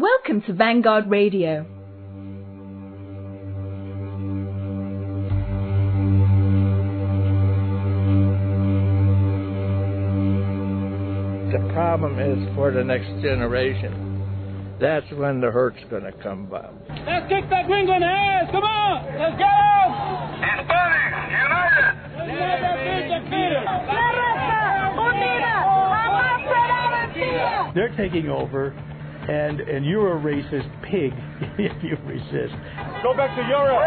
Welcome to Vanguard Radio. The problem is for the next generation. That's when the hurt's going to come about. Let's kick that gringo in ass. Come on. Let's go. Hispanics, united. Let's have that bitch and beat her. They're taking over, and and you're a racist pig if you resist. Go back to Europe.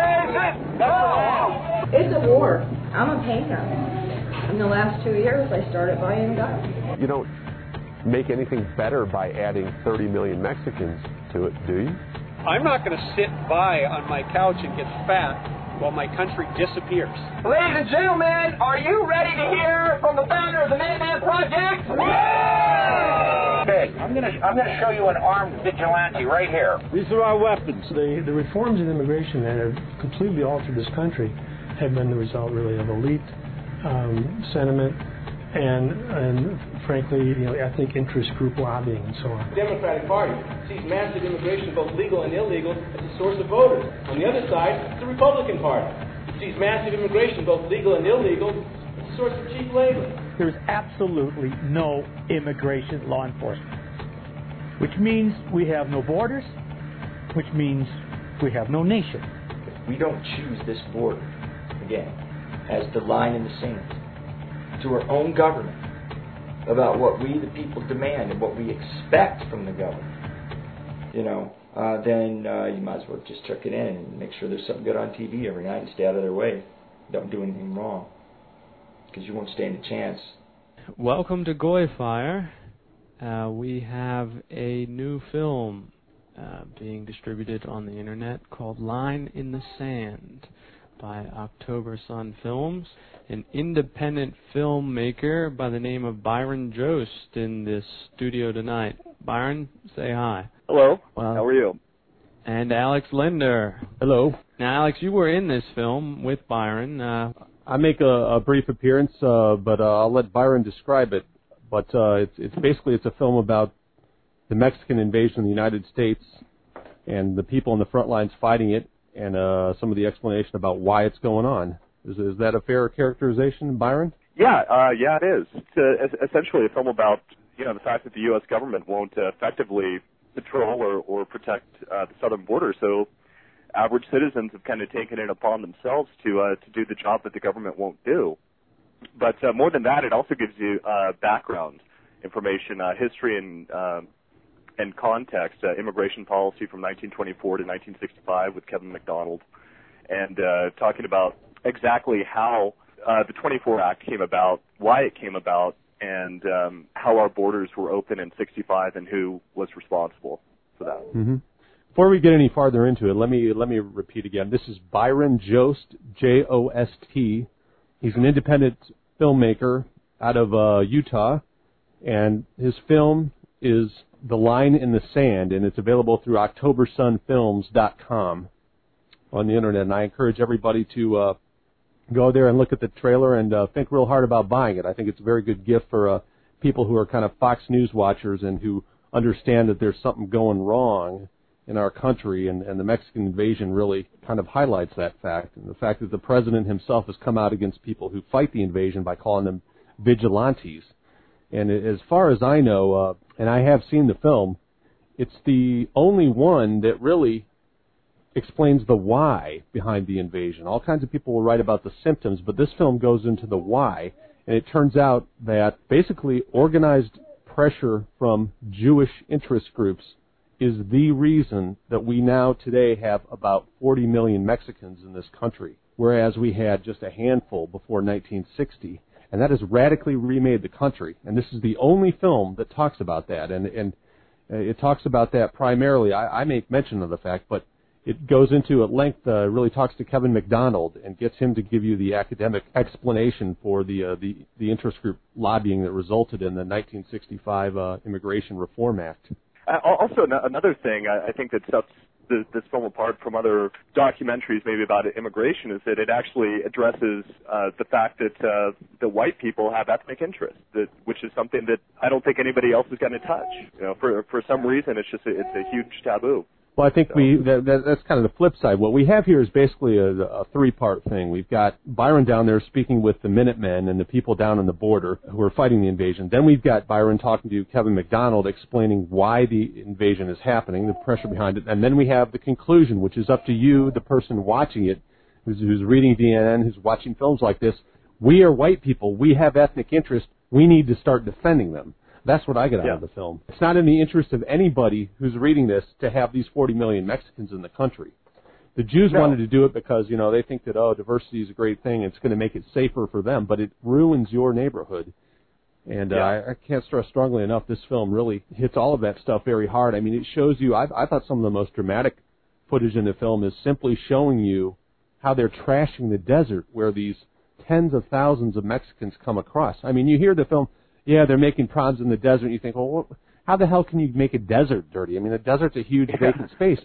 It's a war. I'm a painter. In the last two years, I started buying guns. You don't make anything better by adding 30 million Mexicans to it, do you? I'm not going to sit by on my couch and get fat while my country disappears. Ladies and gentlemen, are you ready to hear from the founder of the Minuteman Project? Okay, I'm gonna I'm gonna show you an armed vigilante right here. These are our weapons. The the reforms in immigration that have completely altered this country have been the result really of elite um, sentiment and and frankly, you know, ethnic interest group lobbying and so on. The Democratic Party sees massive immigration, both legal and illegal, as a source of voters. On the other side, the Republican Party sees massive immigration, both legal and illegal, as a source of cheap labor. There's absolutely no immigration law enforcement, which means we have no borders, which means we have no nation. We don't choose this border, again, as the line in the sand to our own government about what we, the people, demand and what we expect from the government, you know, uh, then uh, you might as well just check it in and make sure there's something good on TV every night and stay out of their way. Don't do anything wrong because you won't stand a chance. Welcome to Goy Fire. Uh, we have a new film uh, being distributed on the internet called Line in the Sand by October Sun Films. An independent filmmaker by the name of Byron Jost in this studio tonight. Byron, say hi. Hello. How are you? And Alex Linder. Hello. Now, Alex, you were in this film with Byron. Uh, I make a, a brief appearance, uh, but uh, I'll let Byron describe it. But uh, it's, it's basically it's a film about the Mexican invasion of the United States and the people on the front lines fighting it, and uh, some of the explanation about why it's going on. Is, is that a fair characterization, Byron? Yeah, uh, yeah, it is. It's a, essentially a film about you know the fact that the U.S. government won't uh, effectively patrol or, or protect uh, the southern border, so average citizens have kind of taken it upon themselves to uh, to do the job that the government won't do. But uh, more than that, it also gives you uh, background information, uh, history, and uh, and context. Uh, immigration policy from 1924 to 1965 with Kevin MacDonald, and uh, talking about exactly how uh, the 24 Act came about, why it came about, and um, how our borders were open in 65 and who was responsible for that. Mm-hmm. Before we get any farther into it, let me let me repeat again. This is Byron Jost, J O S T. He's an independent filmmaker out of uh, Utah, and his film is The Line in the Sand, and it's available through OctoberSunFilms.com on the internet. And I encourage everybody to uh, go there and look at the trailer and uh, think real hard about buying it. I think it's a very good gift for uh, people who are kind of Fox News watchers and who understand that there's something going wrong in our country, and, and the Mexican invasion really kind of highlights that fact. And the fact that the president himself has come out against people who fight the invasion by calling them vigilantes. And as far as I know, uh, and I have seen the film, it's the only one that really explains the why behind the invasion. All kinds of people will write about the symptoms, but this film goes into the why. And it turns out that basically organized pressure from Jewish interest groups is the reason that we now today have about 40 million Mexicans in this country, whereas we had just a handful before 1960. And that has radically remade the country. And this is the only film that talks about that. And, and it talks about that primarily. I, I make mention of the fact, but it goes into at length, uh, really talks to Kevin MacDonald and gets him to give you the academic explanation for the uh, the, the interest group lobbying that resulted in the 1965 uh, Immigration Reform Act. Uh, also, another thing I think that sets this, this film apart from other documentaries, maybe about immigration, is that it actually addresses uh, the fact that uh, the white people have ethnic interests, that, which is something that I don't think anybody else is going to touch. You know, for for some reason, it's just a, it's a huge taboo. Well, I think we that, that, that's kind of the flip side. What we have here is basically a, a three-part thing. We've got Byron down there speaking with the Minutemen and the people down on the border who are fighting the invasion. Then we've got Byron talking to Kevin MacDonald explaining why the invasion is happening, the pressure behind it, and then we have the conclusion, which is up to you, the person watching it, who's, who's reading CNN, who's watching films like this. We are white people. We have ethnic interests. We need to start defending them. That's what I get out Yeah. of the film. It's not in the interest of anybody who's reading this to have these 40 million Mexicans in the country. The Jews No. wanted to do it because, you know, they think that, oh, diversity is a great thing. It's going to make it safer for them, but it ruins your neighborhood. And uh, Yeah. I, I can't stress strongly enough, this film really hits all of that stuff very hard. I mean, it shows you, I, I thought some of the most dramatic footage in the film is simply showing you how they're trashing the desert where these tens of thousands of Mexicans come across. I mean, you hear the film, yeah, they're making problems in the desert, and you think, well, what, how the hell can you make a desert dirty? I mean, the desert's a huge vacant space.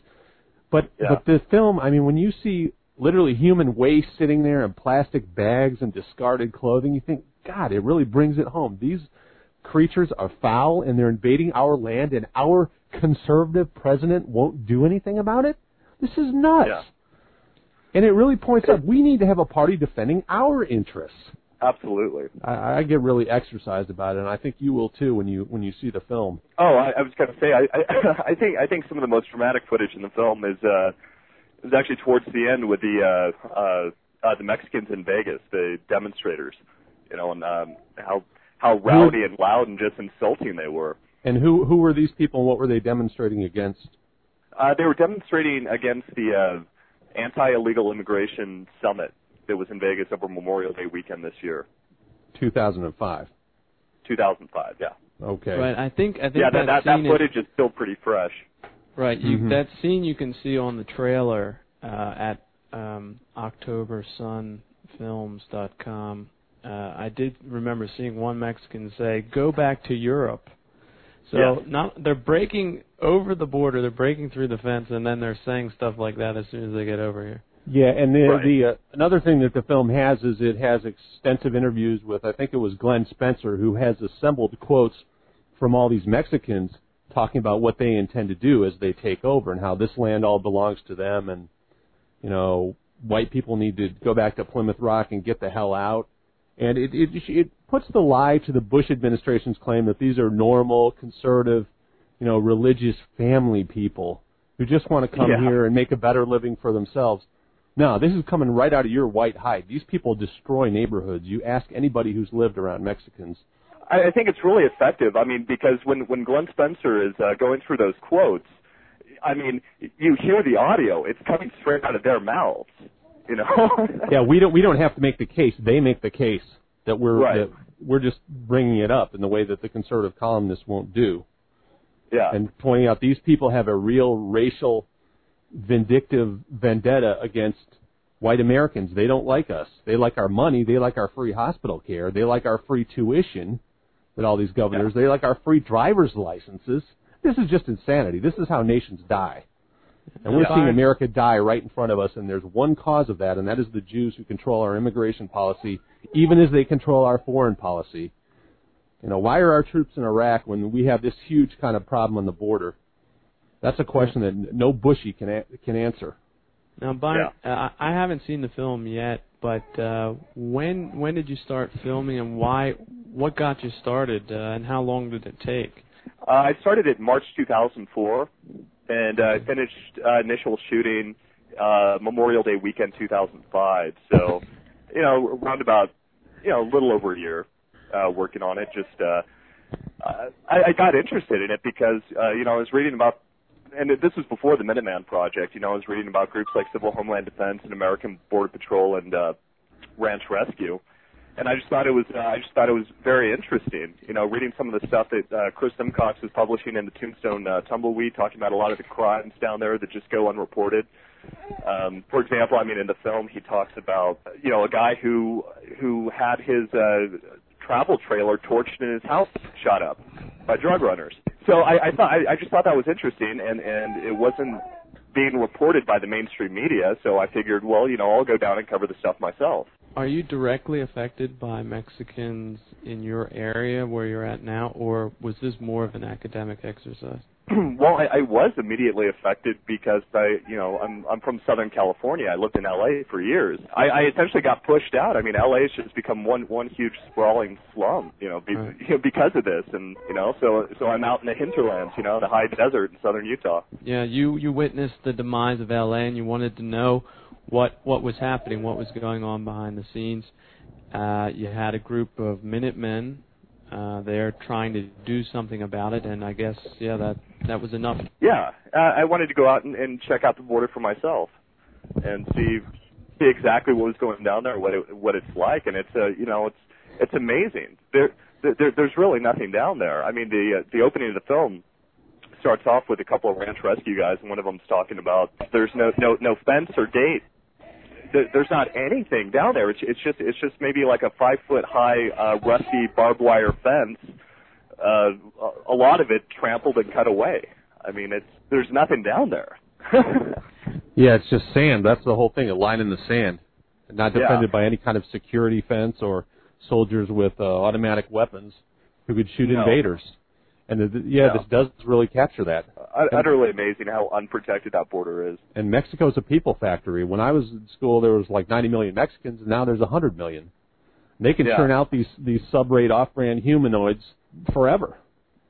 But Yeah. but the film, I mean, when you see literally human waste sitting there in plastic bags and discarded clothing, you think, God, it really brings it home. These creatures are foul and they're invading our land, and our conservative president won't do anything about it. This is nuts. Yeah. And it really points out we need to have a party defending our interests. Absolutely. I, I get really exercised about it, and I think you will too when you when you see the film. Oh, I, I was going to say, I, I, I think I think some of the most dramatic footage in the film is uh, is actually towards the end with the uh, uh, uh, the Mexicans in Vegas, the demonstrators, you know, and um, how how rowdy and loud and just insulting they were. And who who were these people, and what were they demonstrating against? Uh, they were demonstrating against the uh, anti-illegal immigration summit that was in Vegas over Memorial Day weekend this year, 2005. 2005. Yeah. Okay. Right. I think I think Yeah, that, that that, that footage is still pretty fresh. Right. You, Mhm. That scene you can see on the trailer uh, at um, OctoberSunFilms.com. Uh, I did remember seeing one Mexican say, "Go back to Europe." So Yeah. not they're breaking over the border, they're breaking through the fence, and then they're saying stuff like that as soon as they get over here. Yeah, and the Right. the uh, another thing that the film has is it has extensive interviews with I think it was Glenn Spencer who has assembled quotes from all these Mexicans talking about what they intend to do as they take over and how this land all belongs to them and you know white people need to go back to Plymouth Rock and get the hell out. And it it it puts the lie to the Bush administration's claim that these are normal conservative, you know, religious family people who just want to come Yeah. here and make a better living for themselves. No, this is coming right out of your white hide. These people destroy neighborhoods. You ask anybody who's lived around Mexicans. I, I think it's really effective. I mean, because when when Glenn Spencer is uh, going through those quotes, I mean, you hear the audio; it's coming straight out of their mouths. You know? Yeah, we don't we don't have to make the case. They make the case that we're Right. that we're just bringing it up in the way that the conservative columnists won't do. yeah. and pointing out these people have a real racial vindictive vendetta against white Americans. They don't like us. They like our money. They like our free hospital care. They like our free tuition that all these governors. They like our free driver's licenses. This is just insanity. This is how nations die. And we're Yeah. seeing America die right in front of us, and there's one cause of that, and that is the Jews who control our immigration policy, even as they control our foreign policy. You know, why are our troops in Iraq when we have this huge kind of problem on the border? That's a question that no Bushy can a- can answer. Now, Byron, uh, I I haven't seen the film yet, but uh, when when did you start filming, and why? What got you started, uh, and how long did it take? Uh, I started in March 2004, and uh, finished uh, initial shooting uh, Memorial Day weekend 2005. So, you know, around about, you know, a little over a year uh, working on it. Just, uh, uh, I, I got interested in it because, uh, you know, I was reading about, and this was before the Minuteman Project. You know, I was reading about groups like Civil Homeland Defense and American Border Patrol and uh, Ranch Rescue and I just thought it was uh, I just thought it was very interesting. You know, reading some of the stuff that uh, Chris Simcox was publishing in the Tombstone uh, Tumbleweed, talking about a lot of the crimes down there that just go unreported. Um, for example, I mean, in the film, he talks about you know a guy who who had his uh, travel trailer torched and his house shot up by drug runners. So I, I thought I, I just thought that was interesting, and and it wasn't being reported by the mainstream media. So I figured, well, you know, I'll go down and cover the stuff myself. Are you directly affected by Mexicans in your area where you're at now, or was this more of an academic exercise? well, I, I was immediately affected because I, you know, I'm I'm from Southern California. I lived in LA for years. I, I essentially got pushed out. I mean, LA has just become one one huge sprawling slum, you know, be, Right. you know, because of this, and you know, so so I'm out in the hinterlands, you know, the high desert in southern Utah. Yeah, you you witnessed the demise of LA, and you wanted to know what what was happening, what was going on behind the scenes. Uh, you had a group of Minutemen uh, there trying to do something about it, and I guess yeah, that that was enough. Yeah, uh, I wanted to go out and, and check out the border for myself and see see exactly what was going down there, what it what it's like, and it's uh, you know it's it's amazing. There, there there's really nothing down there. I mean the uh, the opening of the film starts off with a couple of ranch rescue guys, and one of them's talking about there's no no no fence or gate. There, there's not anything down there. It's it's just it's just maybe like a five foot high uh, rusty barbed wire fence. Uh, a- a lot of it trampled and cut away. I mean, it's there's nothing down there. Yeah, it's just sand. That's the whole thing, a line in the sand. Not Yeah. defended by any kind of security fence or soldiers with uh, automatic weapons who could shoot No. invaders. And the, the- yeah, Yeah. this does really capture that. Ut- Utterly amazing how unprotected that border is. And Mexico's a people factory. When I was in school, there was like 90 million Mexicans, and now there's 100 million. They can Yeah. turn out these these sub-rate off-brand humanoids forever.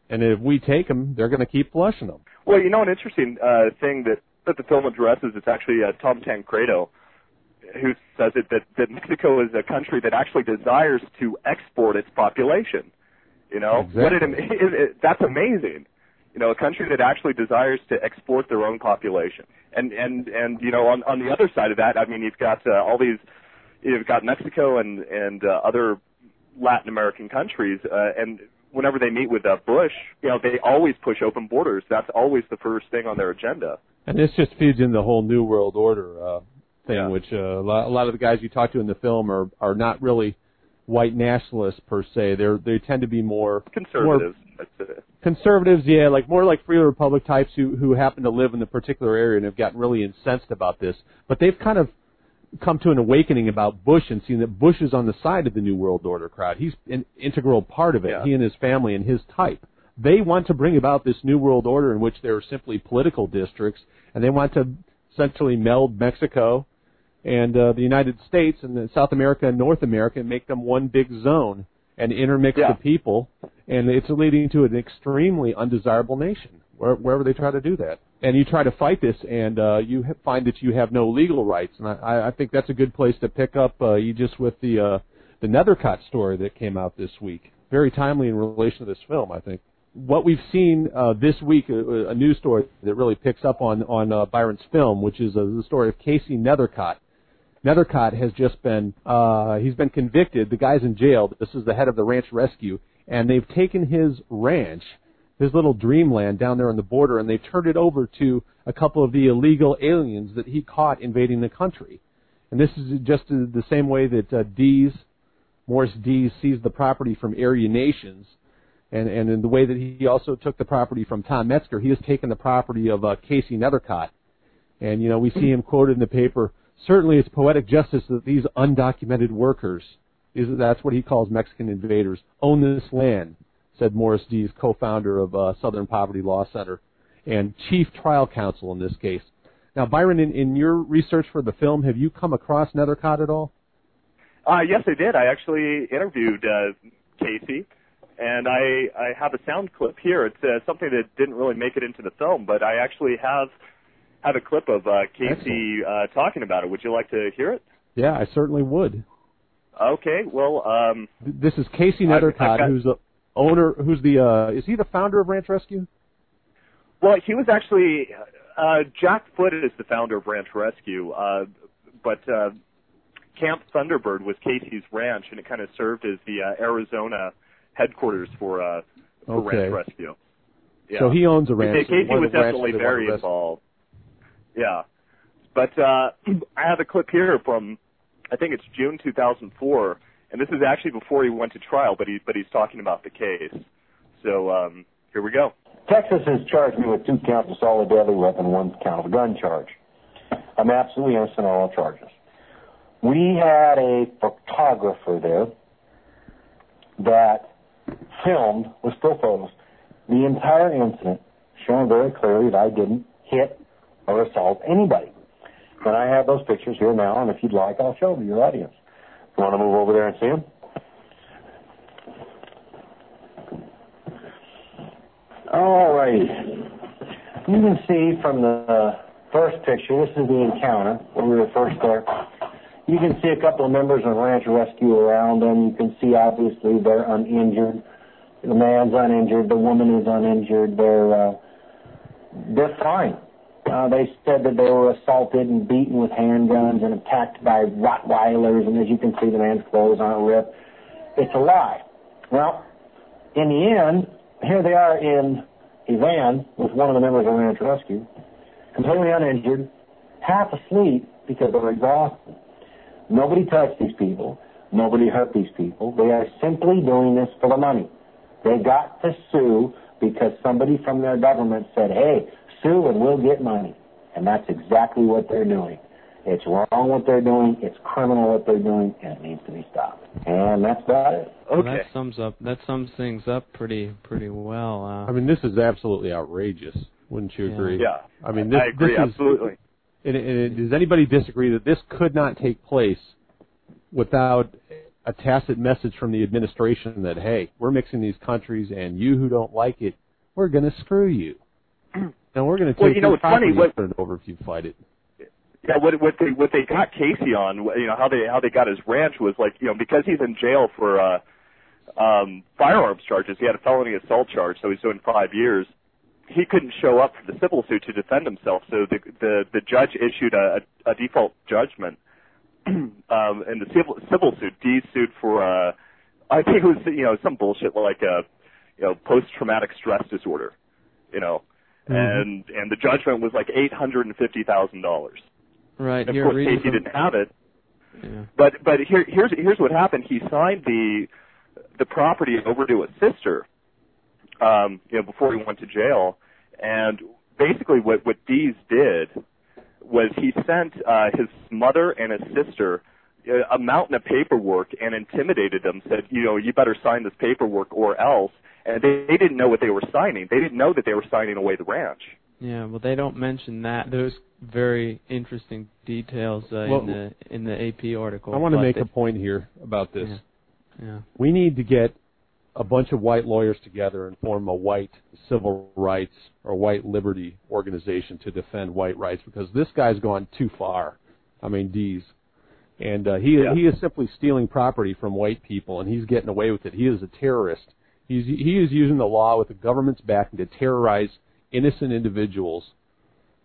And if we take them, they're going to keep flushing them. Well, you know, an interesting uh, thing that that the film addresses is actually uh, Tom Tancredo, who says it that that Mexico is a country that actually desires to export its population. You know, what it, Exactly. it, it, that's amazing. You know, a country that actually desires to export their own population. And and and you know, on on the other side of that, I mean, you've got uh, all these, you've got Mexico and and uh, other Latin American countries, uh, and whenever they meet with uh, Bush, you know, they always push open borders. That's always the first thing on their agenda. And this just feeds in the whole New World Order uh, thing, Yeah. which uh, a lot a lot of the guys you talk to in the film are are not really white nationalists per se. They're they tend to be more Conservatives. more conservatives, yeah, like more like free republic types who who happen to live in the particular area and have gotten really incensed about this. But they've kind of come to an awakening about Bush and seeing that Bush is on the side of the New World Order crowd. He's an integral part of it. Yeah. He and his family and his type. They want to bring about this New World Order in which there are simply political districts, and they want to essentially meld Mexico and uh, the United States and then South America and North America and make them one big zone and intermix Yeah. the people. And it's leading to an extremely undesirable nation wherever they try to do that. And you try to fight this, and uh, you find that you have no legal rights. And I, I think that's a good place to pick up uh, you just with the uh, the Nethercott story that came out this week. Very timely in relation to this film, I think. What we've seen uh, this week, uh, a news story that really picks up on on uh, Byron's film, which is uh, the story of Casey Nethercott. Nethercott has just been uh, he's been convicted. The guy's in jail. This is the head of the ranch rescue, and they've taken his ranch, his little dreamland down there on the border, and they've turned it over to a couple of the illegal aliens that he caught invading the country. And this is just the same way that uh, Dees, Morris Dees, seized the property from Aryan nations, and and in the way that he also took the property from Tom Metzger, he has taken the property of uh, Casey Nethercott. And you know we see him quoted in the paper. Certainly, it's poetic justice that these undocumented workers, is that's what he calls Mexican invaders, own this land," said Morris Dees, co-founder of uh, Southern Poverty Law Center and chief trial counsel in this case. Now, Byron, in, in your research for the film, have you come across Nethercott at all? Uh, yes, I did. I actually interviewed uh, Casey, and I I have a sound clip here. It's uh, something that didn't really make it into the film, but I actually have have a clip of uh, Casey uh, talking about it. Would you like to hear it? Yeah, I certainly would. Okay. Well, um, This is Casey Nethercott, got- who's the owner. Who's the? Uh, is he the founder of Ranch Rescue? well, he was actually uh, Jack Foote is the founder of Ranch Rescue, uh, but uh, Camp Thunderbird was Casey's ranch, and it kind of served as the uh, Arizona headquarters for uh, for Okay. Ranch Rescue. Yeah. So he owns a ranch. Casey was definitely very wanted to rescue. involved. Yeah, but uh, I have a clip here from I think it's June 2004, and this is actually before he went to trial, but he but he's talking about the case. So um, Here we go. Texas has charged me with two counts of solid deadly weapon, one count of a gun charge. I'm absolutely innocent on all charges. We had a photographer there that filmed with still photos the entire incident, showing very clearly that I didn't hit or assault anybody. And I have those pictures here now, and if you'd like, I'll show them to your audience. You want to move over there and see them? All right. You can see from the first picture, this is the encounter when we were first there. You can see a couple of members of ranch rescue around them. You can see obviously they're uninjured. The man's uninjured. The woman is uninjured. They're uh, they're fine. Uh, they said that they were assaulted and beaten with handguns and attacked by Rottweilers, and as you can see, the man's clothes aren't ripped. It's a lie. Well, in the end, here they are in a van with one of the members of the Ranch Rescue, completely uninjured, half asleep because they were exhausted. Nobody touched these people. Nobody hurt these people. They are simply doing this for the money. They got to sue because somebody from their government said, hey, sue and we'll get money. And that's exactly what they're doing. It's wrong what they're doing. It's criminal what they're doing, and it needs to be stopped. And that's about it. Well, that sums up that sums things up pretty pretty well. Uh, I mean, this is absolutely outrageous. Wouldn't you Yeah. agree? Yeah. I mean, this, I agree, this is, absolutely. And, and does anybody disagree that this could not take place without a tacit message from the administration that hey, we're mixing these countries, and you who don't like it, we're going to screw you, and we're going to take Well, you know, it's funny, what- and over if you fight it. Yeah, what what they what they got Casey on, you know, how they how they got his ranch was like, you know, because he's in jail for uh um firearms charges. He had a felony assault charge, so he's doing five years. He couldn't show up for the civil suit to defend himself, so the the the judge issued a, a default judgment. um in the civil civil suit, D sued for uh I think it was you know some bullshit like a you know post traumatic stress disorder, you know. And and the judgment was like eight hundred and fifty thousand dollars. right Of here, course, Casey from- didn't have it. Yeah. But but here here's here's what happened. He signed the the property over to his sister, um, you know, before he went to jail. And basically, what what Dees did was he sent uh, his mother and his sister uh, a mountain of paperwork and intimidated them. Said, you know, you better sign this paperwork or else. And they, they didn't know what they were signing. They didn't know that they were signing away the ranch. Yeah, well, they don't mention that those very interesting details uh, Well- in the in the AP article. I want to make they- a point here about this. Yeah. Yeah. We need to get a bunch of white lawyers together and form a white civil rights or white liberty organization to defend white rights because this guy's gone too far. I mean, Dees. And uh, he Yeah. he is simply stealing property from white people, and he's getting away with it. He is a terrorist. He's he is using the law with the government's backing to terrorize innocent individuals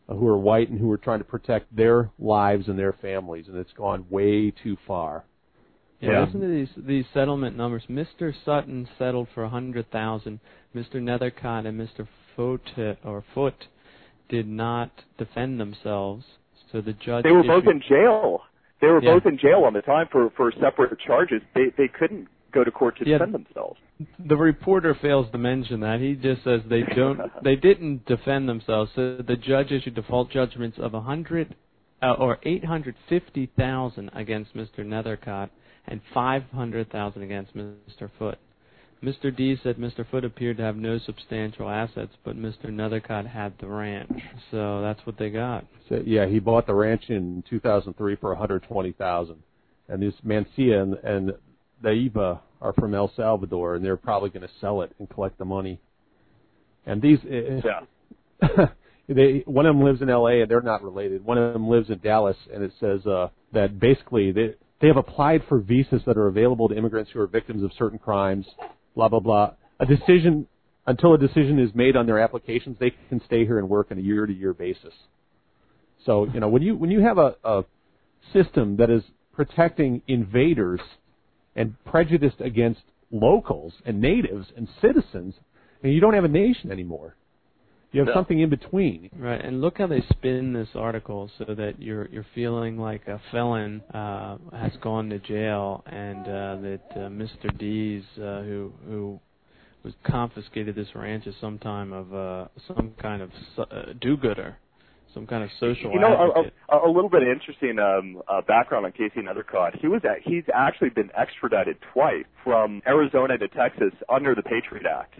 who are white and who are trying to protect their lives and their families, and it's gone way too far. Yeah, Yeah. listen to these these settlement numbers. Mr. Sutton settled for a hundred thousand. Mr. Nethercott and Mr. Foote or Foote did not defend themselves, so the judge. They were both in jail. They were Yeah. both in jail on the time for for separate charges. They they couldn't go to court to Yeah. defend themselves. The reporter fails to mention that. He just says they don't. they didn't defend themselves. So the judge issued default judgments of a hundred uh, or eight hundred fifty thousand against Mr. Nethercott and five hundred thousand against Mr. Foote. Mr. Dees said Mr. Foote appeared to have no substantial assets, but Mr. Nethercott had the ranch. So that's what they got. So, yeah, he bought the ranch in 2003 for 120,000, and this Mancia and, and Daiva are from El Salvador, and they're probably going to sell it and collect the money. And these, Yeah. they one of them lives in L.A. and they're not related. One of them lives in Dallas, and it says uh, that basically they they have applied for visas that are available to immigrants who are victims of certain crimes. Blah blah blah. A decision until a decision is made on their applications, they can stay here and work on a year to year basis. So you know when you when you have a, a system that is protecting invaders and prejudiced against locals and natives and citizens, and you don't have a nation anymore. You have No. something in between. Right, and look how they spin this article so that you're you're feeling like a felon uh, has gone to jail, and uh, that uh, Mr. Dees, uh, who who was confiscated this ranch as some time of uh, some kind of uh, do-gooder, some kind of social You know, a, a, a little bit of interesting um, uh, background on Casey Nethercott. He was at, he's actually been extradited twice from Arizona to Texas under the Patriot Act,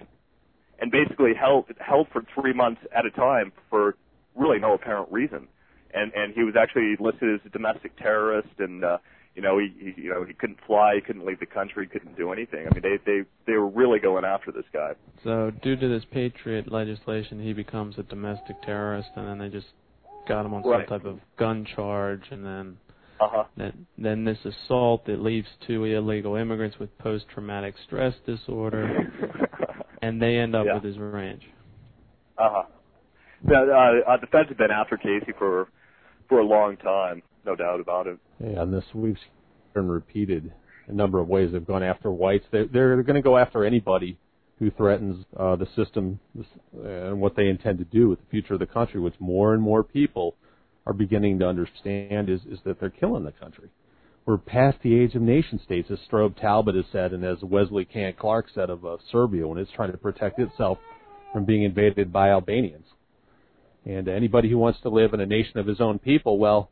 and basically held held for three months at a time for really no apparent reason. And and he was actually listed as a domestic terrorist, and uh, you know he, he you know he couldn't fly, he couldn't leave the country, couldn't do anything. I mean they they they were really going after this guy. So due to this Patriot legislation, he becomes a domestic terrorist, and then they just got him on Right. some type of gun charge, and then Uh-huh. then then this assault that leaves two illegal immigrants with post-traumatic stress disorder, and they end up Yeah. with his ranch. Uh-huh. The uh, uh, the feds have been after Casey for for a long time, no doubt about it. Yeah, and this we've been repeated a number of ways. They've gone after whites. They're, they're going to go after anybody who threatens uh, the system and what they intend to do with the future of the country, which more and more people are beginning to understand is, is that they're killing the country. We're past the age of nation states, as Strobe Talbott has said, and as Wesley Kanne Clark said of uh, Serbia when it's trying to protect itself from being invaded by Albanians. And anybody who wants to live in a nation of his own people, well,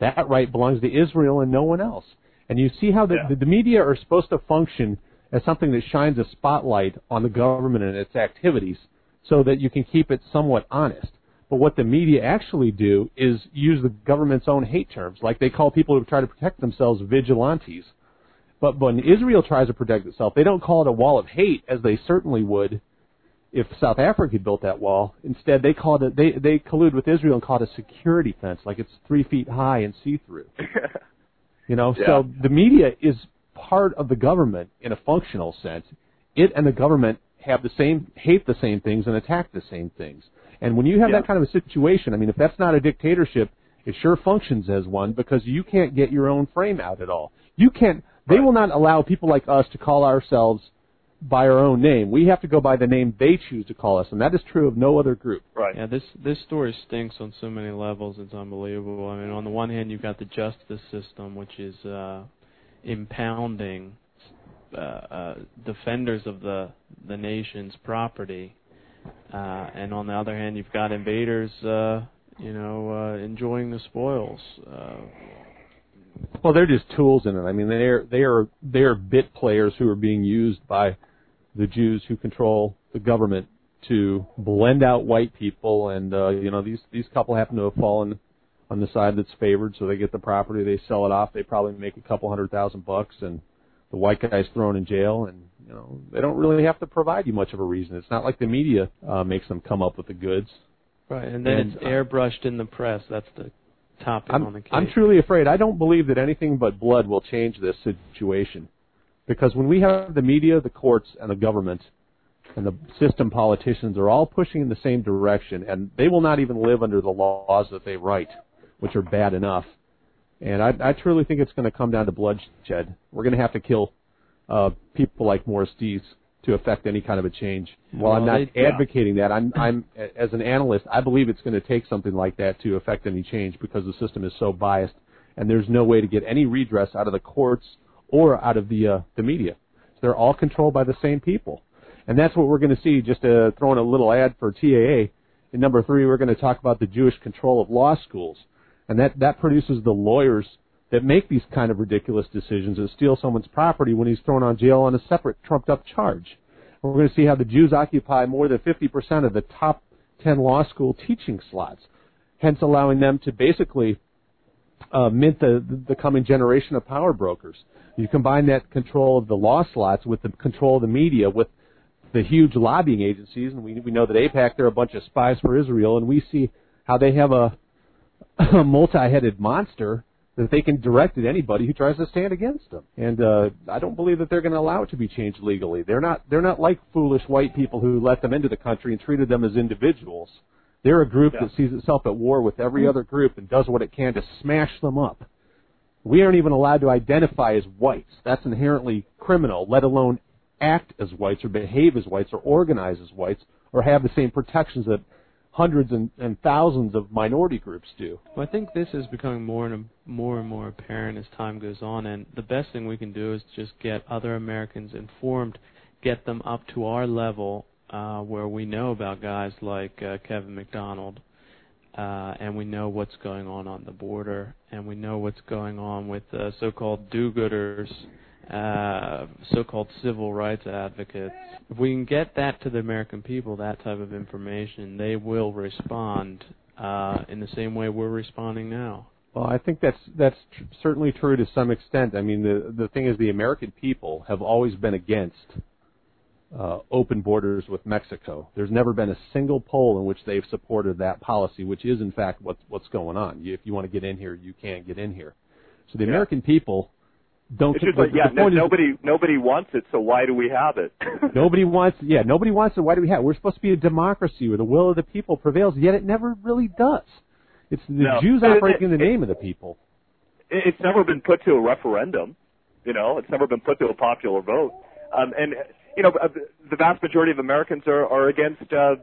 that right belongs to Israel and no one else. And you see how the, the, the media are supposed to function as something that shines a spotlight on the government and its activities so that you can keep it somewhat honest. But what the media actually do is use the government's own hate terms, like they call people who try to protect themselves vigilantes. But when Israel tries to protect itself, they don't call it a wall of hate, as they certainly would if South Africa had built that wall. Instead, they call it they they collude with Israel and call it a security fence, like it's three feet high and see through. You know, Yeah. so the media is part of the government in a functional sense. It and the government have the same hate the same things and attack the same things. And when you have Yeah. that kind of a situation, I mean, if that's not a dictatorship, it sure functions as one because you can't get your own frame out at all. You can't. They will not allow people like us to call ourselves by our own name. We have to go by the name they choose to call us, and that is true of no other group. Right. Yeah, this this story stinks on so many levels. It's unbelievable. I mean, on the one hand, you've got the justice system, which is uh, impounding uh, uh, defenders of the the nation's property, uh, and on the other hand, you've got invaders, uh, you know, uh, enjoying the spoils. Uh, Well, they're just tools in it. I mean, they're they are they are bit players who are being used by the Jews who control the government to blend out white people, and uh, you know these these couple happen to have fallen on the side that's favored, so they get the property, they sell it off, they probably make a couple hundred thousand bucks, and the white guy's thrown in jail, and you know they don't really have to provide you much of a reason. It's not like the media uh, makes them come up with the goods. right, and then And, it's airbrushed in the press. That's the topic on the case. I'm truly afraid. I don't believe that anything but blood will change this situation. Because when we have the media, the courts, and the government, and the system politicians are all pushing in the same direction, and they will not even live under the laws that they write, which are bad enough. And I, I truly think it's going to come down to bloodshed. We're going to have to kill uh, people like Morris Dees to affect any kind of a change. While I'm not they- advocating that, I'm, I'm as an analyst, I believe it's going to take something like that to affect any change because the system is so biased, and there's no way to get any redress out of the courts or out of the uh, the media. They're all controlled by the same people, and that's what we're going to see. Just uh, throwing a little ad for TAA. In number three, we're going to talk about the Jewish control of law schools, and that that produces the lawyers that make these kind of ridiculous decisions and steal someone's property when he's thrown on jail on a separate trumped up charge. We're going to see how the Jews occupy more than 50% of the top 10 law school teaching slots, hence allowing them to basically uh, mint the, the coming generation of power brokers. You combine that control of the law slots with the control of the media, with the huge lobbying agencies, and we, we know that AIPAC, they're a bunch of spies for Israel, and we see how they have a, a multi-headed monster that they can direct at anybody who tries to stand against them. And uh, I don't believe that they're going to allow it to be changed legally. They're not. They're not like foolish white people who let them into the country and treated them as individuals. They're a group that sees itself at war with every other group and does what it can to smash them up. We aren't even allowed to identify as whites. That's inherently criminal, let alone act as whites or behave as whites or organize as whites or have the same protections that hundreds and, and thousands of minority groups do. Well, I think this is becoming more and more and more apparent as time goes on, and the best thing we can do is just get other Americans informed get them up to our level uh, where we know about guys like uh, Kevin MacDonald, uh, and we know what's going on on the border, and we know what's going on with uh, so-called do-gooders, uh, so-called civil rights advocates. If we can get that to the American people, that type of information, they will respond uh, in the same way we're responding now. Well, I think that's that's tr- certainly true to some extent. I mean, the the thing is, the American people have always been against uh, open borders with Mexico. There's never been a single poll in which they've supported that policy, which is in fact what's what's going on. You, if you want to get in here, you can't get in here. So the Yeah. American people don't. It's just like, yeah, no, nobody nobody wants it, so why do we have it? Nobody wants, yeah, nobody wants it. Why do we have? it? We're supposed to be a democracy where the will of the people prevails, yet it never really does. It's the No. Jews It- operating in the name of the people. It's never been put to a referendum. You know, it's never been put to a popular vote. Um, and you know, uh, the vast majority of Americans are are against. Uh,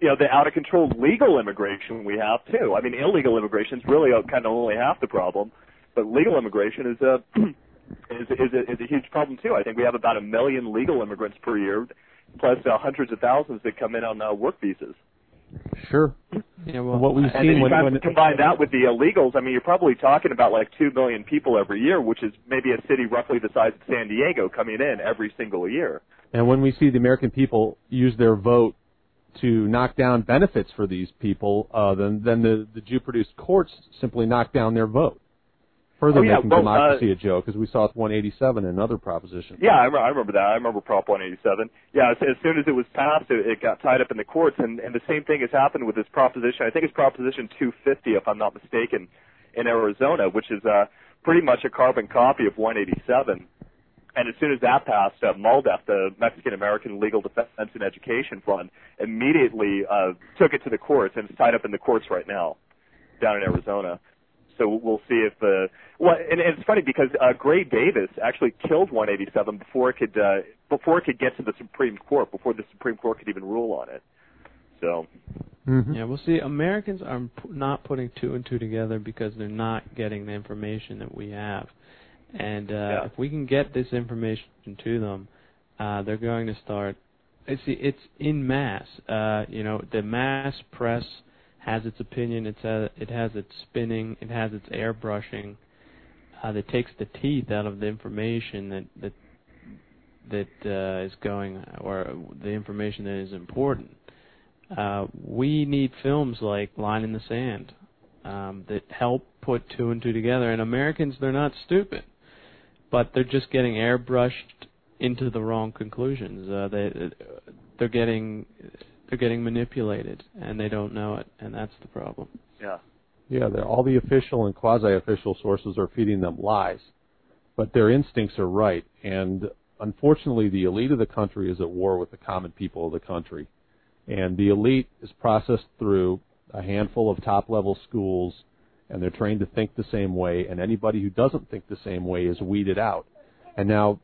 you know, the out of control legal immigration we have too. I mean, illegal immigration is really uh, kind of only half the problem, but legal immigration is a is is a, is a huge problem too. I think we have about a million legal immigrants per year, plus uh, hundreds of thousands that come in on uh, work visas. Sure. Yeah, well, what we've seen you when, try when to combine that with the illegals, I mean, you're probably talking about like two million people every year, which is maybe a city roughly the size of San Diego coming in every single year. and when we see the American people use their vote to knock down benefits for these people, uh, then then the the Jew-produced courts simply knock down their vote, further Oh, yeah, making well, democracy uh, a joke, as we saw with 187 and another proposition. Yeah, I, I remember that. I remember Prop 187. Yeah, as, as soon as it was passed, it, it got tied up in the courts, and, and the same thing has happened with this proposition. I think it's Proposition 250, if I'm not mistaken, in Arizona, which is uh, pretty much a carbon copy of 187. And as soon as that passed, uh, MALDEF, the Mexican American Legal Defense and Education Fund, immediately uh, took it to the courts, and it's tied up in the courts right now down in Arizona. So we'll see if uh, well, and, and it's funny because uh, Gray Davis actually killed 187 before it could uh, before it could get to the Supreme Court, before the Supreme Court could even rule on it. So Yeah, we'll see. Americans are p- not putting two and two together because they're not getting the information that we have. And uh, if we can get this information to them, uh, they're going to start. It's it's in mass. Uh, you know, the mass press has its opinion. It's uh, it has its spinning. It has its airbrushing. Uh, that takes the teeth out of the information that that that uh, is going or the information that is important. Uh, we need films like Line in the Sand um, that help put two and two together. And Americans, they're not stupid, but they're just getting airbrushed into the wrong conclusions. Uh, they they're getting they're getting manipulated, and they don't know it, and that's the problem. yeah. Yeah, they're, all the official and quasi-official sources are feeding them lies, but their instincts are right. And unfortunately, the elite of the country is at war with the common people of the country, and the elite is processed through a handful of top-level schools, and they're trained to think the same way. And anybody who doesn't think the same way is weeded out. And now,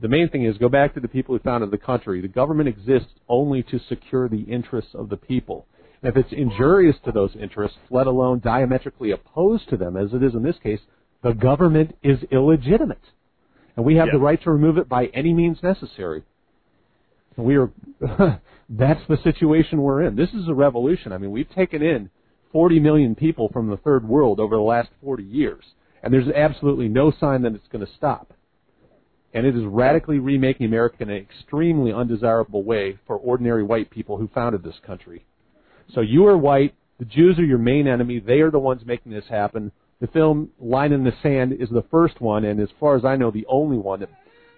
the main thing is go back to the people who founded the country. The government exists only to secure the interests of the people. And if it's injurious to those interests, let alone diametrically opposed to them, as it is in this case, the government is illegitimate. And we have the right to remove it by any means necessary. We are, that's the situation we're in. This is a revolution. I mean, we've taken in 40 million people from the third world over the last 40 years. And there's absolutely no sign that it's going to stop. And it is radically remaking America in an extremely undesirable way for ordinary white people who founded this country. So you are white. The Jews are your main enemy. They are the ones making this happen. The film Line in the Sand is the first one, and as far as I know, the only one that,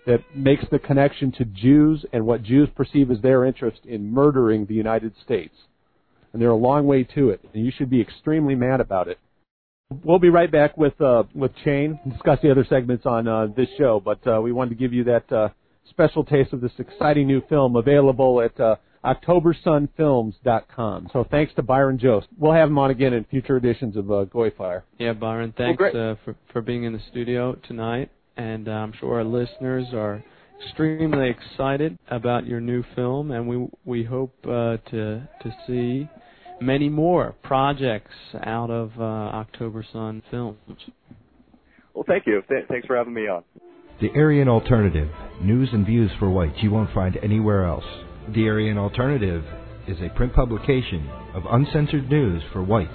that makes the connection to Jews and what Jews perceive as their interest in murdering the United States. And they're a long way to it, and you should be extremely mad about it. We'll be right back with uh, with Shane and discuss the other segments on uh, this show, but uh, we wanted to give you that uh, special taste of this exciting new film available at uh, OctoberSunFilms.com. So thanks to Byron Jost. We'll have him on again in future editions of uh, Goy Fire. Yeah, Byron, thanks uh, for for being in the studio tonight, and uh, I'm sure our listeners are extremely excited about your new film, and we we hope uh, to to see many more projects out of uh, October Sun Films. Well, thank you. Th- thanks for having me on. The Aryan Alternative news and views for whites you won't find anywhere else. The Aryan Alternative is a print publication of uncensored news for whites.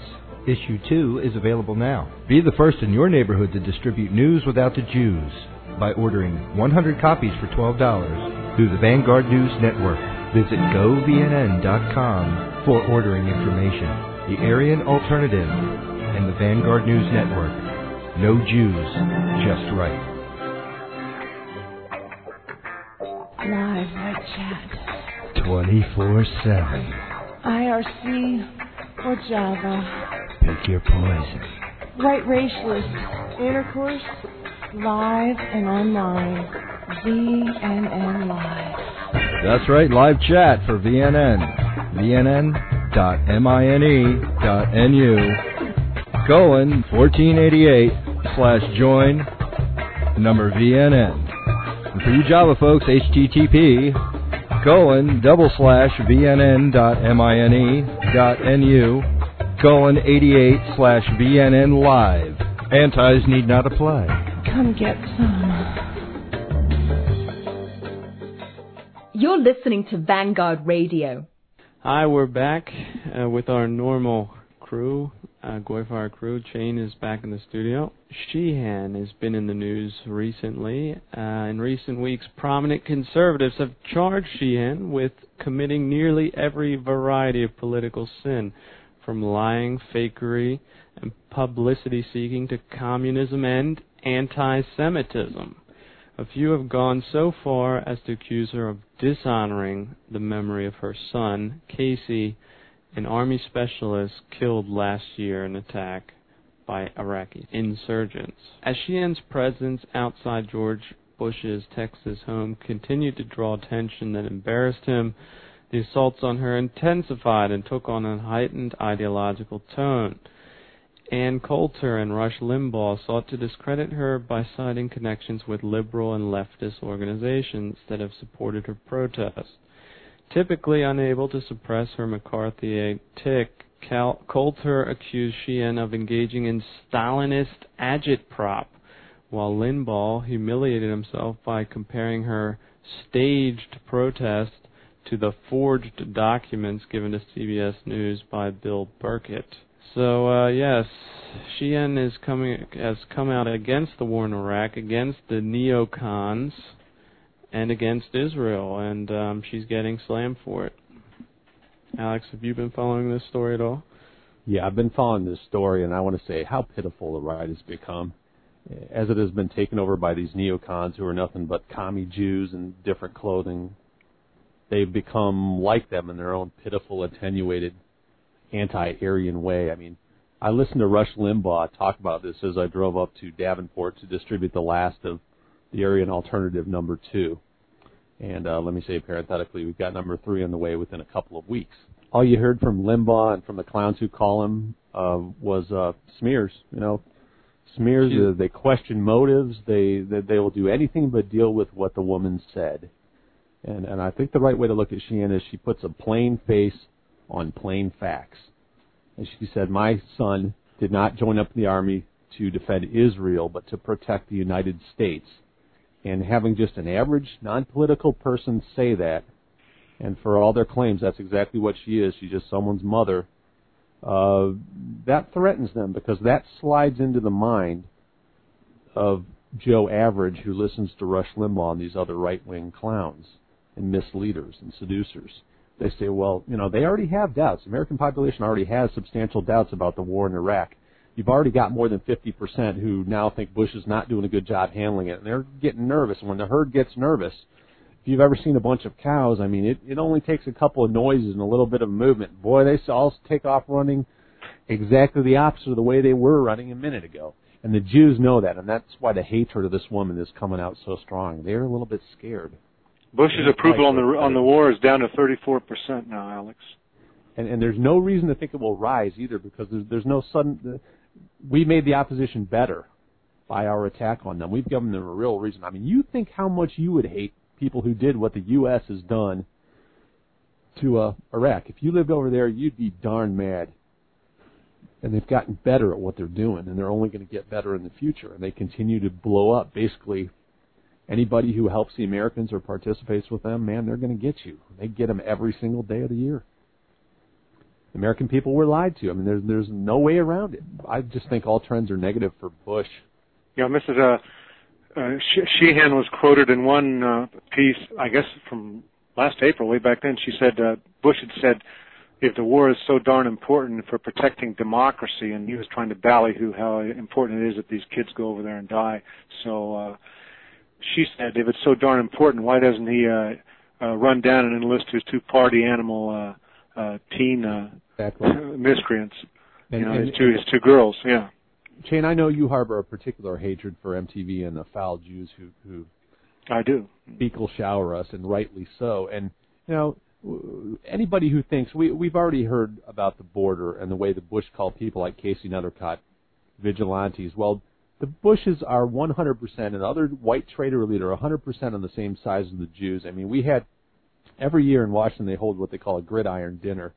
Issue 2 is available now. Be the first in your neighborhood to distribute news without the Jews by ordering 100 copies for $12 through the Vanguard News Network. Visit govnn.com for ordering information. The Aryan Alternative and the Vanguard News Network. No Jews, just right. Live Chat. 24 7. IRC or Java. Pick your poison. White Racialist. Intercourse. Live and online. VNN Live. That's right, live chat for VNN. VNN.mine.nu. Colon 1488 slash join number VNN. And for you Java folks, HTTP colon double slash VNN.mine.nu colon 88 slash VNN live. Antis need not apply. Come get some. You're listening to Vanguard Radio. Hi, we're back uh, with our normal crew, uh, Goyfire crew. Chain is back in the studio. Sheehan has been in the news recently. Uh, in recent weeks, prominent conservatives have charged Sheehan with committing nearly every variety of political sin, from lying, fakery, and publicity seeking to communism and anti Semitism. A few have gone so far as to accuse her of dishonoring the memory of her son, Casey, an army specialist killed last year in an attack by Iraqi insurgents. As Sheehan's presence outside George Bush's Texas home continued to draw attention that embarrassed him, the assaults on her intensified and took on a heightened ideological tone. Ann Coulter and Rush Limbaugh sought to discredit her by citing connections with liberal and leftist organizations that have supported her protest. Typically unable to suppress her McCarthyite tick, Cal- Coulter accused Sheehan of engaging in Stalinist agitprop, while Limbaugh humiliated himself by comparing her staged protest to the forged documents given to CBS News by Bill Burkett. So uh, yes, Sheehan is coming has come out against the war in Iraq, against the neocons, and against Israel, and um, she's getting slammed for it. Alex, have you been following this story at all? Yeah, I've been following this story, and I want to say how pitiful the right has become, as it has been taken over by these neocons who are nothing but commie Jews in different clothing. They've become like them in their own pitiful, attenuated, anti-Aryan way. I mean, I listened to Rush Limbaugh talk about this as I drove up to Davenport to distribute the last of the Aryan Alternative number two. And uh, let me say parenthetically, we've got number three on the way within a couple of weeks. All you heard from Limbaugh and from the clowns who call him uh, was uh, smears. You know, smears. Uh, they question motives. They, they they will do anything but deal with what the woman said. And and I think the right way to look at Sheehan is she puts a plain face on plain facts. And she said, My son did not join up in the army to defend Israel, but to protect the United States. And having just an average, non political person say that, and for all their claims, that's exactly what she is. She's just someone's mother. Uh, that threatens them because that slides into the mind of Joe Average, who listens to Rush Limbaugh and these other right wing clowns and misleaders and seducers they say, well, you know, they already have doubts. The American population already has substantial doubts about the war in Iraq. You've already got more than 50% who now think Bush is not doing a good job handling it, and they're getting nervous. And when the herd gets nervous, if you've ever seen a bunch of cows, I mean, it, it only takes a couple of noises and a little bit of movement. Boy, they all take off running exactly the opposite of the way they were running a minute ago. And the Jews know that, and that's why the hatred of this woman is coming out so strong. They're a little bit scared. Bush's approval on the on the war is down to 34 percent now, Alex. And and there's no reason to think it will rise either because there's there's no sudden. We made the opposition better by our attack on them. We've given them a real reason. I mean, you think how much you would hate people who did what the U.S. has done to uh, Iraq. If you lived over there, you'd be darn mad. And they've gotten better at what they're doing, and they're only going to get better in the future. And they continue to blow up basically anybody who helps the Americans or participates with them, man, they're going to get you. They get them every single day of the year. The American people were lied to. I mean, there's there's no way around it. I just think all trends are negative for Bush. Yeah, Mrs. Uh, uh, Sheehan was quoted in one uh, piece, I guess from last April, way back then. She said uh, Bush had said, "If the war is so darn important for protecting democracy," and he was trying to ballyhoo how important it is that these kids go over there and die. So uh, she said, "If it's so darn important, why doesn't he uh, uh, run down and enlist his two party animal uh, uh, teen uh, exactly. miscreants?" And, you know, and, his two his two girls. Yeah. Shane, I know you harbor a particular hatred for MTV and the foul Jews who who I do fecal shower us, and rightly so. And you know, anybody who thinks we we've already heard about the border and the way the Bush called people like Casey Nethercott vigilantes. Well, the Bushes are 100% and other white trader leader 100% on the same size as the Jews. I mean, we had every year in Washington they hold what they call a gridiron dinner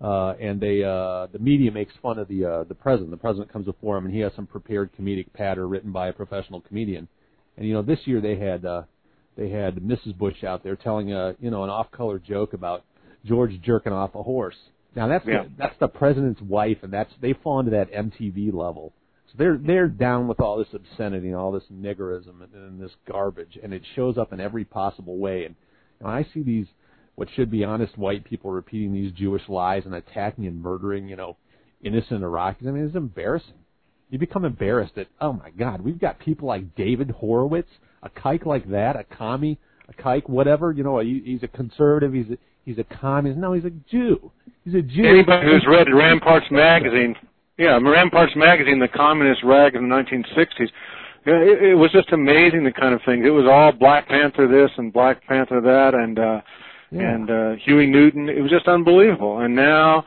uh, and they uh, the media makes fun of the uh, the president. The president comes before him, and he has some prepared comedic patter written by a professional comedian. And you know, this year they had uh, they had Mrs. Bush out there telling a you know an off-color joke about George jerking off a horse. Now that's yeah. the, that's the president's wife, and that's they fall into that MTV level. So they're they're down with all this obscenity and all this niggerism and, and this garbage, and it shows up in every possible way. And when I see these what should be honest white people repeating these Jewish lies and attacking and murdering, you know, innocent Iraqis. I mean, it's embarrassing. You become embarrassed that, oh my God, we've got people like David Horowitz, a kike like that, a commie, a kike, whatever, you know, he's a conservative, he's a, he's a communist. No, he's a Jew. He's a Jew. Anybody who's read Ramparts magazine, yeah, Ramparts magazine, the communist rag in the 1960s, it, it was just amazing the kind of things. It was all Black Panther this and Black Panther that, and uh, yeah. and uh, Huey Newton. It was just unbelievable. And now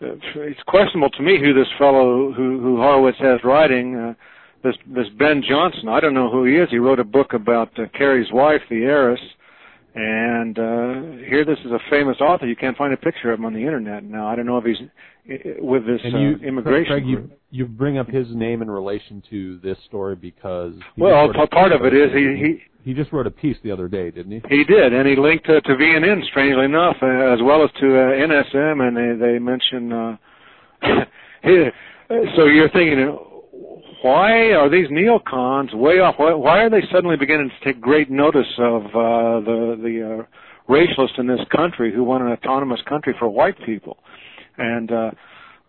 uh, it's questionable to me who this fellow who, who Horowitz has writing. Uh, this this Ben Johnson. I don't know who he is. He wrote a book about uh, Kerry's wife, the heiress. And uh, here, this is a famous author. You can't find a picture of him on the internet now. I don't know if he's with this you, uh, immigration. Craig, you, group. you bring up his name in relation to this story because well, part of it is he, he he just wrote a piece the other day, didn't he? He did, and he linked uh, to VNN, strangely enough, uh, as well as to uh, NSM, and they they mention. Uh, so you're thinking, why are these neocons way off? Why, why are they suddenly beginning to take great notice of uh, the the uh, racialists in this country who want an autonomous country for white people? And uh,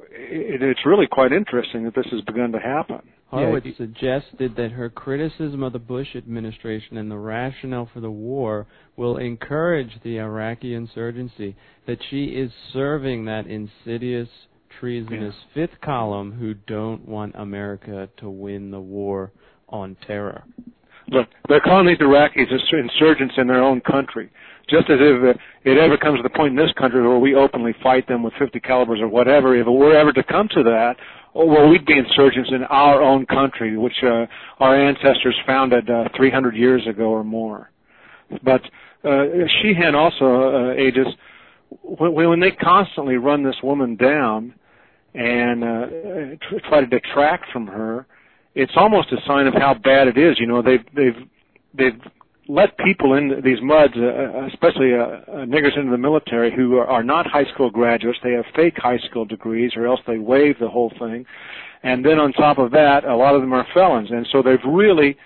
it, it's really quite interesting that this has begun to happen. Horowitz yeah, suggested that her criticism of the Bush administration and the rationale for the war will encourage the Iraqi insurgency, that she is serving that insidious, treasonous yeah. fifth column who don't want America to win the war on terror. Look, they're calling these Iraqis insurgents in their own country. Just as if it ever comes to the point in this country where we openly fight them with 50 calibers or whatever, if it were ever to come to that, oh, well, we'd be insurgents in our own country, which uh, our ancestors founded uh, 300 years ago or more. But uh, Sheehan also, uh, Aegis, when, when they constantly run this woman down and uh, try to detract from her, it's almost a sign of how bad it is. You know, they've they've they've let people in these muds, uh, especially uh, uh, niggers into the military, who are, are not high school graduates. They have fake high school degrees, or else they waive the whole thing. And then on top of that, a lot of them are felons, and so they've really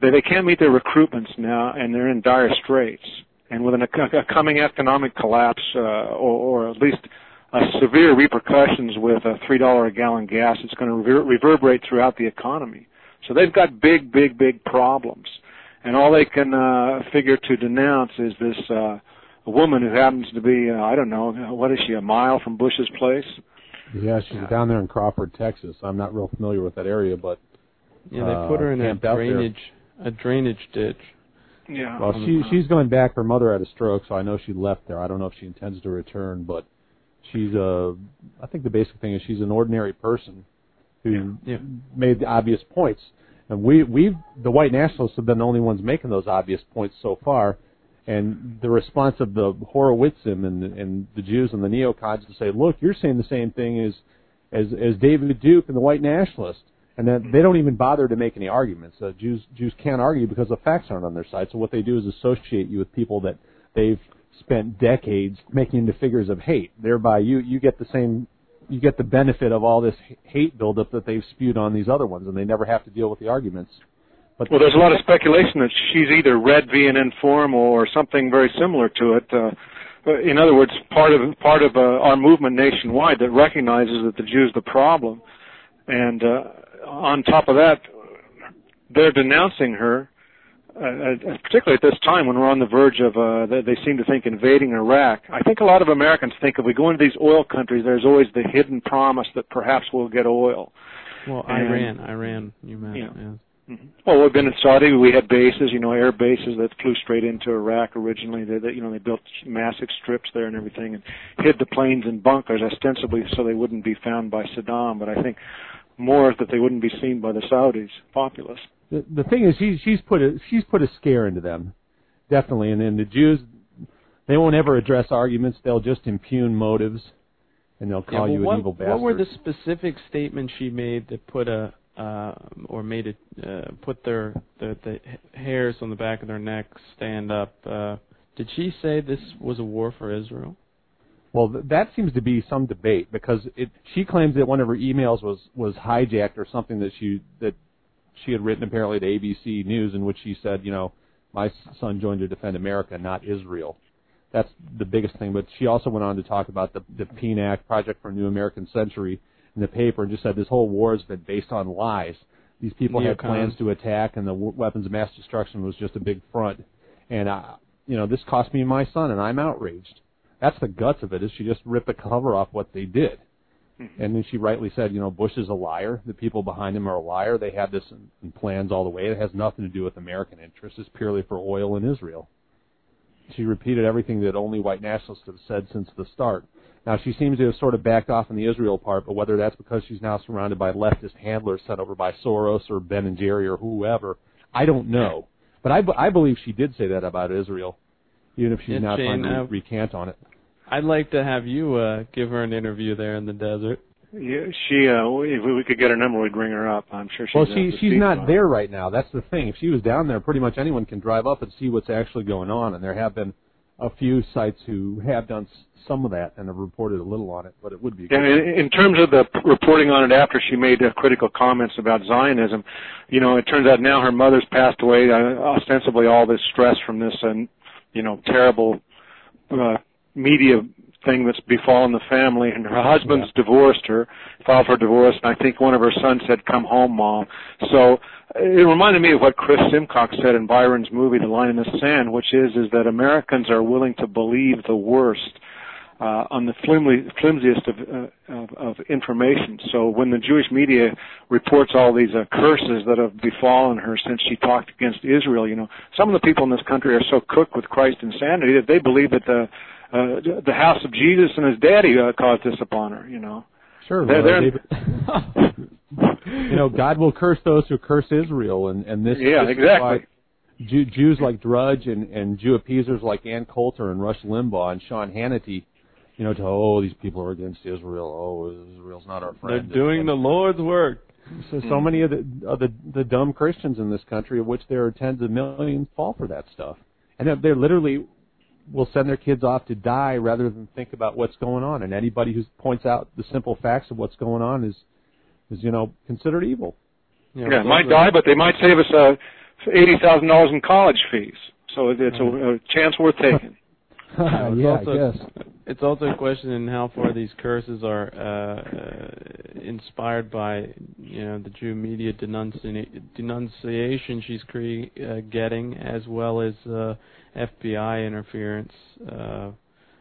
they, they can't meet their recruitments now, and they're in dire straits. And with an, a, a coming economic collapse, uh, or, or at least uh, severe repercussions with a three dollar a gallon gas, it's going to rever- reverberate throughout the economy. So they've got big, big, big problems and all they can uh, figure to denounce is this uh, a woman who happens to be uh, I don't know what is she a mile from Bush's place. Yeah, she's yeah. down there in Crawford, Texas. I'm not real familiar with that area, but yeah, they put her in a drainage a drainage ditch. Yeah. Well, she she's going back. Her mother had a stroke, so I know she left there. I don't know if she intends to return, but she's a. I think the basic thing is she's an ordinary person who yeah. made the obvious points. And we we've the white nationalists have been the only ones making those obvious points so far. And the response of the Horowitzim and and the Jews and the neocons to say, look, you're saying the same thing as as as David Duke and the white nationalists. and then they don't even bother to make any arguments. Uh, Jews Jews can't argue because the facts aren't on their side. So what they do is associate you with people that they've spent decades making into figures of hate. Thereby, you you get the same you get the benefit of all this hate buildup that they've spewed on these other ones, and they never have to deal with the arguments. But well, there's a lot of speculation that she's either read VNN Forum or something very similar to it. Uh, in other words, part of part of uh, our movement nationwide that recognizes that the Jews the problem, and uh, on top of that, they're denouncing her, uh, uh, particularly at this time when we're on the verge of, uh, they, they seem to think invading Iraq. I think a lot of Americans think if we go into these oil countries, there's always the hidden promise that perhaps we'll get oil. Well, And- Iran, Iran, you meant. Yeah. yeah. Well, we've been in Saudi. We had bases, you know, air bases that flew straight into Iraq originally. They, they, you know, they built massive strips there and everything, and hid the planes in bunkers ostensibly so they wouldn't be found by Saddam. But I think more that they wouldn't be seen by the Saudis populace. The, the thing is, she, she's put a she's put a scare into them, definitely. And then the Jews, they won't ever address arguments. They'll just impugn motives, and they'll Yeah, call well, you what, an evil bastard. What were the specific statements she made that put a uh, or made it uh, put their the, the hairs on the back of their neck stand up? Uh, did she say this was a war for Israel? Well, th- that seems to be some debate because it, she claims that one of her emails was was hijacked or something that she that she had written apparently to ABC News in which she said, you know, my son joined to defend America, not Israel. That's the biggest thing. But she also went on to talk about the the PNAC Project for a New American Century in the paper and just said this whole war has been based on lies. These people had plans to attack, and the w- weapons of mass destruction was just a big front. And uh, you know, this cost me my son, and I'm outraged. That's the guts of it. Is she just ripped the cover off what they did? And then she rightly said, you know, Bush is a liar. The people behind him are a liar. They had this in, in plans all the way. It has nothing to do with American interests. It's purely for oil in Israel. She repeated everything that only white nationalists have said since the start. Now she seems to have sort of backed off on the Israel part, but whether that's because she's now surrounded by leftist handlers sent over by Soros or Ben and Jerry or whoever, I don't know. But I, b- I believe she did say that about Israel, even if she's now trying to recant on it. I'd like to have you uh, give her an interview there in the desert. Yeah, she. Uh, if we could get her number, we'd ring her up. I'm sure she's. Well, uh, she she's not on. there right now. That's the thing. If she was down there, pretty much anyone can drive up and see what's actually going on. And there have been a few sites who have done some of that and have reported a little on it. But it would be. Yeah, in, in terms of the reporting on it after she made uh, critical comments about Zionism, you know, it turns out now her mother's passed away. Uh, ostensibly, all this stress from this, and you know, terrible uh, media thing that's befallen the family. And her husband's divorced her, filed for divorce, and I think one of her sons said, "Come home, mom." So it reminded me of what Chris Simcox said in Byron's movie, The Line in the Sand, which is is that Americans are willing to believe the worst uh, on the flimsy, flimsiest of, uh, of, of information. So when the Jewish media reports all these uh, curses that have befallen her since she talked against Israel, you know, some of the people in this country are so cooked with Christ insanity that they believe that the uh, the house of Jesus and his daddy uh, caused this upon her. You know, Sure. They're- they're- David- you know, God will curse those who curse Israel, and and this. Yeah, this exactly. Jew, Jews like Drudge and and Jew appeasers like Ann Coulter and Rush Limbaugh and Sean Hannity, you know, to oh these people are against Israel. Oh, Israel's not our friend. They're friend. doing the Lord's work. So so many of the of the the dumb Christians in this country, of which there are tens of millions, fall for that stuff, and they're, they're literally will send their kids off to die rather than think about what's going on. And anybody who points out the simple facts of what's going on is is you know considered evil. yeah, might die, but they might save us uh, eighty thousand dollars in college fees. So it's a, a chance worth taking. It's yeah, also, I guess. It's also a question in how far these curses are uh, uh, inspired by, you know, the Jew media denunci- denunciation she's cre- uh, getting, as well as uh, FBI interference uh,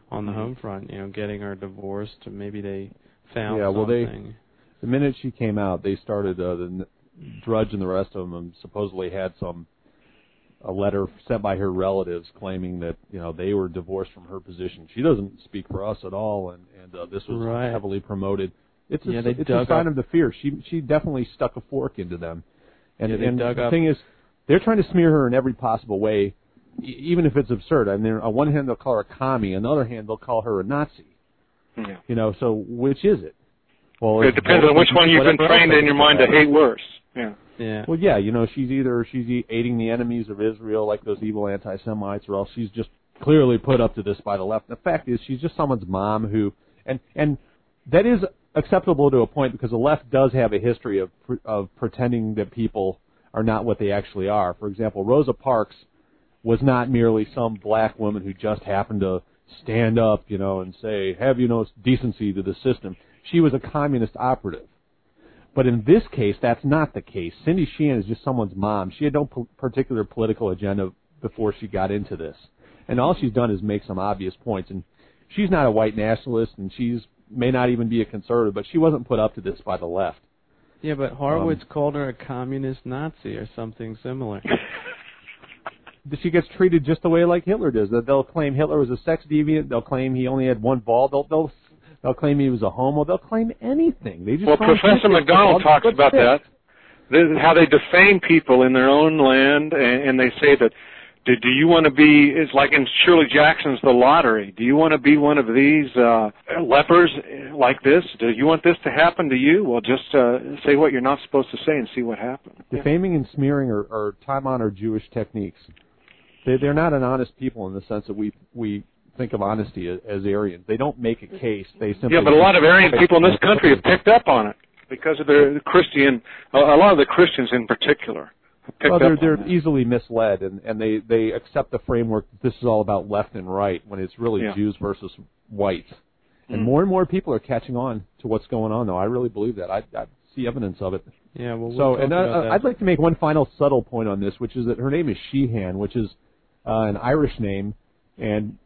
on the home front. You know, getting her divorced, or maybe they found yeah, well, they the minute she came out, they started uh, the Drudge and the rest of them supposedly had some a letter sent by her relatives claiming that you know they were divorced from her position. She doesn't speak for us at all, and and uh, this was Right. heavily promoted. It's a, Yeah, they it's a sign up- of the fear. She she definitely stuck a fork into them, and, Yeah, and the up- thing is, they're trying to smear her in every possible way, even if it's absurd. I mean, on one hand they'll call her a commie, on the other hand they'll call her a Nazi. Yeah. You know, so which is it? Well, It depends on which one you've been trained in your mind to hate worse. Yeah. Yeah. Well, yeah, you know, she's either she's e- aiding the enemies of Israel, like those evil anti-Semites, or else she's just clearly put up to this by the left. The fact is, she's just someone's mom who, and and that is acceptable to a point because the left does have a history of pr- of pretending that people are not what they actually are. For example, Rosa Parks was not merely some black woman who just happened to stand up, you know, and say, "Have you no decency to the system?" She was a communist operative. But in this case, that's not the case. Cindy Sheehan is just someone's mom. She had no p- particular political agenda before she got into this. And all she's done is make some obvious points. And she's not a white nationalist, and she's may not even be a conservative, but she wasn't put up to this by the left. Yeah, but Horowitz um, called her a communist Nazi or something similar. She gets treated just the way like Hitler does. That They'll claim Hitler was a sex deviant. They'll claim he only had one ball. They'll they'll, they'll claim he was a homo. They'll claim anything. They just Well, Professor think it's all MacDonald talks about that. This is how they defame people in their own land, and, and they say that, do, do you want to be? It's like in Shirley Jackson's The Lottery. Do you want to be one of these uh, lepers like this? Do you want this to happen to you? Well, just uh, say what you're not supposed to say and see what happens. Defaming and smearing are, are time-honored Jewish techniques. They, they're not an honest people in the sense that we we think of honesty as, as Aryans. They don't make a case. They simply Yeah, but a lot of Aryan people in this country have picked up on it because of their Christian. A, a lot of the Christians in particular picked well, they're they're that. easily misled, and and they they accept the framework that this is all about left and right when it's really Yeah. Jews versus whites. And Mm. more and more people are catching on to what's going on, though. I really believe that. I, I see evidence of it. Yeah, well, we'll so, talk and uh, about. I'd like to make one final subtle point on this, which is that her name is Sheehan, which is uh, an Irish name, and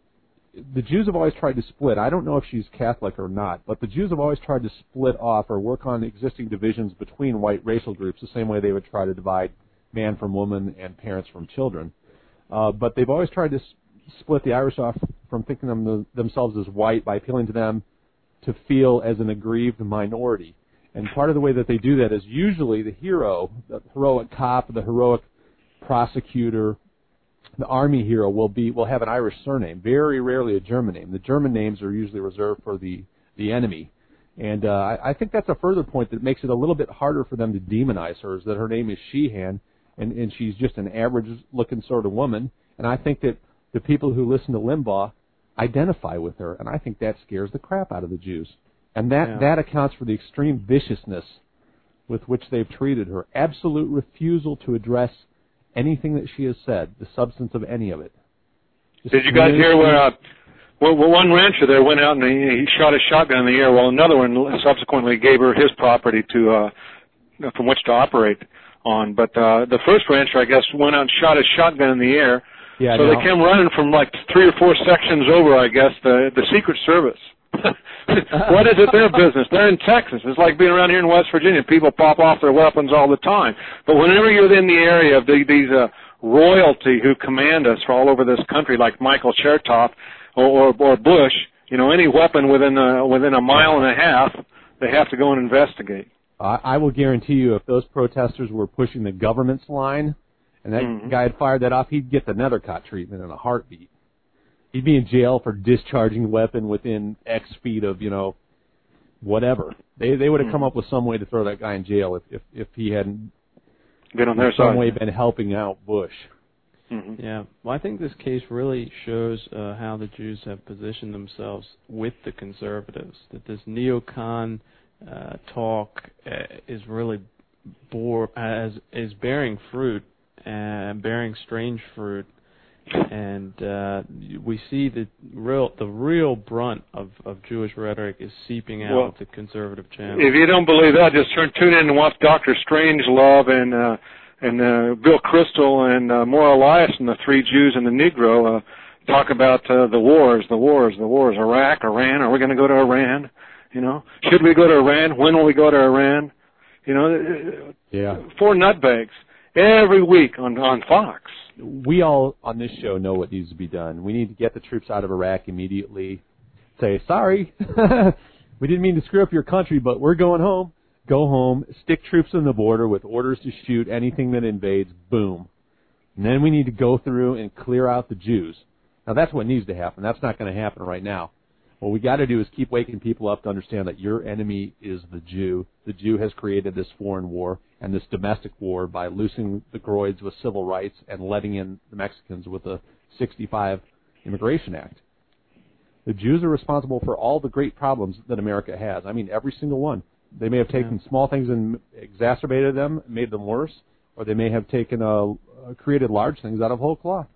the Jews have always tried to split. I don't know if she's Catholic or not, but the Jews have always tried to split off or work on existing divisions between white racial groups, the same way they would try to divide man from woman and parents from children. Uh, but they've always tried to s- split the Irish off from thinking them themselves as white by appealing to them to feel as an aggrieved minority. And part of the way that they do that is usually the hero, the heroic cop, the heroic prosecutor, the army hero will be will have an Irish surname, very rarely a German name. The German names are usually reserved for the the enemy. And uh, I, I think that's a further point that makes it a little bit harder for them to demonize her, is that her name is Sheehan, and, and she's just an average-looking sort of woman. And I think that the people who listen to Limbaugh identify with her, and I think that scares the crap out of the Jews. And that Yeah. that accounts for the extreme viciousness with which they've treated her. Absolute refusal to address anything that she has said, the substance of any of it. Just Did you guys hear where uh, well, well, one rancher there went out and he, he shot a shotgun in the air, while another one subsequently gave her his property to uh, from which to operate on. But uh, the first rancher, I guess, went out and shot his shotgun in the air. Yeah, so no. they came running from like three or four sections over, I guess, the the Secret Service. what is it their business? They're in Texas. It's like being around here in West Virginia. People pop off their weapons all the time. But whenever you're in the area of the, these uh, royalty who command us from all over this country, like Michael Chertoff or, or, or Bush, you know, any weapon within a, within a mile and a half, they have to go and investigate. I, I will guarantee you, if those protesters were pushing the government's line, and that Mhm. guy had fired that off, he'd get the Nethercott treatment in a heartbeat. He'd be in jail for discharging a weapon within X feet of, you know, whatever. They they would have come Mhm. up with some way to throw that guy in jail if if, if he hadn't Been on their in some side. way been helping out Bush. Mhm. Yeah, well, I think this case really shows uh, how the Jews have positioned themselves with the conservatives. That this neocon uh, talk uh, is really bore as is bearing fruit and bearing strange fruit, and uh, we see the real the real brunt of, of Jewish rhetoric is seeping out Well, of the conservative channel. If you don't believe that, just turn tune in and watch Doctor Strangelove and uh, and uh, Bill Kristol and uh, Mara Liasson and the three Jews and the Negro uh, talk about uh, the wars, the wars, the wars. Iraq, Iran. Are we going to go to Iran? You know, should we go to Iran? When will we go to Iran? You know, Yeah. uh, four nutbags every week on on Fox. we all on this show know what needs to be done. We need to get the troops out of Iraq immediately. Say sorry, we didn't mean to screw up your country, but we're going home. Go home. Stick troops on the border with orders to shoot anything that invades. Boom. And then we need to go through and clear out the Jews. Now that's what needs to happen. That's not going to happen right now. What we got to do is keep waking people up to understand that your enemy is the Jew. The Jew has created this foreign war and this domestic war by loosing the groids with civil rights and letting in the Mexicans with the 65 Immigration Act. The Jews are responsible for all the great problems that America has. I mean, every single one. They may have taken yeah. small things and exacerbated them, made them worse, or they may have taken a, uh, created large things out of whole cloth.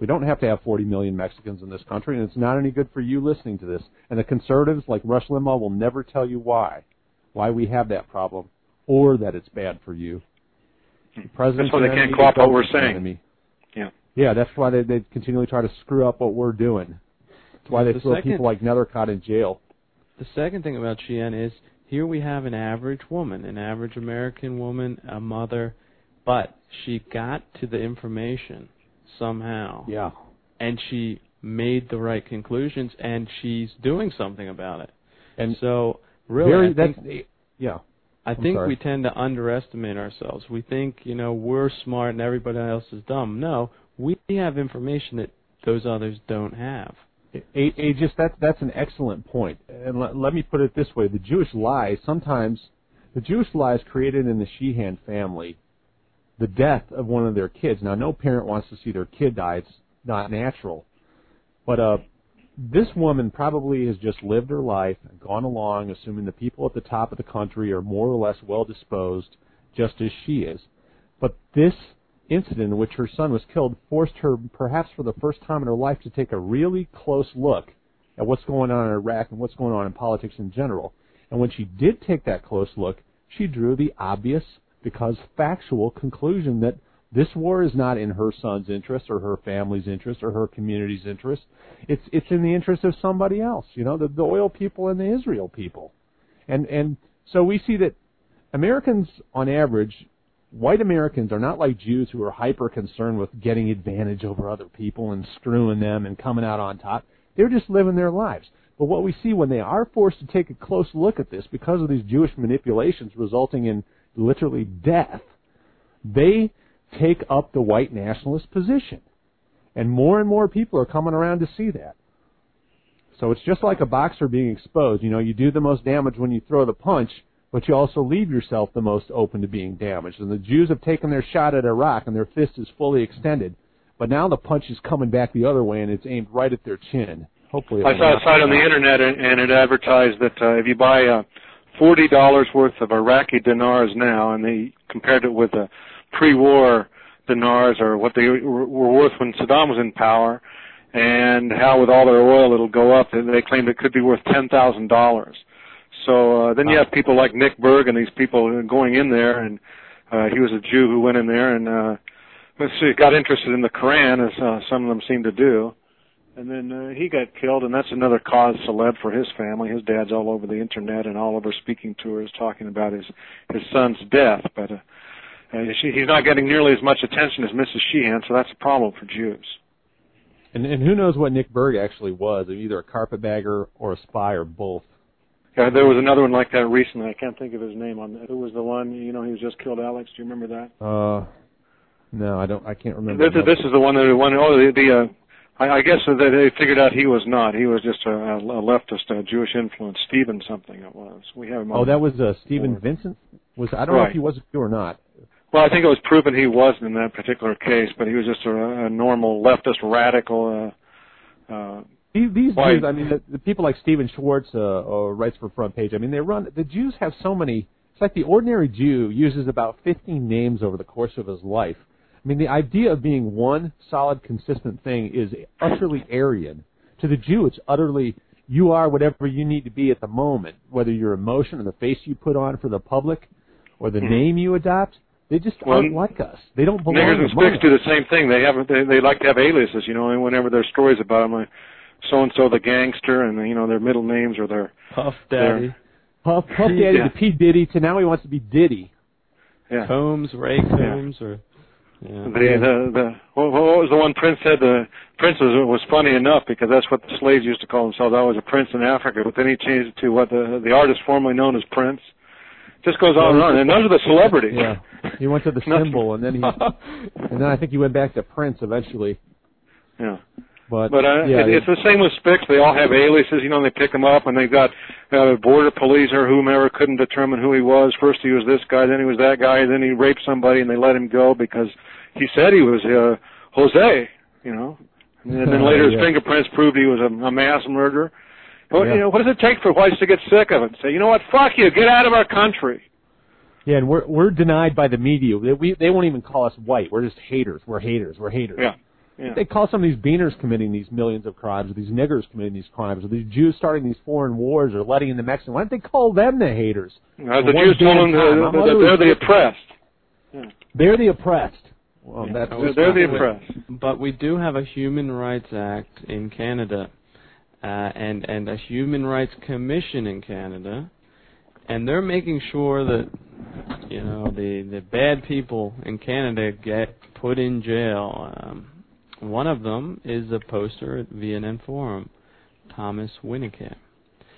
We don't have to have 40 million Mexicans in this country, and it's not any good for you listening to this. And the conservatives, like Rush Limbaugh, will never tell you why, why we have that problem, or that it's bad for you. The hmm. that's why they can't cop what we're saying. Enemy. Yeah. Yeah, that's why they, they continually try to screw up what we're doing. That's why they the throw second, people like Nethercott in jail. The second thing about Sheehan is here we have an average woman, an average American woman, a mother, but she got to the information somehow. Yeah. And she made the right conclusions, and she's doing something about it. And so, really, very, I think, that's, yeah. I I'm think sorry. we tend to underestimate ourselves. We think, you know, we're smart and everybody else is dumb. No, we have information that those others don't have. A, a, just that that's an excellent point. And let, let me put it this way: the Jewish lie sometimes, the Jewish lie is created in the Sheehan family, the death of one of their kids. Now, no parent wants to see their kid die; it's not natural. But uh, this woman probably has just lived her life and gone along, assuming the people at the top of the country are more or less well disposed, just as she is. But this incident in which her son was killed forced her, perhaps for the first time in her life, to take a really close look at what's going on in Iraq and what's going on in politics in general. And when she did take that close look, she drew the obvious, because factual, conclusion that this war is not in her son's interest or her family's interest or her community's interest. It's it's in the interest of somebody else, you know, the, the oil people and the Israel people. And and so we see that Americans on average white Americans are not like Jews who are hyper concerned with getting advantage over other people and screwing them and coming out on top. They're just living their lives. But what we see when they are forced to take a close look at this because of these Jewish manipulations resulting in literally death, they take up the white nationalist position. And more and more people are coming around to see that. So it's just like a boxer being exposed. You know, you do the most damage when you throw the punch, but you also leave yourself the most open to being damaged. And the Jews have taken their shot at Iraq, and their fist is fully extended. But now the punch is coming back the other way, and it's aimed right at their chin. Hopefully, I saw a site on the internet, and and it advertised that uh, if you buy uh, forty dollars worth of Iraqi dinars now, and they compared it with the pre-war dinars or what they were worth when Saddam was in power, and how with all their oil it'll go up. And they claimed it could be worth ten thousand dollars. So uh, then you have people like Nick Berg and these people going in there, and uh, he was a Jew who went in there and uh, let's see, got interested in the Quran, as uh, some of them seem to do. And then uh, he got killed, and that's another cause celeb for his family. His dad's all over the internet and all over speaking tours talking about his his son's death. But uh, uh, she, he's not getting nearly as much attention as Mrs. Sheehan, so that's a problem for Jews. And, and who knows what Nick Berg actually was? Either a carpetbagger or a spy or both. Yeah, there was another one like that recently. I can't think of his name. On who was the one? You know, he was just killed. Alex, do you remember that? Uh, no, I don't. I can't remember. This, this is the one that won. Oh, the, the uh, I, I guess that they figured out he was not. He was just a, a leftist, a Jewish influence. Stephen something it was. We have him. Oh, that was uh, Stephen Vincent. Was I don't right. know if he was a Jew or not. Well, I think it was proven he wasn't in that particular case, but he was just a, a normal leftist radical. Uh, uh, these, these Jews, I mean, the, the people like Stephen Schwartz uh, or writes for Front Page. I mean, they run. The Jews have so many. It's like the ordinary Jew uses about 15 names over the course of his life. I mean, the idea of being one solid, consistent thing is utterly Aryan. To the Jew, it's utterly you are whatever you need to be at the moment, whether your emotion or the face you put on for the public or the mm-hmm. name you adopt. They just well, aren't like us. They don't belong. Niggers and sticks do the same thing. They have they, they like to have aliases, you know. And whenever there's stories about them, like so and so the gangster, and you know their middle names or their Puff Daddy, their, Puff Puff Daddy yeah. to P Diddy to now he wants to be Diddy. Yeah. Combs, Ray Combs, yeah. or yeah. The the the what, what was the one Prince said? The Prince was was funny enough because that's what the slaves used to call themselves. I was a prince in Africa, but then he changed it to what the the artist formerly known as Prince. Just goes on and on, and those are the celebrities. Yeah, he went to the symbol, and then he, and then I think he went back to Prince eventually. Yeah. But, But uh, yeah, it, it's the same with Spix. They all have aliases. You know, and they pick them up, and they've got uh, border police or whomever couldn't determine who he was. First he was this guy, then he was that guy, then he raped somebody, and they let him go because he said he was uh, Jose. You know, and then later his Yeah. fingerprints proved he was a, a mass murderer. Well, Yeah. you know, what does it take for whites to get sick of it? Say, you know what? Fuck you. Get out of our country. Yeah, and we're we're denied by the media. They, we they won't even call us white. We're just haters. We're haters. We're haters. Yeah. Yeah. They call some of these beaners committing these millions of crimes, or these niggers committing these crimes, or these Jews starting these foreign wars, or letting in the Mexicans. Why don't they call them the haters? Uh, For the Jews told them that, I'm that they're the oppressed. They're the oppressed. Well, that's They're, they're the oppressed. But we do have a Human Rights Act in Canada, uh, and and a Human Rights Commission in Canada, and they're making sure that you know the the bad people in Canada get put in jail. Um, one of them is a poster at VNN Forum, Thomas Winnicki.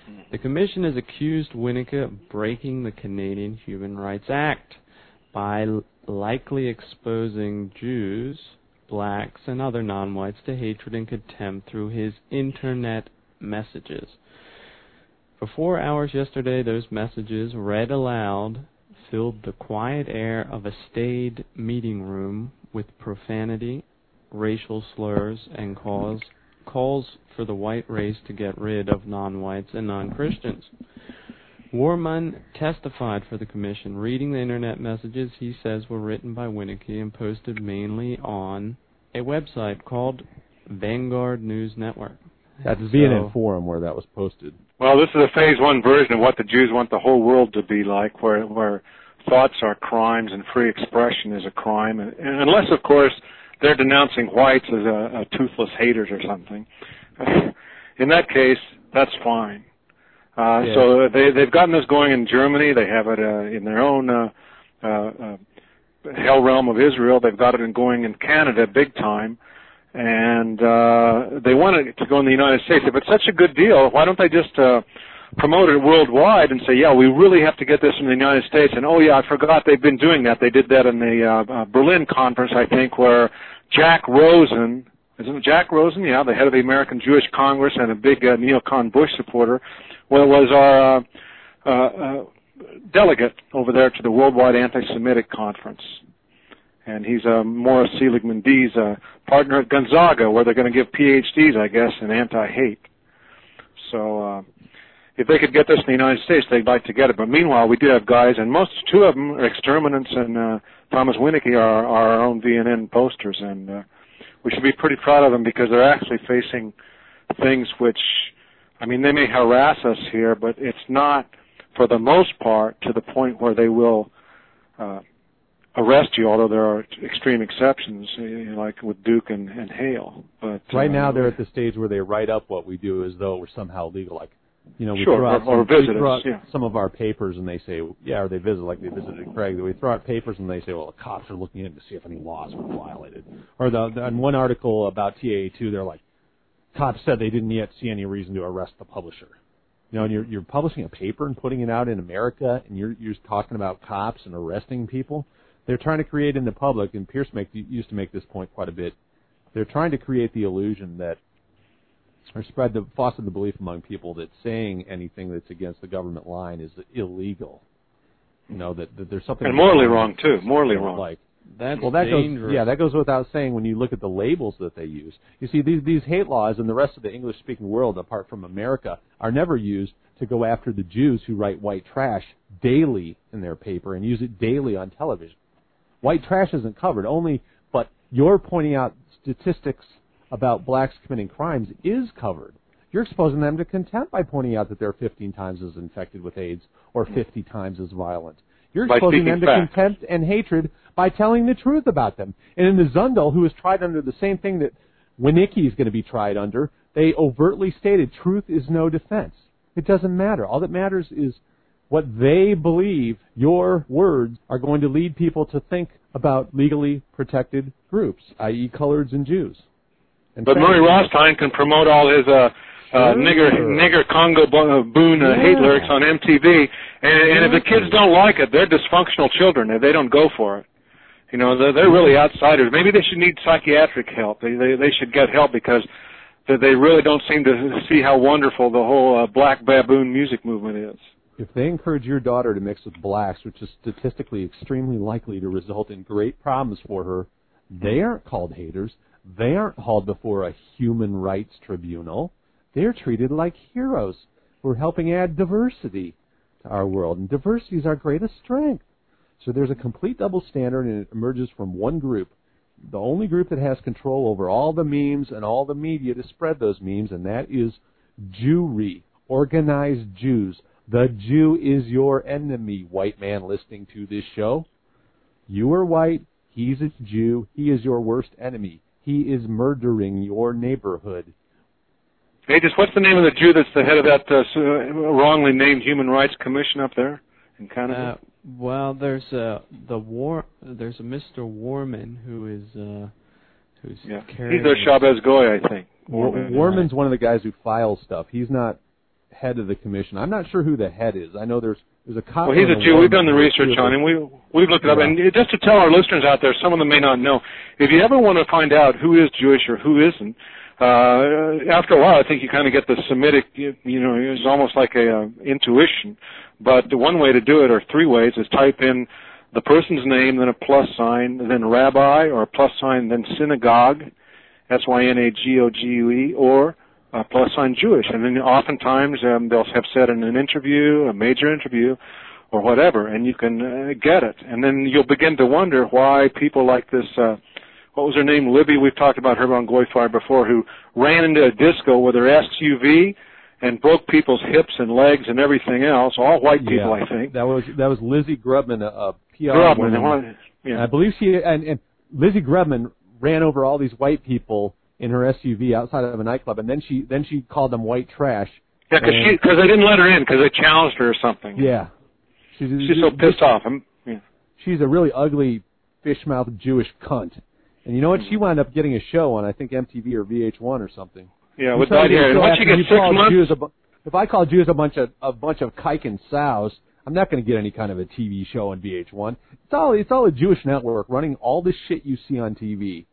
Mm-hmm. The commission has accused Winnicki of breaking the Canadian Human Rights Act by l- likely exposing Jews, blacks, and other non-whites to hatred and contempt through his internet messages. For four hours yesterday, those messages, read aloud, filled the quiet air of a staid meeting room with profanity, racial slurs, and calls calls for the white race to get rid of non-whites and non-Christians. Warman testified for the commission. Reading the internet messages, he says, were written by Winnicki and posted mainly on a website called Vanguard News Network. That's So- VNN forum where that was posted. Well, this is a phase one version of what the Jews want the whole world to be like, where where thoughts are crimes and free expression is a crime, and, and unless, of course, they're denouncing whites as a, a toothless haters or something. In that case, that's fine. Uh, Yeah. So they they've gotten this going in Germany. They have it uh, in their own uh, uh, uh, hell realm of Israel. They've got it in going in Canada big time and uh, they want it to go in the United States. If it's such a good deal, why don't they just uh, promote it worldwide and say, yeah, we really have to get this in the United States? And oh yeah, I forgot they've been doing that. They did that in the uh, uh, Berlin conference, I think, where Jack Rosen, isn't it Jack Rosen? Yeah, the head of the American Jewish Congress and a big uh, neocon Bush supporter, well, was our uh, uh, uh, delegate over there to the Worldwide Anti-Semitic Conference and he's uh, Morris Seligman Dees' uh, partner at Gonzaga, where they're going to give PhDs, I guess, in anti-hate. So uh, if they could get this in the United States, they'd like to get it. But meanwhile, we do have guys, and most two of them, are Exterminants and uh, Thomas Winnicki, are, are our own VNN posters, and uh, we should be pretty proud of them because they're actually facing things which, I mean, they may harass us here, but it's not, for the most part, to the point where they will. Uh, arrest you, although there are extreme exceptions, you know, like with Duke and, and Hale. But Right uh, now, they're at the stage where they write up what we do as though it were somehow legal. Like, you know, we Sure, throw out, or- or some, we throw out yeah. some of our papers, and they say, yeah, or they visit like they visited Craig. We throw out papers, and they say, well, the cops are looking in to see if any laws were violated. Or the, the in one article about TAA2, they're like, cops said they didn't yet see any reason to arrest the publisher. You know, and you're you're publishing a paper and putting it out in America, and you're you're talking about cops and arresting people. They're trying to create in the public, and Pierce make, used to make this point quite a bit. They're trying to create the illusion that, or spread the foster the belief among people that saying anything that's against the government line is illegal. You know that, that there's something And morally wrong, too. Morally wrong. Like That's well, that dangerous. goes yeah, that goes without saying when you look at the labels that they use. You see, these these hate laws in the rest of the English speaking world, apart from America, are never used to go after the Jews who write white trash daily in their paper and use it daily on television. White trash isn't covered. Only, but you're pointing out statistics about blacks committing crimes is covered. You're exposing them to contempt by pointing out that they're 15 times as infected with AIDS or 50 times as violent. You're exposing them to facts. contempt and hatred by telling the truth about them. And in the Zundel, who was tried under the same thing that Winnicki is going to be tried under, they overtly stated truth is no defense. It doesn't matter. All that matters is what they believe your words are going to lead people to think about legally protected groups, i.e., coloreds and Jews. And But Murray Rothstein can promote all his uh, uh, nigger nigger Congo bo- boon uh, hate lyrics on MTV, and, and if the kids don't like it, they're dysfunctional children. If they don't go for it, you know, they're, they're really outsiders. Maybe they should need psychiatric help. They, they they should get help because that they really don't seem to see how wonderful the whole uh, black baboon music movement is. If they encourage your daughter to mix with blacks, which is statistically extremely likely to result in great problems for her, they aren't called haters. They aren't hauled before a human rights tribunal. They're treated like heroes who are helping add diversity to our world. And diversity is our greatest strength. So there's a complete double standard, and it emerges from one group. The only group that has control over all the memes and all the media to spread those memes, and that is Jewry, organized Jews. The Jew is your enemy, white man listening to this show. You are white, he's a Jew, he is your worst enemy. He is murdering your neighborhood. Hey, just what's the name of the Jew that's the head of that uh, wrongly named Human Rights Commission up there in Canada? Uh, well, there's a the war. There's a Mr. Warman who is uh, who's yeah. carrying. He's their Shabbos goy, I think. Warman. Warman's one of the guys who files stuff. He's not head of the commission. I'm not sure who the head is. I know there's there's a cop. Well, he's a Jew. We've done the research on him. We we've looked it up, Yeah. and just to tell our listeners out there, some of them may not know. If you ever want to find out who is Jewish or who isn't, uh, after a while, I think you kind of get the Semitic. You, you know, it's almost like a uh, intuition. But the one way to do it, or three ways, is type in the person's name, then a plus sign, then rabbi, or a plus sign, then synagogue, S Y N A G O G U E, or uh, plus sign Jewish. And then oftentimes um, they'll have said in an interview, a major interview, or whatever, and you can uh, get it. And then you'll begin to wonder why people like this, uh, what was her name, Libby, we've talked about her on Goyfire before, who ran into a disco with her SUV and broke people's hips and legs and everything else, all white people, yeah, I think. That was that was Lizzie Grubman, a, a PR Grubman, woman. yeah. I believe she and, and Lizzie Grubman ran over all these white people in her SUV outside of a nightclub, and then she then she called them white trash. Yeah, because she because they didn't let her in because they challenged her or something. Yeah, she's, She's so pissed off. I'm, yeah. She's a really ugly, fish-mouthed Jewish cunt. And you know what? She mm-hmm. wound up getting a show on I think MTV or VH1 or something. Yeah, with that get a hair. And show once you get you six months, Jews a if I call Jews a bunch of a bunch of kike and sows, I'm not going to get any kind of a TV show on VH1. It's all it's all a Jewish network running all the shit you see on TV.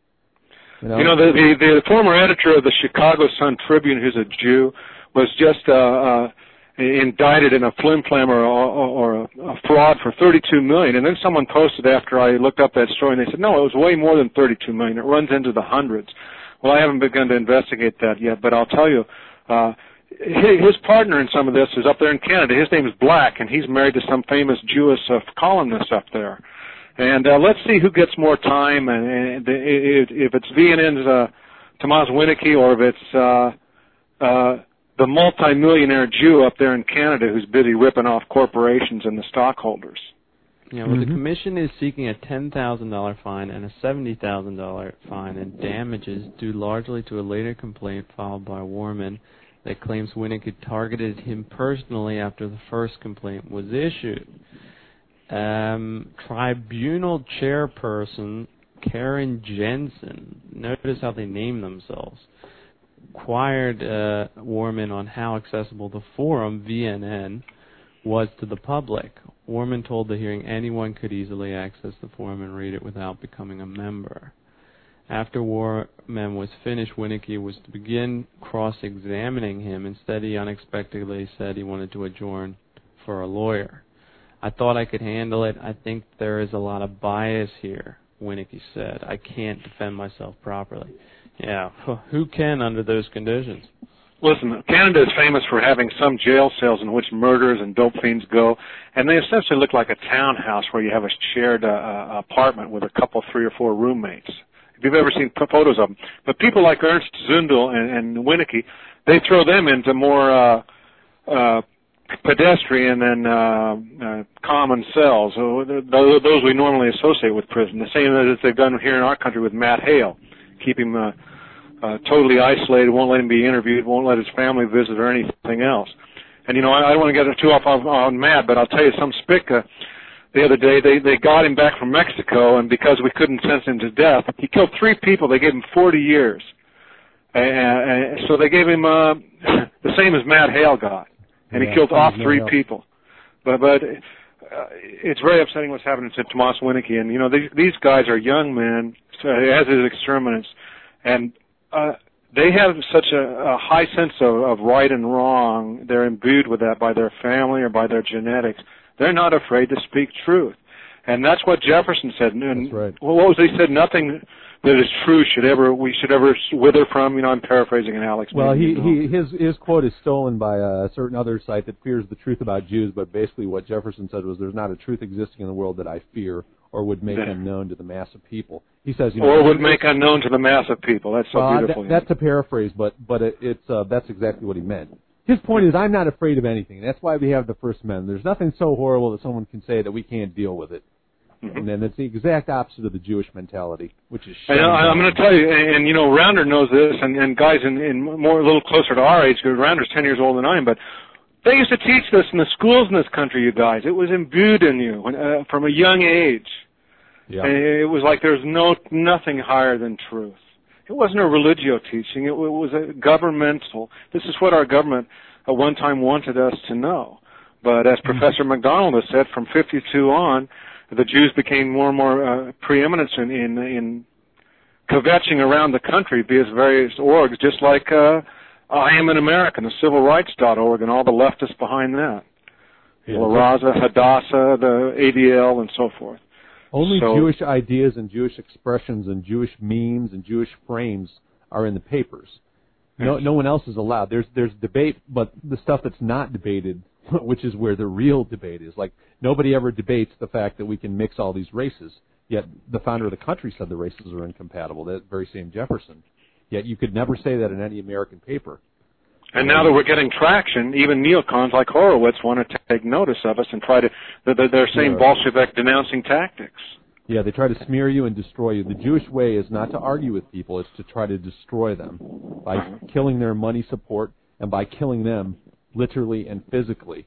You know, You know, the, the the former editor of the Chicago Sun Tribune, who's a Jew, was just uh, uh, indicted in a flim flam or, or, or a, a fraud for 32 million. And then someone posted after I looked up that story, and they said, no, it was way more than 32 million. It runs into the hundreds. Well, I haven't begun to investigate that yet, but I'll tell you. Uh, his partner in some of this is up there in Canada. His name is Black, and he's married to some famous Jewish uh, columnist up there. And uh, let's see who gets more time, and, and if, if it's VNN's uh, Tomas Winnicki or if it's uh, uh, the multimillionaire Jew up there in Canada who's busy ripping off corporations and the stockholders. Yeah, well, the Mm-hmm. commission is seeking a ten thousand dollar fine and a seventy thousand dollar fine in damages due largely to a later complaint filed by Warman that claims Winnicki had targeted him personally after the first complaint was issued. Um, tribunal chairperson Karen Jensen, notice how they name themselves, inquired uh, Warman on how accessible the forum VNN was to the public. Warman told the hearing anyone could easily access the forum and read it without becoming a member. After Warman was finished, Winnicki was to begin cross-examining him. Instead, he unexpectedly said he wanted to adjourn for a lawyer. I thought I could handle it. I think there is a lot of bias here, Winnicki said. I can't defend myself properly. Yeah, who can under those conditions? Listen, Canada is famous for having some jail cells in which murderers and dope fiends go, and they essentially look like a townhouse where you have a shared uh, uh, apartment with a couple, three or four roommates. If you've ever seen photos of them, but people like Ernst Zundel and, and Winnicki, they throw them into more uh, uh, pedestrian and uh, uh, common cells, so th- th- those we normally associate with prison. The same as they've done here in our country with Matt Hale, keep him uh, uh, totally isolated, won't let him be interviewed, won't let his family visit or anything else. And you know, I, I don't want to get too off on, on Matt, but I'll tell you some spick. Uh, the other day, they they got him back from Mexico, and because we couldn't sentence him to death, he killed three people. They gave him 40 years, and, and so they gave him uh, the same as Matt Hale got, and Yeah, he killed off three people. But but uh, it's very upsetting what's happening to Tomas Winnicki, and you know these these guys are young men, so as is exterminants, and uh, they have such a, a high sense of, of right and wrong. They're imbued with that by their family or by their genetics. They're not afraid to speak truth, and that's what Jefferson said. And That's right. well, what was he said? Nothing that is true should ever we should ever wither from. You know, I'm paraphrasing an Alex. Well, he, he his his quote is stolen by a certain other site that fears the truth about Jews, but basically what Jefferson said was there's not a truth existing in the world that I fear or would make Yeah. unknown to the mass of people. He says, you know, or would make unknown to the mass of people. That's so that- beautiful. that's a paraphrase, but but it, it's uh, that's exactly what he meant. His point is, I'm not afraid of anything. That's why we have the First Amendment. There's nothing so horrible that someone can say that we can't deal with it. Mm-hmm. And then it's the exact opposite of the Jewish mentality, which is. And I, I'm going to tell you, and, and you know, Rounder knows this, and, and guys in, in more a little closer to our age, because Rounder's ten years older than I am, but they used to teach this in the schools in this country, you guys. It was imbued in you when, uh, from a young age. Yeah. And it was like there's no nothing higher than truth. It wasn't a religio teaching. It, wa- was a governmental. This is what our government at one time wanted us to know. But as Professor MacDonald has said, from 52 on, the Jews became more and more uh, preeminent in, in in kvetching around the country via various orgs, just like uh, I Am an American, the Civil Rights org, and all the leftists behind that. Yeah. La Raza, Hadassah, the ADL, and so forth. Only So- Jewish ideas and Jewish expressions and Jewish memes and Jewish frames are in the papers. No, no one else is allowed. There's there's debate, but the stuff that's not debated, which is where the real debate is, like nobody ever debates the fact that we can mix all these races. Yet the founder of the country said the races are incompatible. That very same Jefferson. Yet you could never say that in any American paper. And now that we're getting traction, even neocons like Horowitz want to take notice of us and try to, they're, they're saying Yeah. Bolshevik denouncing tactics. Yeah, they try to smear you and destroy you. The Jewish way is not to argue with people; it's to try to destroy them by uh-huh. killing their money support and by killing them literally and physically.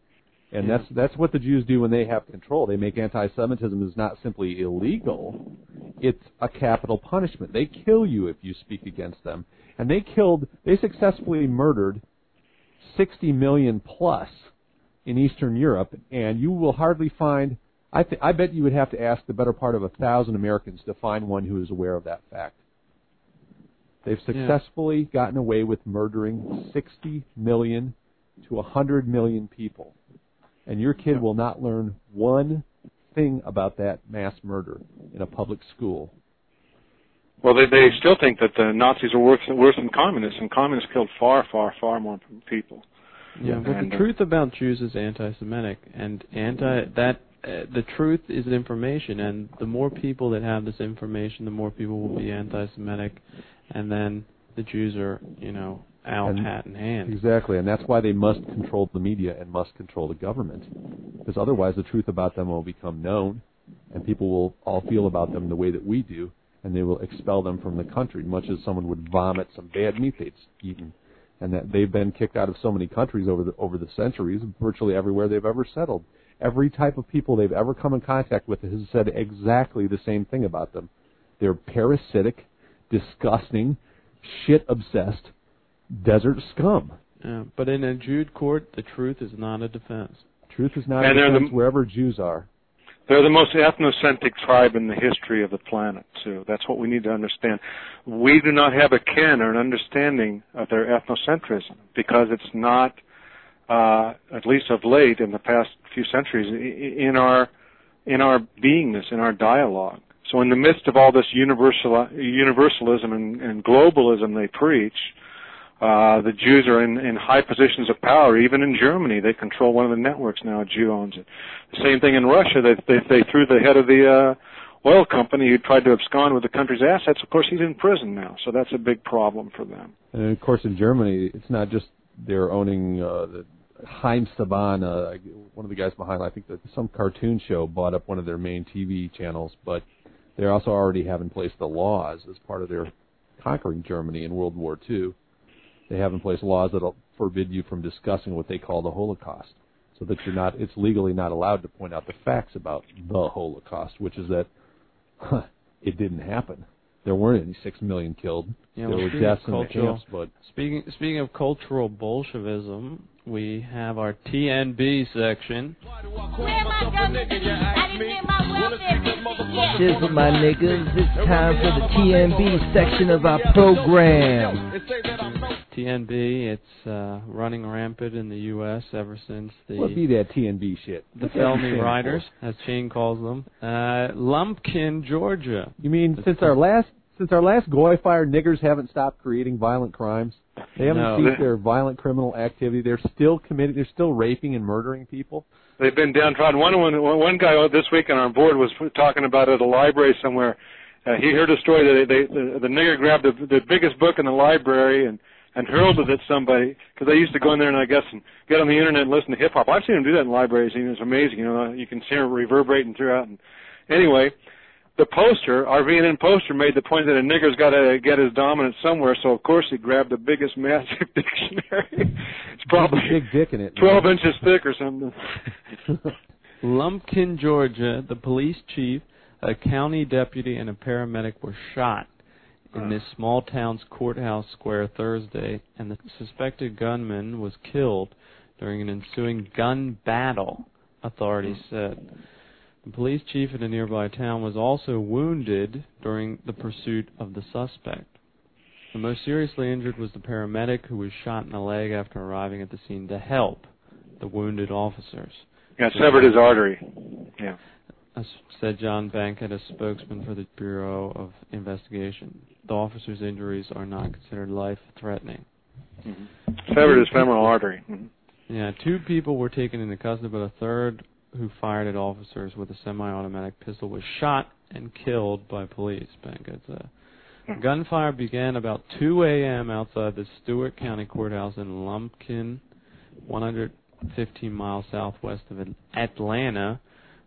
And that's that's what the Jews do when they have control. They make anti-Semitism is not simply illegal; it's a capital punishment. They kill you if you speak against them. And they killed, they successfully murdered 60 million plus in Eastern Europe, and you will hardly find. I th- I bet you would have to ask the better part of a thousand Americans to find one who is aware of that fact. They've Yeah. successfully gotten away with murdering 60 million to 100 million people. And your kid will not learn one thing about that mass murder in a public school. Well, they they still think that the Nazis are worse, worse than communists, and communists killed far, far, far more people. Yeah, but And, the uh, truth about Jews is anti-Semitic, and anti that uh, the truth is information, and the more people that have this information, the more people will be anti-Semitic, and then the Jews are, you know, out And- hat in hand. Exactly, and that's why they must control the media and must control the government, because otherwise the truth about them will become known, and people will all feel about them the way that we do, and they will expel them from the country, much as someone would vomit some bad meat they'd eaten, and that they've been kicked out of so many countries over the over the centuries, virtually everywhere they've ever settled. Every type of people they've ever come in contact with has said exactly the same thing about them. They're parasitic, disgusting, shit obsessed, desert scum. Yeah, but in a Jude court, the truth is not a defense. Truth is not And a they're the- defense wherever Jews are. They're the most ethnocentric tribe in the history of the planet, too. That's what we need to understand. We do not have a ken or an understanding of their ethnocentrism because it's not, uh, at least of late in the past few centuries, in our in our beingness, in our dialogue. So, in the midst of all this universal universalism and, and globalism they preach, uh, the Jews are in, in high positions of power. Even in Germany, they control one of the networks now. A Jew owns it. The same thing in Russia. They they, they threw the head of the uh, oil company who tried to abscond with the country's assets. Of course, he's in prison now. So that's a big problem for them. And of course, in Germany, it's not just they're owning uh, the Haim Saban, uh, one of the guys behind, I think that some cartoon show bought up one of their main TV channels, but they also already have in place the laws as part of their conquering Germany in World War II. They have in place laws that will forbid you from discussing what they call the Holocaust, so that you're not, it's legally not allowed to point out the facts about the Holocaust, which is that huh, it didn't happen. There weren't any six million killed. Yeah, there well, were deaths in the cultural- camps, but Speaking speaking of cultural Bolshevism, we have our TNB section. Where am I going to be? I didn't get my welfare Shizzle, my niggas. It's time for the TNB section of our program. TNB, it's uh, running rampant in the U.S. ever since the What be that TNB shit? the What's that felony stand for? riders, as Shane calls them. Uh, Lumpkin, Georgia. You mean since our last since our last Goy fire, niggers haven't stopped creating violent crimes. They haven't No. ceased their violent criminal activity. They're still committing. They're still raping and murdering people. They've been downtrodden. One one one guy this week on our board was talking about at a library somewhere. Uh, he heard a story that they, they the, the nigger grabbed the, the biggest book in the library and and hurled it at somebody because they used to go in there and I guess and get on the internet and listen to hip hop. I've seen them do that in libraries. and It's amazing. You know, you can hear it reverberating throughout. And anyway, the poster, our VNN poster, made the point that a nigger's got to get his dominance somewhere. So of course he grabbed the biggest massive dictionary. it's probably big dick in it. twelve inches thick or something. Lumpkin, Georgia, the police chief, a county deputy, and a paramedic were shot in this small town's courthouse square Thursday, and the suspected gunman was killed during an ensuing gun battle, authorities hmm. said. The police chief in a nearby town was also wounded during the pursuit of the suspect. The most seriously injured was the paramedic who was shot in the leg after arriving at the scene to help the wounded officers. Yeah, severed his artery. Yeah. As said John Bankhead, a spokesman for the Bureau of Investigation. The officer's injuries are not considered life-threatening. Severed his femoral artery. Mhm. Yeah, two people were taken into custody, but a third who fired at officers with a semi-automatic pistol was shot and killed by police. Bankhead said. Gunfire began about 2 a.m. outside the Stewart County Courthouse in Lumpkin, 115 miles southwest of Atlanta,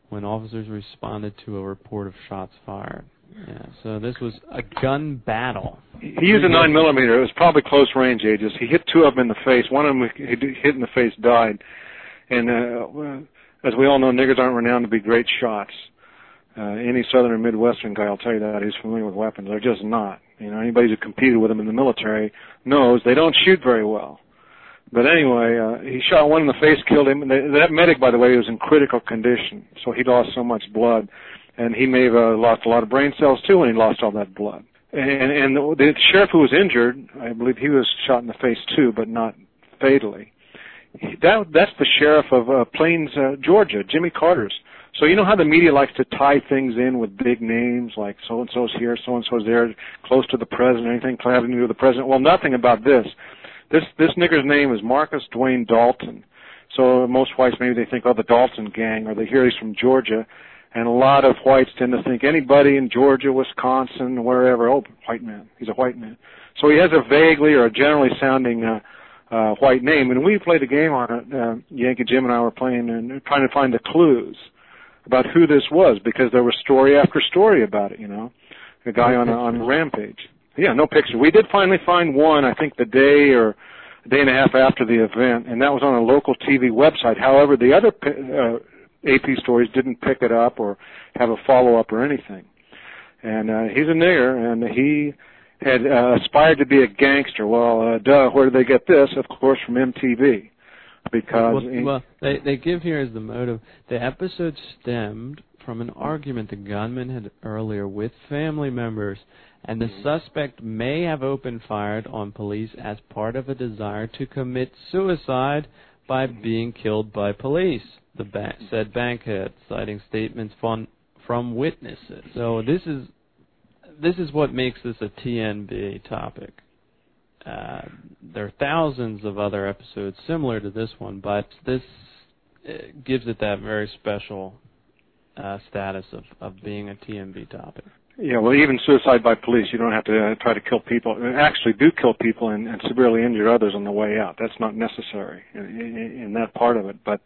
when officers responded to a report of shots fired. Yeah, so this was a gun battle. He used a nine millimeter. It was probably close range ages. He hit two of them in the face. One of them he hit in the face died. And uh, well, as we all know, niggers aren't renowned to be great shots. Uh, any southern or midwestern guy will tell you that who's familiar with weapons. They're just not. You know, anybody who competed with them in the military knows they don't shoot very well. But anyway, uh, he shot one in the face, killed him. And that medic, by the way, was in critical condition, so he lost so much blood, and he may have uh, lost a lot of brain cells too when he lost all that blood. And, and the, the sheriff who was injured, I believe he was shot in the face too, but not fatally. That that's the sheriff of uh, Plains, uh, Georgia, Jimmy Carter's. So you know how the media likes to tie things in with big names like so and so's here, so and so's there, close to the president, anything having to do with the president. Well, nothing about this. This this nigger's name is Marcus Dwayne Dalton. So most whites maybe they think, oh, the Dalton gang, or they hear he's from Georgia, and a lot of whites tend to think anybody in Georgia, Wisconsin, wherever, oh, white man, he's a white man. So he has a vaguely or a generally sounding uh, uh, white name, and we played a game on it. Uh, Yankee Jim and I were playing and trying to find the clues about who this was because there was story after story about it. You know, a guy on a, on a rampage. Yeah, no picture. We did finally find one. I think the day or a day and a half after the event, and that was on a local TV website. However, the other uh, AP stories didn't pick it up or have a follow up or anything. And uh, he's a nigger, and he had uh, aspired to be a gangster. Well, uh, duh, where did they get this? Of course, from MTV. Because well, well, they they give here as the motive. The episode stemmed from an argument the gunman had earlier with family members, and the suspect may have opened fire on police as part of a desire to commit suicide by being killed by police. The ba- said Bankhead, citing statements from from witnesses. So this is this is what makes this a TNB topic. Uh, there are thousands of other episodes similar to this one, but this uh, gives it that very special uh, status of, of being a TNB topic. Yeah, well, even suicide by police, you don't have to uh, try to kill people. And Actually, do kill people and, and severely injure others on the way out. That's not necessary in, in, in that part of it. But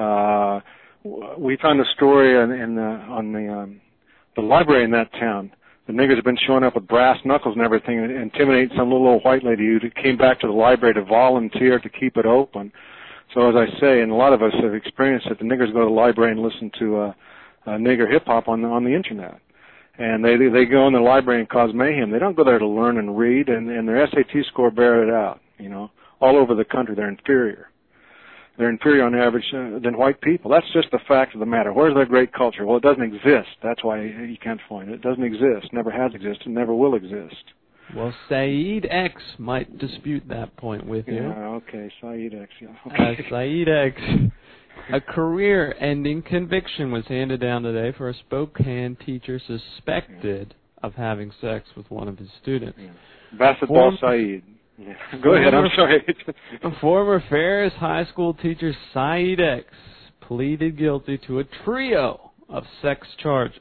uh, we found a story in, in the, on the um, the library in that town. The niggers have been showing up with brass knuckles and everything, and intimidating some little old white lady who came back to the library to volunteer to keep it open. So as I say, and a lot of us have experienced it, the niggers go to the library and listen to uh, uh, nigger hip hop on the, on the internet and they they go in the library and cause mayhem. They don't go there to learn and read, and, and their SAT score bear it out. You know, all over the country they're inferior. They're inferior on average uh, than white people. That's just the fact of the matter. Where's their great culture? Well, it doesn't exist. That's why you can't find it. It doesn't exist. Never has existed. Never will exist. Well, Saeed X might dispute that point with you. Yeah. Okay. Saeed X. Yeah. Uh, Saeed X. A career-ending conviction was handed down today for a Spokane teacher suspected of having sex with one of his students. Basketball Form- Saeed. Yeah. Go ahead. I'm sorry. Former Ferris High School teacher Saeed X pleaded guilty to a trio of sex charges.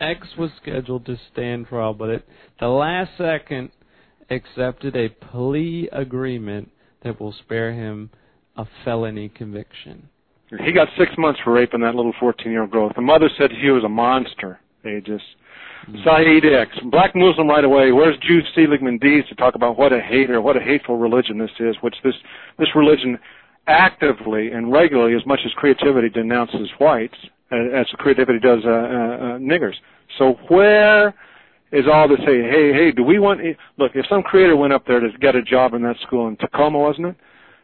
X was scheduled to stand trial, but at the last second accepted a plea agreement that will spare him a felony conviction. He got six months for raping that little 14-year-old girl. The mother said he was a monster. They just Saeed X, black Muslim right away. Where's Jude Seligman Dees to talk about what a hater, what a hateful religion this is? Which this this religion actively and regularly, as much as creativity denounces whites, uh, as creativity does uh, uh, uh, niggers. So where is all this? Hey, hey, hey! Do we want? Look, if some creator went up there to get a job in that school in Tacoma, wasn't it?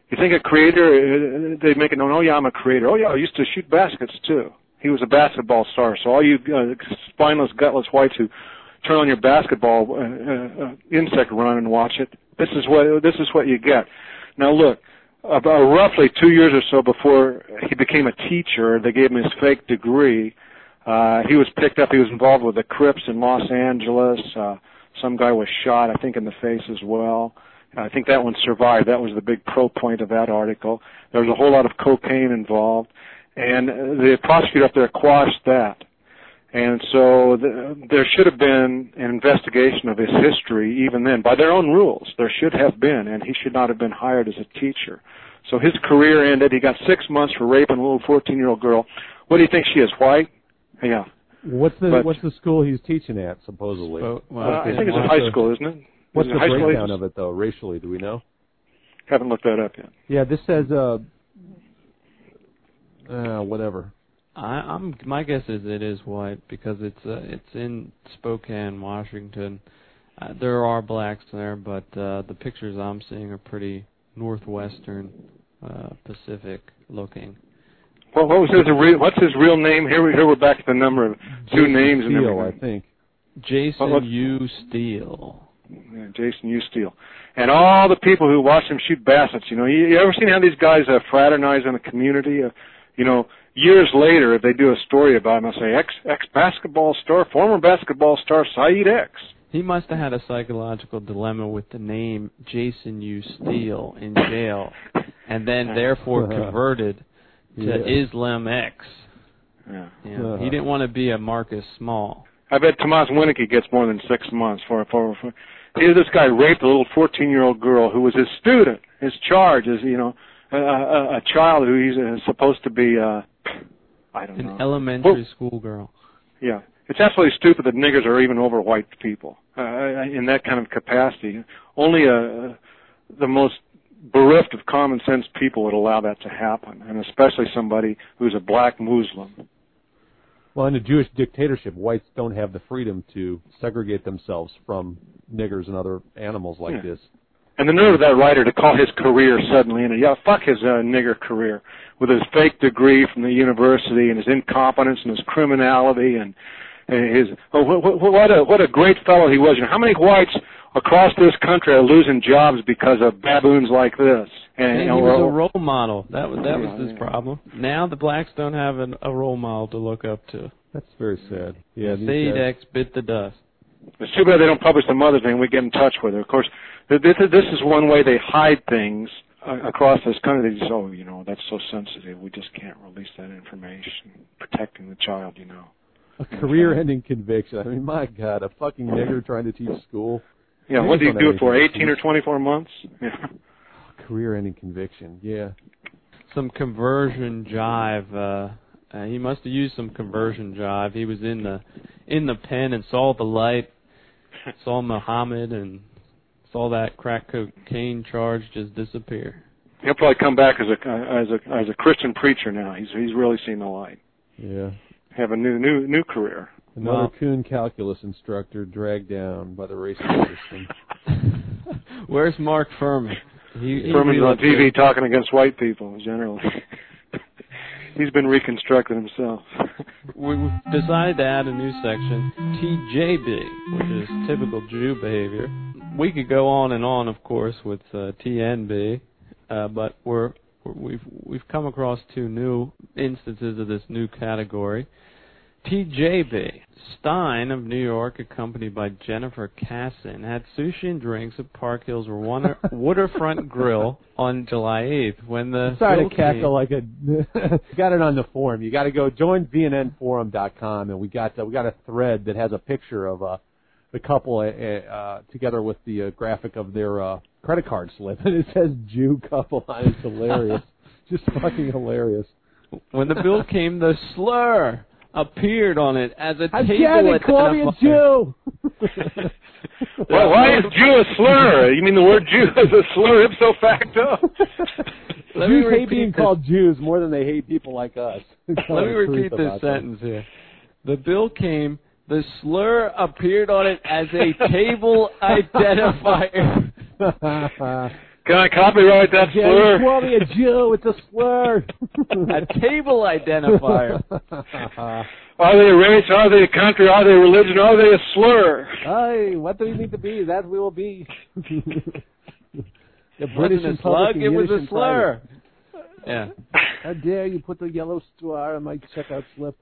You think a creator, uh, they make it known, oh yeah, I'm a creator. Oh yeah, I used to shoot baskets too. He was a basketball star. So all you uh, spineless, gutless whites who turn on your basketball uh, uh, uh, insect run and watch it, this is what this is what you get. Now look, about roughly two years or so before he became a teacher, they gave him his fake degree. Uh, he was picked up. He was involved with the Crips in Los Angeles. Uh, some guy was shot, I think, in the face as well. I think that one survived. That was the big pro point of that article. There was a whole lot of cocaine involved, and the prosecutor up there quashed that. And so the, there should have been an investigation of his history even then, by their own rules. There should have been, and he should not have been hired as a teacher. So his career ended. He got six months for raping a little 14-year-old girl. What do you think she is? White? Yeah. What's the But- what's the school he's teaching at supposedly? Spo- Uh, I think it's a high school, isn't it? What's Is the high school? breakdown of it though, racially? Do we know? Haven't looked that up yet. Yeah, this says uh, uh whatever. I, I'm my guess is it is white because it's uh, it's in Spokane, Washington. Uh, there are blacks there, but uh, the pictures I'm seeing are pretty northwestern uh, Pacific looking. Well, what was his real? What's his real name? Here, we, here we're back to the number of two Jason names and everything. I think. Jason Well, U. Steele. Yeah, Jason U. Steele. And all the people who watch him shoot baskets, you know, you, you ever seen how these guys uh, fraternize in the community? Uh, you know, years later, if they do a story about him, I'll say, ex, ex basketball star, former basketball star Saeed X. He must have had a psychological dilemma with the name Jason U. Steele in jail, and then therefore uh-huh. converted to Yeah. Islam X. Yeah. You uh-huh. know, He didn't want to be a Marcus Small. I bet Tomas Winnicki gets more than six months for for. for here, this guy raped a little 14-year-old girl who was his student. His charge is, you know, a, a, a child who he's uh, supposed to be. uh I don't An know. elementary school girl. Yeah, it's absolutely stupid that niggers are even over white people uh, in that kind of capacity. Only uh the most bereft of common sense people would allow that to happen, and especially somebody who's a black Muslim. Well, in a Jewish dictatorship, whites don't have the freedom to segregate themselves from niggers and other animals like Yeah. this. And the nerve of that writer to call his career suddenly into yeah, fuck his uh, nigger career with his fake degree from the university and his incompetence and his criminality and, and his oh, what, what, what a what a great fellow he was. You know, how many whites across this country are losing jobs because of baboons like this? And, And you he know, was a role model. That was that Yeah, was his yeah. problem. Now the blacks don't have an, a role model to look up to. That's very sad. Yeah, the Saeed X bit the dust. It's too bad they don't publish the mother's name. We get in touch with her. Of course, th- this is, this is one way they hide things uh, across this country. They just, oh, you know, that's so sensitive. We just can't release that information. Protecting the child, you know. A career-ending conviction. I mean, my God, a fucking nigger trying to teach school. Yeah, what do you do it for? 18 or 24 months? Yeah. Career-ending conviction. Yeah. Some conversion jive. Uh, uh, he must have used some conversion jive. He was in the in the pen and saw the light, saw Muhammad, and saw that crack cocaine charge just disappear. He'll probably come back as a as a as a Christian preacher now. He's he's really seen the light. Yeah. Have a new new new career. Another Well- coon calculus instructor dragged down by the racist system. Where's Mark Fuhrman? He, he Fuhrman's on TV it. talking against white people generally. He's been reconstructed himself. we decided to add a new section, TJB, which is typical Jew behavior. We could go on and on, of course, with uh, TNB, uh, but we're we've we've come across two new instances of this new category. TJB. Stein of New York, accompanied by Jennifer Casson, had sushi and drinks at Park Hill's Water- Waterfront Grill on July 8th. When the Sorry to cackle came- like a. got it on the forum. You got to go join VNNforum.com, and we got uh, we got a thread that has a picture of uh, the couple uh, uh, together with the uh, graphic of their uh, credit card slip, and it says Jew couple on it. It's hilarious, just fucking hilarious. When the bill came, the slur appeared on it as a Again, table they call me a identifier. Jew. Why, why is Jew a slur? You mean the word Jew is a slur ipso facto? Let me Jews hate being this. called Jews more than they hate people like us. Let me repeat this sentence here. The bill came. The slur appeared on it as a table identifier. Can I copyright that Yeah, slur? you call me a Jew. It's a slur. a table identifier. Are they a race? Are they a country? Are they a religion? Are they a slur? Hey, what do we need to be? That we will be. the It British wasn't and a slug, it was a slur. Yeah. How dare you put the yellow star on my checkout slip?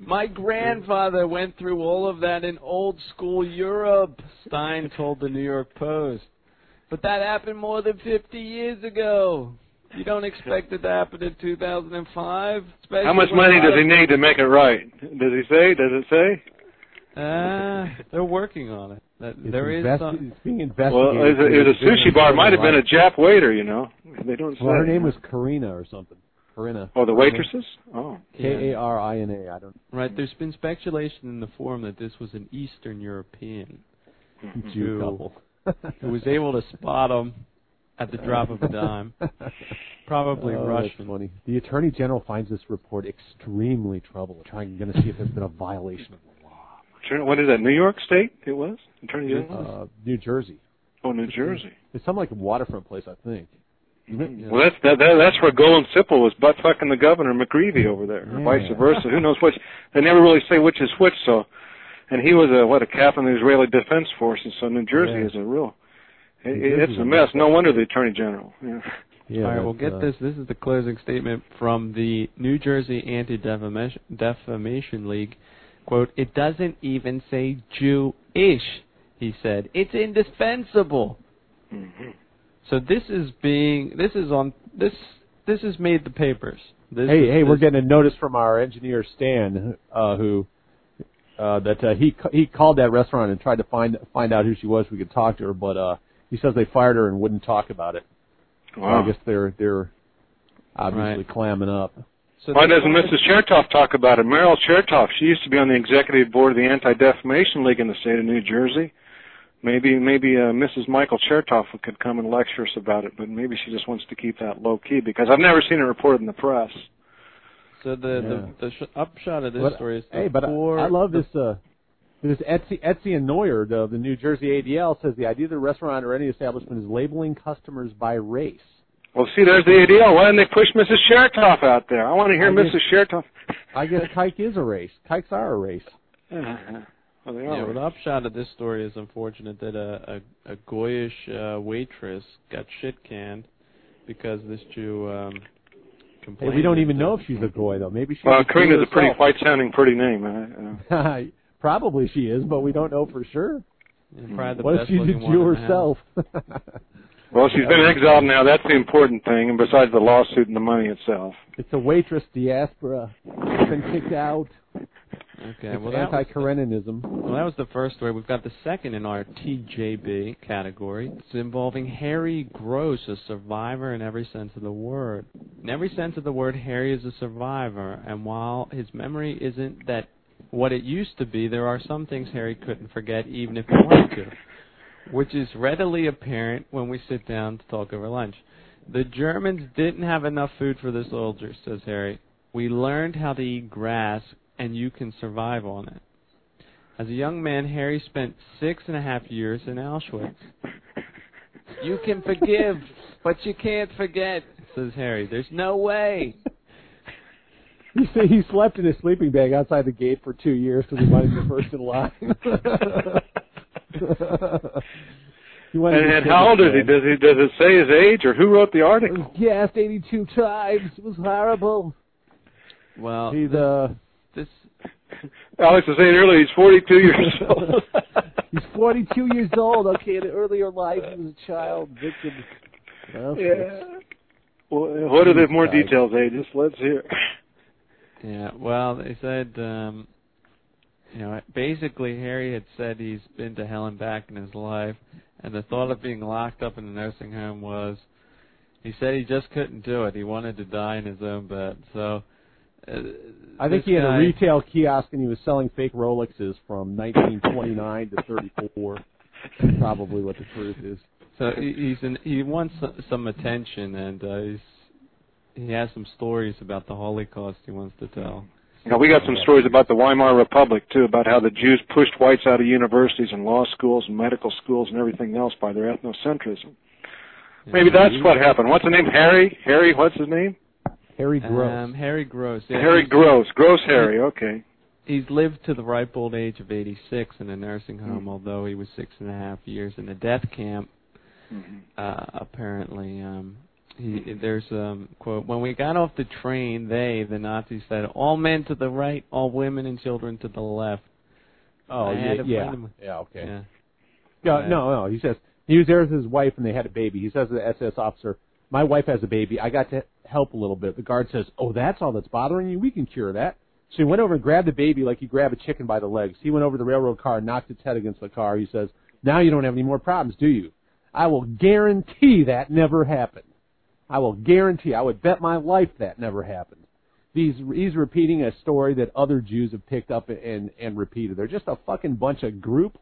My grandfather went through all of that in old school Europe, Stein told the New York Post. But that happened more than 50 years ago. You don't expect it to happen in 2005? especially How much money does he need to make it right? Does he say? Does it say? Uh, they're working on it. That, It's there is investi- some. it's being Well, investigated. it was a, it was a sushi bar. It might have been a Jap waiter, you know. They don't say. Well, her name was Karina or something. Karina. Oh, the waitresses? Oh. K A R I N A. I don't. Right, there's been speculation in the forum that this was an Eastern European Jew who- couple. Who was able to spot them at the drop of a dime. Probably oh, Russian. That's funny. The Attorney General finds this report extremely troubling. Trying going to see if there's been a violation of the law. What is that? New York State? It was Attorney General. Uh, New Jersey. oh, New Jersey. It's some like waterfront place, I think. Well, that's that, that, that's where Golan Cipel was butt fucking the governor McGreevey over there, or vice versa. Who knows which? They never really say which is which. So, and he was a what a captain of the Israeli Defense Forces. So New Jersey Yeah. is a real it, it's a a mess. mess. No wonder the Attorney General. Yeah. Yeah, All right, we'll get uh, this. This is the closing statement from the New Jersey Anti-Defamation Defamation League. Quote, it doesn't even say Jewish, he said. It's indispensable. Mm-hmm. So this is being, this is on, this, this has made the papers. This hey, is- hey, we're getting a notice from our engineer Stan, uh, who uh, that uh, he he called that restaurant and tried to find find out who she was. We could talk to her, but uh, he says they fired her and wouldn't talk about it. So Wow. I guess they're they're obviously Right. clamming up. So Why doesn't Mrs. Chertoff talk about it? Meryl Chertoff, she used to be on the executive board of the Anti-Defamation League in the state of New Jersey. Maybe maybe uh, Mrs. Michael Chertoff could come and lecture us about it, but maybe she just wants to keep that low key because I've never seen it reported in the press. So the the, the sh- upshot of this But- story is hey, but I, I love the- this. Uh, this Etsy Etzion Neuer, the, the New Jersey ADL, says the idea of the restaurant or any establishment is labeling customers by race. Well, see, there's the ADL. Why didn't they push Mrs. Chertoff out there? I want to hear I guess- Mrs. Chertoff. I guess a kike is a race. Kikes are a race. Well, they Yeah, are. well, the upshot of this story is unfortunate that a a, a goyish uh, waitress got shit canned because this Jew um, Hey, we don't even know if she's a goy though. Maybe she's Well, a Karina's Jew a pretty herself. white-sounding, pretty name. Uh, uh, Probably she is, but we don't know for sure. And probably the What if best she's a looking one Jew in the house. herself? well, she's been exiled now. That's the important thing, and besides the lawsuit and the money itself. it's a waitress diaspora. She's been kicked out. Okay, it's well that anti-Kareninism. well that was the first story. We've got the second in our TJB category. It's involving Harry Gross, a survivor in every sense of the word. In every sense of the word, Harry is a survivor, and while his memory isn't that what it used to be, there are some things Harry couldn't forget, even if he wanted to, which is readily apparent when we sit down to talk over lunch. The Germans didn't have enough food for the soldiers, says Harry. We learned how to eat grass, and you can survive on it. As a young man, Harry spent six and a half years in Auschwitz. You can forgive But you can't forget, says Harry. There's no way. He said he slept in his sleeping bag outside the gate for two years because he wanted to be first in line. And, and how old is he? Does he does it say his age or who wrote the article? Gassed 82 times. It was horrible. Well, He's uh, this Alex was saying earlier he's 42 years old. he's 42 years old. Okay, in an earlier life he was a child victim. Well, yeah. Well, what are the more details, details, Just Let's hear. Yeah, well, they said, um, you know, basically Harry had said he's been to hell and back in his life, and the thought of being locked up in a nursing home was, he said he just couldn't do it. He wanted to die in his own bed. So, uh, I think he had guy- a retail kiosk and he was selling fake Rolexes from 1929 to 34. That's probably what the truth is. So he's in, he wants some- some attention, and uh, he's he has some stories about the Holocaust he wants to tell. Now, we got some stories about the Weimar Republic too, about how the Jews pushed whites out of universities and law schools and medical schools and everything else by their ethnocentrism. Maybe that's what happened. What's the name? Harry? Harry? What's his name? Harry Gross. Um, Harry Gross. Yeah, Harry Gross. Gross Harry. Okay. He's lived to the ripe old age of 86 in a nursing Hmm. home, although he was six and a half years in a death camp. Mm-hmm. Uh, apparently, um, he, there's um, quote: "When we got off the train, they, the Nazis, said, all men to the right, all women and children to the left." Oh I yeah, yeah, yeah. Okay. Yeah. Yeah, Yeah. no, no. He says he was there with his wife and they had a baby. He says to the SS officer, "My wife has a baby. I got to help a little bit." The guard says, "Oh, that's all that's bothering you. We can cure that." So he went over and grabbed the baby like you grab a chicken by the legs. He went over to the railroad car, and knocked its head against the car. He says, "Now you don't have any more problems, do you?" I will guarantee that never happened. I will guarantee. I would bet my life that never happened. He's he's repeating a story that other Jews have picked up and and repeated. They're just a fucking bunch of group.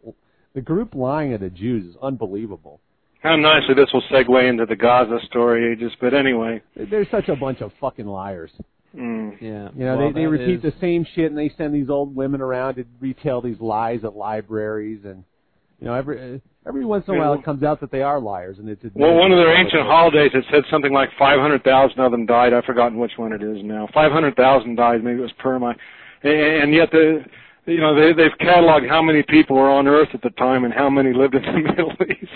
The group lying of the Jews is unbelievable. How nicely this will segue into the Gaza story, Aegis. But anyway. They're such a bunch of fucking liars. Mm. Yeah. You know, Well, they they repeat is- the same shit and they send these old women around to retell these lies at libraries and you know every uh, every once in a while it comes out that they are liars and it's Well, one of their ancient holidays, it said something like 500,000 of them died. I've forgotten which one it is now. 500,000 died. Maybe it was Purim. And, and yet the, you know, they, they've cataloged how many people were on Earth at the time and how many lived in the Middle East.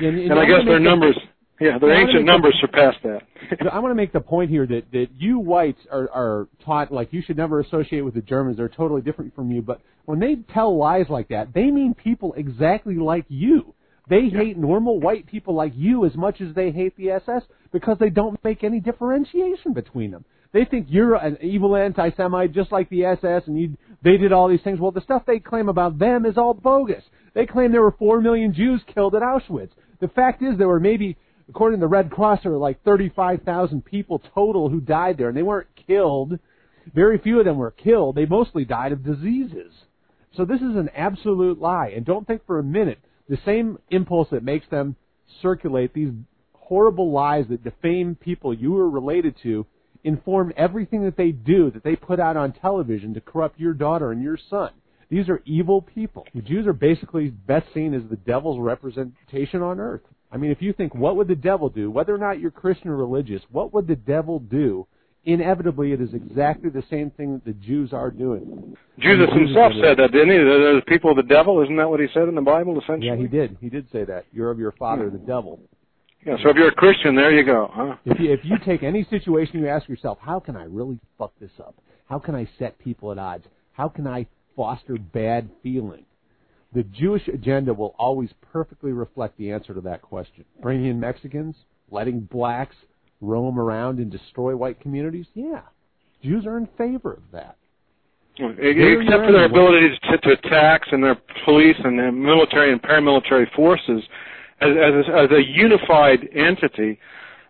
Yeah, and- And, I guess their make the- numbers, yeah, their ancient make the- numbers surpass that. I want to make the point here that that you whites are are taught like you should never associate with the Germans. They're totally different from you. But when they tell lies like that, they mean people exactly like you. They hate normal white people like you as much as they hate the SS because they don't make any differentiation between them. They think you're an evil anti-Semite just like the SS, and you they did all these things. Well, the stuff they claim about them is all bogus. They claim there were four million Jews killed at Auschwitz. The fact is, there were maybe according to the Red Cross, there were like 35,000 people total who died there, and they weren't killed. Very few of them were killed. They mostly died of diseases. So this is an absolute lie. And don't think for a minute the same impulse that makes them circulate these horrible lies that defame people you are related to inform everything that they do, that they put out on television to corrupt your daughter and your son. These are evil people. The Jews are basically best seen as the devil's representation on earth. I mean, if you think, what would the devil do? Whether or not you're Christian or religious, what would the devil do? Inevitably, it is exactly the same thing that the Jews are doing. Jesus himself said that, didn't he? The people of the devil. Isn't that what he said in the Bible, essentially? Yeah, he did. He did say that. You're of your father, the devil. Yeah, so if you're a Christian, there you go, huh? If you, if you take any situation, you ask yourself, how can I really fuck this up? How can I set people at odds? How can I foster bad feeling? The Jewish agenda will always perfectly reflect the answer to that question. Bringing in Mexicans, letting blacks roam around and destroy white communities? Yeah. Jews are in favor of that. Except for their ability to, to attack and their police and their military and paramilitary forces as, as, a, as a unified entity,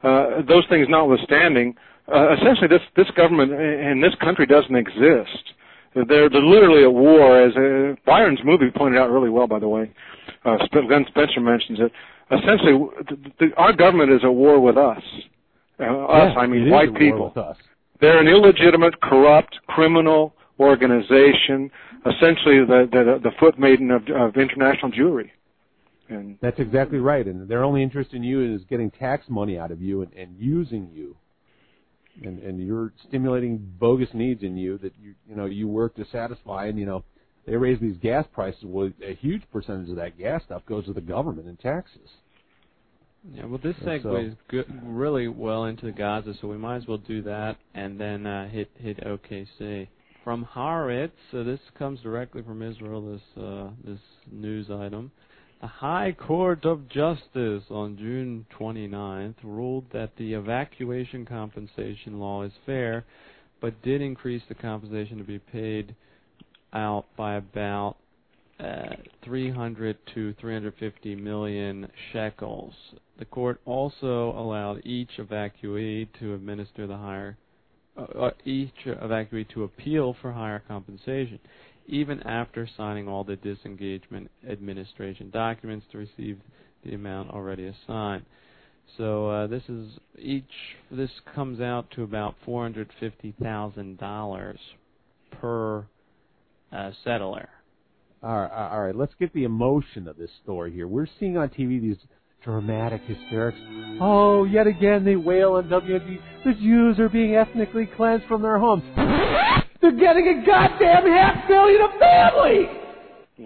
uh, those things notwithstanding, uh, essentially this, this government in this country doesn't exist. They're, they're literally at war, as uh, Byron's movie pointed out really well, by the way. Uh, Glenn Spencer mentions it. Essentially, the, the, our government is at war with us. Uh, us, Yeah, I mean white people. They're an illegitimate, corrupt, criminal organization, essentially the the, the foot maiden of, of international Jewry. And That's exactly right. And their only interest in you is getting tax money out of you and, and using you. And and you're stimulating bogus needs in you that you you know you work to satisfy and you know they raise these gas prices well a huge percentage of that gas stuff goes to the government in taxes. Yeah, well, this And so- segues good, really well into Gaza, so we might as well do that and then uh, hit hit OKC from Haaretz. So this comes directly from Israel. This uh, this news item. The High Court of Justice on June 29th ruled that the evacuation compensation law is fair, but did increase the compensation to be paid out by about uh, 300 to 350 million shekels. The court also allowed each evacuee to administer the higher, uh, uh, each evacuee to appeal for higher compensation, even after signing all the disengagement administration documents to receive the amount already assigned. So uh, this is each. This comes out to about four hundred fifty thousand dollars per uh, settler. All right, all right, let's get the emotion of this story here. We're seeing on TV these dramatic hysterics. Oh, yet again they wail on WND. The Jews are being ethnically cleansed from their homes. They're getting a goddamn half million a family.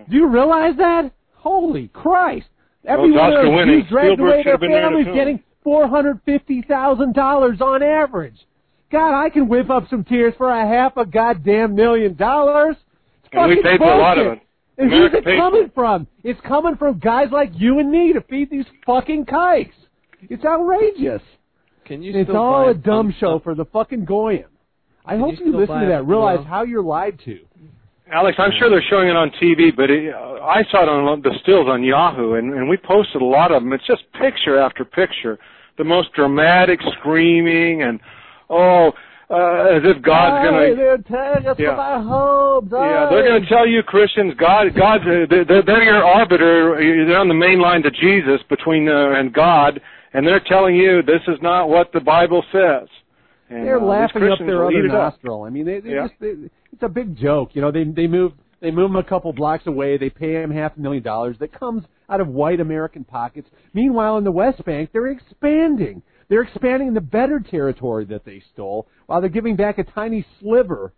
Do you realize that? Holy Christ! Every Well, one Oscar of those winning. Jews dragged Spielberg away their have been there to families getting four hundred fifty thousand dollars on average. God, I can whip up some tears for a half a goddamn million dollars. It's And we fucking paid for a lot of it. And America who's it paid for coming from? It's coming from guys like you and me to feed these fucking kikes. It's outrageous. Can you It's still all buy a dumb un- show for the fucking goyim. I hope you you, listen to that, realize how you're lied to. Alex, I'm sure they're showing it on TV, but it, I saw it on the stills on Yahoo, and, and we posted a lot of them. It's just picture after picture, the most dramatic screaming and oh, uh, as if God's gonna. they're tearing us Yeah. from our homes. Yeah, they're going to tell you Christians, God, God's uh, they're, they're your arbiter. They're on the main line to Jesus between uh, and God, and they're telling you this is not what the Bible says. And, They're uh, laughing up their other it up. nostril. I mean, they, they Yeah. just they, it's a big joke. You know, they they move they move them a couple blocks away. They pay him half a million dollars that comes out of white American pockets. Meanwhile, in the West Bank, they're expanding. They're expanding the better territory that they stole, while they're giving back a tiny sliver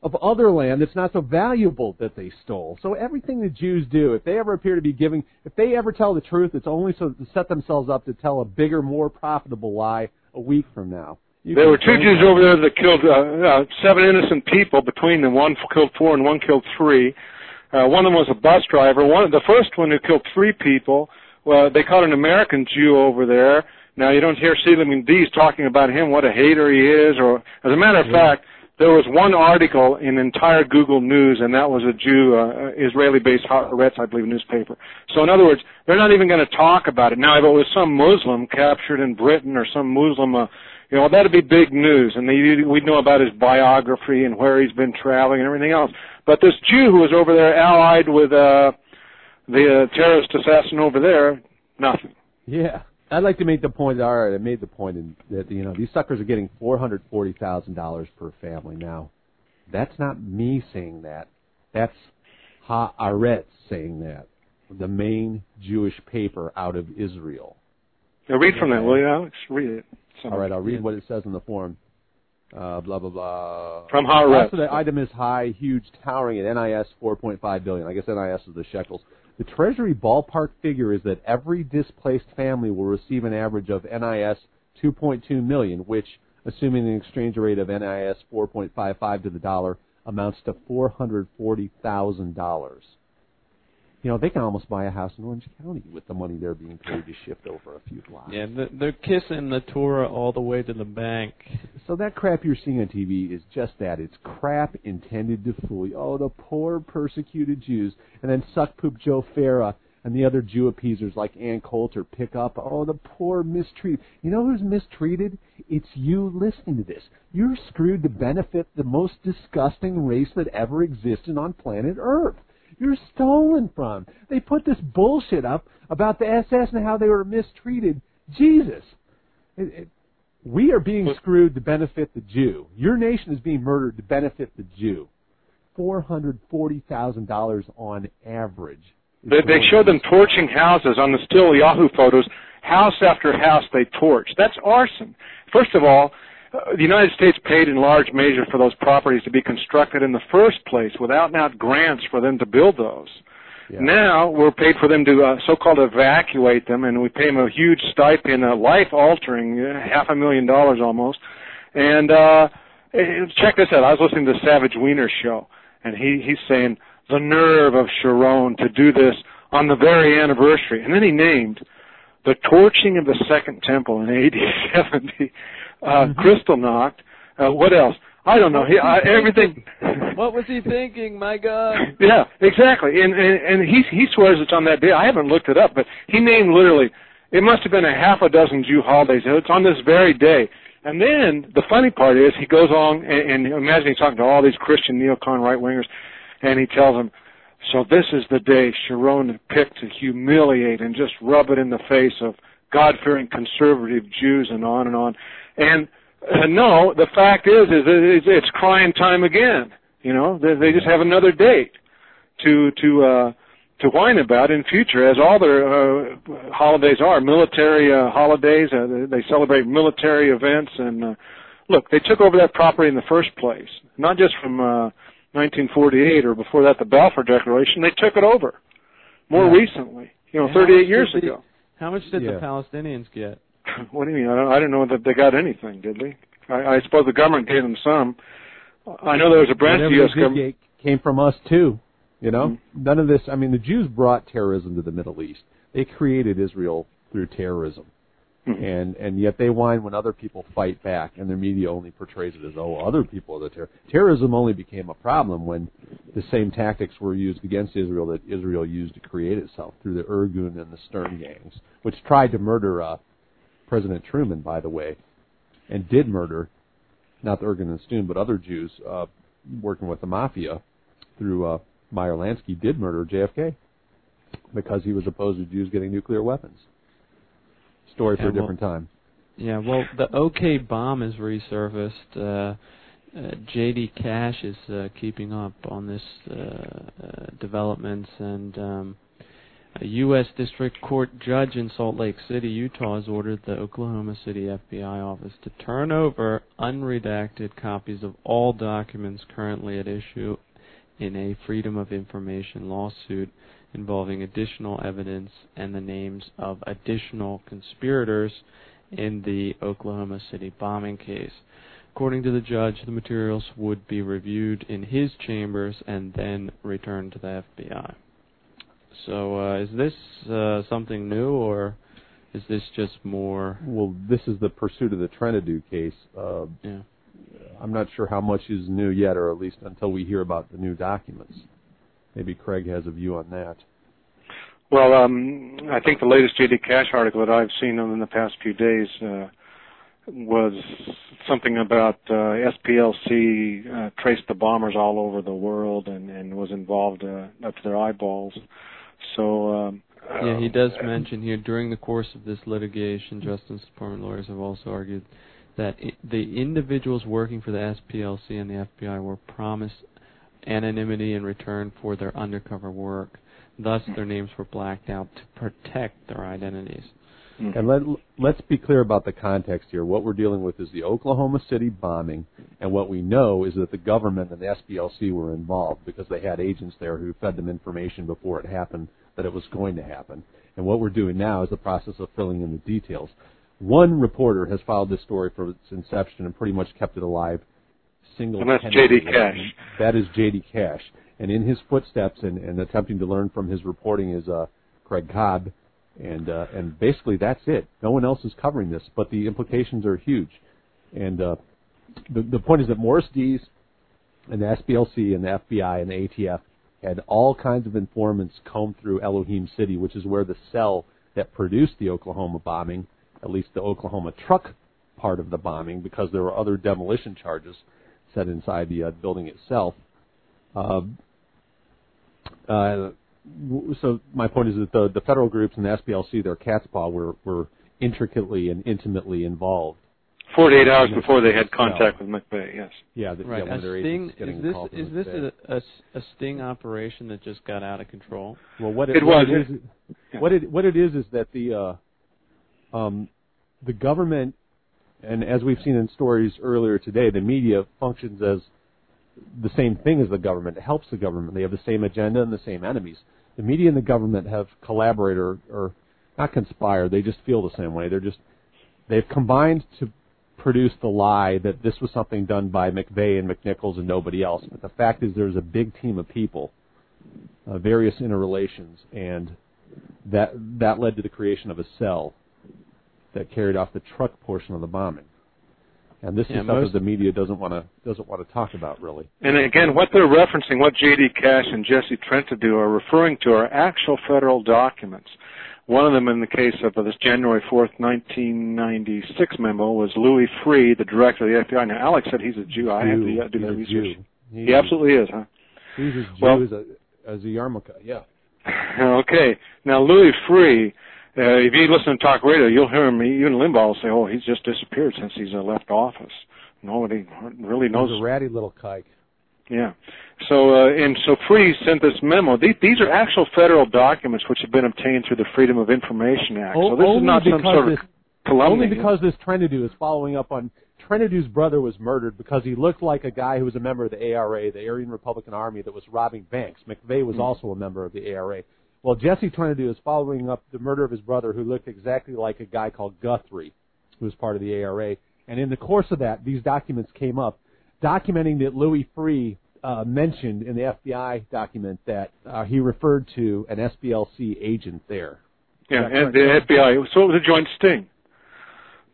of other land that's not so valuable that they stole. So everything the Jews do, if they ever appear to be giving, if they ever tell the truth, it's only so to set themselves up to tell a bigger, more profitable lie a week from now. You There were two Jews over there that killed uh, uh, seven innocent people. Between them, one killed four and one killed three. Uh, one of them was a bus driver. One, the first one who killed three people, well, they caught an American Jew over there. Now you don't hear Selim Dees talking about him, what a hater he is, or as a matter of fact, there was one article in entire Google News, and that was a Jew, uh, Israeli-based Haaretz, I believe, newspaper. So in other words, they're not even going to talk about it. Now, if it was some Muslim captured in Britain or some Muslim, uh, you know, that'd be big news, and they, we'd know about his biography and where he's been traveling and everything else. But this Jew who was over there, allied with uh, the uh, terrorist assassin over there, nothing. Yeah. I'd like to make the point. All right, I made the point in, that you know these suckers are getting four hundred forty thousand dollars per family. Now, that's not me saying that. That's Haaretz saying that, the main Jewish paper out of Israel. Now read from that, will you, Alex? Read it. All right, I'll read what it says in the form. Uh, blah blah blah. From Haaretz. Also, the item is high, huge, towering at NIS 4.5 billion. I guess NIS is the shekels. The Treasury ballpark figure is that every displaced family will receive an average of NIS 2.2 million, which, assuming an exchange rate of NIS 4.55 to the dollar, amounts to $440,000. You know, they can almost buy a house in Orange County with the money they're being paid to shift over a few blocks. Yeah, they're kissing the Torah all the way to the bank. So that crap you're seeing on TV is just that. It's crap intended to fool you. Oh, the poor persecuted Jews. And then Suck Poop Joe Farah and the other Jew appeasers like Ann Coulter pick up, oh, the poor mistreated. You know who's mistreated? It's you listening to this. You're screwed to benefit the most disgusting race that ever existed on planet Earth. You're stolen from. They put this bullshit up about the SS and how they were mistreated. Jesus. It, it, we are being screwed to benefit the Jew. Your nation is being murdered to benefit the Jew. $440,000 on average They, they showed them torching houses on the still Yahoo photos. House after house they torch. That's arson. First of all, the United States paid in large measure for those properties to be constructed in the first place without out grants for them to build those. Yeah. Now we're paid for them to uh, so-called evacuate them, and we pay them a huge stipend, a life-altering, uh, half a million dollars almost. And uh, eh, check this out. I was listening to the Savage Wiener show, and he he's saying the nerve of Sharon to do this on the very anniversary, and then he named the torching of the Second Temple in AD 70, uh, Mm-hmm. Kristallnacht. Uh, what else? I don't know. He, I, everything. What was he thinking? My God. Yeah, exactly. And, and and he he swears it's on that day. I haven't looked it up, but he named literally. It must have been a half a dozen Jew holidays. It's on this very day. And then the funny part is he goes on and, and imagine he's talking to all these Christian neocon right wingers, and he tells them, "So this is the day Sharon picked to humiliate and just rub it in the face of God-fearing conservative Jews and on and on." And uh, no, the fact is, is it's, it's crying time again. You know, they, they just have another date to to uh, to whine about in future, as all their uh, holidays are military uh, holidays. Uh, they, they celebrate military events, and uh, look, they took over that property in the first place, not just from uh, 1948 or before that, the Balfour Declaration. They took it over more Yeah. recently. You know, And 38 years did the- ago. How much did Yeah. the Palestinians get? What do you mean? I don't, I didn't know that they got anything, did they? I, I suppose the government gave them some. I know there was a branch of the U.S. government. came from us too. You know, Mm-hmm. none of this. I mean, the Jews brought terrorism to the Middle East. They created Israel through terrorism, Mhm. and and yet they whine when other people fight back, and their media only portrays it as oh, other people are the terror. Terrorism only became a problem when the same tactics were used against Israel that Israel used to create itself through the Irgun and the Stern gangs, which tried to murder uh, President Truman, by the way, and did murder not the Irgun and Stern, but other Jews uh, working with the mafia through uh, Meyer Lansky did murder JFK because he was opposed to Jews getting nuclear weapons. Story for Yeah, a well- different time. Yeah, well, the OK bomb has resurfaced. Uh, uh, J.D. Cash is uh, keeping up on this uh, uh, developments, and um, a U.S. District Court judge in Salt Lake City, Utah, has ordered the Oklahoma City FBI office to turn over unredacted copies of all documents currently at issue in a Freedom of Information lawsuit involving additional evidence and the names of additional conspirators in the Oklahoma City bombing case. According to the judge, the materials would be reviewed in his chambers and then returned to the FBI. So, uh, is this uh, something new, or is this just more? Well, this is the pursuit of the Trentadue case. Uh, Yeah. I'm not sure how much is new yet, or at least until we hear about the new documents. Maybe Craig has a view on that. Well, um, I think the latest J.D. Cash article that I've seen in the past few days uh, was something about uh, SPLC uh, traced the bombers all over the world and, and was involved uh, up to their eyeballs. So. Um, Yeah, he does uh, mention here during the course of this litigation, Justice Department lawyers have also argued that i the individuals working for the SPLC and the FBI were promised anonymity in return for their undercover work. Thus, their names were blacked out to protect their identities. And let let's be clear about the context here. What we're dealing with is the Oklahoma City bombing, and what we know is that the government and the SPLC were involved because they had agents there who fed them information before it happened that it was going to happen. And what we're doing now is the process of filling in the details. One reporter has followed this story from its inception and pretty much kept it alive. Single. And that's J.D. Cash. That is J.D. Cash. And in his footsteps and, and attempting to learn from his reporting is uh, Craig Cobb. And uh, and basically that's it. No one else is covering this, but the implications are huge. And uh, the the point is that Morris Dees and the SPLC and the FBI and the ATF had all kinds of informants comb through Elohim City, which is where the cell that produced the Oklahoma bombing, at least the Oklahoma truck part of the bombing, because there were other demolition charges set inside the uh, building itself. Uh, uh, w- so my point is that the, the federal groups and the SPLC, their cat's paw, were, were intricately and intimately involved. 48 hours before they had contact with McVeigh. Yes. Yeah. The, Right. yeah a sting. Is this call is this McVeigh. a, a s- a sting operation that just got out of control? Well, what it, It what was. It is, What it what it is is that the uh, um, the government, and as we've seen in stories earlier today, the media functions as the same thing as the government. It helps the government. They have the same agenda and the same enemies. The media and the government have collaborated or, or not conspired. They just feel the same way. They're just they've combined to produce the lie that this was something done by McVeigh and McNichols and nobody else. But the fact is, there's a big team of people, uh, various interrelations, and that that led to the creation of a cell that carried off the truck portion of the bombing. And this Yeah, is that the media doesn't want to doesn't want to talk about really. And again, what they're referencing, what J.D. Cash and Jesse Trent do are referring to are actual federal documents. One of them, in the case of this January 4th, 1996 memo, was Louis Freeh, the director of the FBI. Now, Alex said he's a Jew. I have to uh, do the research. Jew. He absolutely is, huh? He's as Jew Well- as a as a yarmulke. Yeah. Okay. Now, Louis Freeh, uh, if you listen to talk radio, you'll hear him, even Limbaugh will say, oh, he's just disappeared since he's uh, left office. Nobody really knows. He's a ratty little kike. Yeah. So, uh, and so Freeh sent this memo. These, these are actual federal documents which have been obtained through the Freedom of Information Act. O- so this is not some sort this, of calumny. Only because this Trentadue is following up on Trentadue's brother was murdered because he looked like a guy who was a member of the ARA, the Aryan Republican Army that was robbing banks. McVeigh was Hmm. also a member of the ARA. Well, Jesse Trentadue is following up the murder of his brother who looked exactly like a guy called Guthrie, who was part of the ARA. And in the course of that, these documents came up, documenting that Louis Freeh uh, mentioned in the FBI document that uh, he referred to an SPLC agent there. yeah, and the FBI. So it was a joint sting.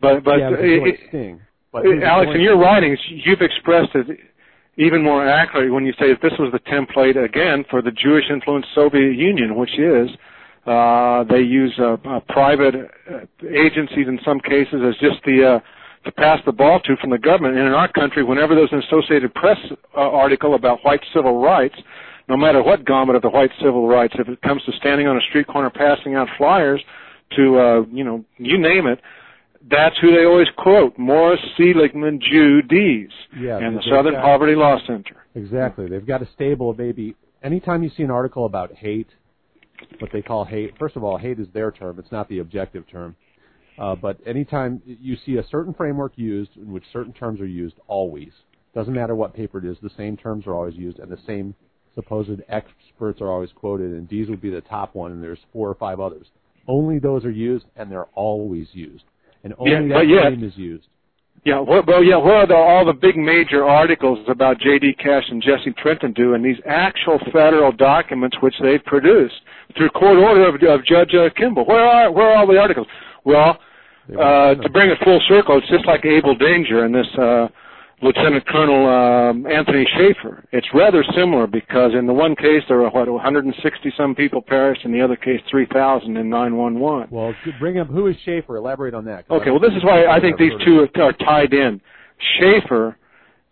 But but yeah, it it- sting. But it Alex, in your writings, you've expressed it even more accurately when you say that this was the template again for the Jewish-influenced Soviet Union, which is uh, they use uh, uh, private uh, agencies in some cases as just the uh, to pass the ball to from the government. And in our country, whenever there's an Associated Press uh, article about white civil rights, no matter what gamut of the white civil rights, if it comes to standing on a street corner passing out flyers to uh, you know you name it, that's who they always quote: Morris Seligman, Jew, Dees, Yeah, and the Southern got- Poverty Law Center. Exactly. They've got a stable of maybe anytime you see an article about hate, what they call hate. First of all, hate is their term; it's not the objective term. Uh, but anytime you see a certain framework used in which certain terms are used, always doesn't matter what paper it is, the same terms are always used, and the same supposed experts are always quoted. And Dees would be the top one, and there's four or five others. Only those are used, and they're always used, and only Yeah, that yet- claim is used. Yeah, well, well yeah, where are the, all the big major articles about J.D. Cash and Jesse Trentadue, and these actual federal documents which they've produced through court order of, of Judge uh, Kimball? Where are where are all the articles? Well, uh, to bring it full circle, it's just like Able Danger in this uh, Lieutenant Colonel um, Anthony Schaefer. It's rather similar because in the one case there were what 160 some people perished, in the other case 3,000 in 911. Well, bring up who is Schaefer. Elaborate on that. Okay, well, this is why I think these two are tied in. Schaefer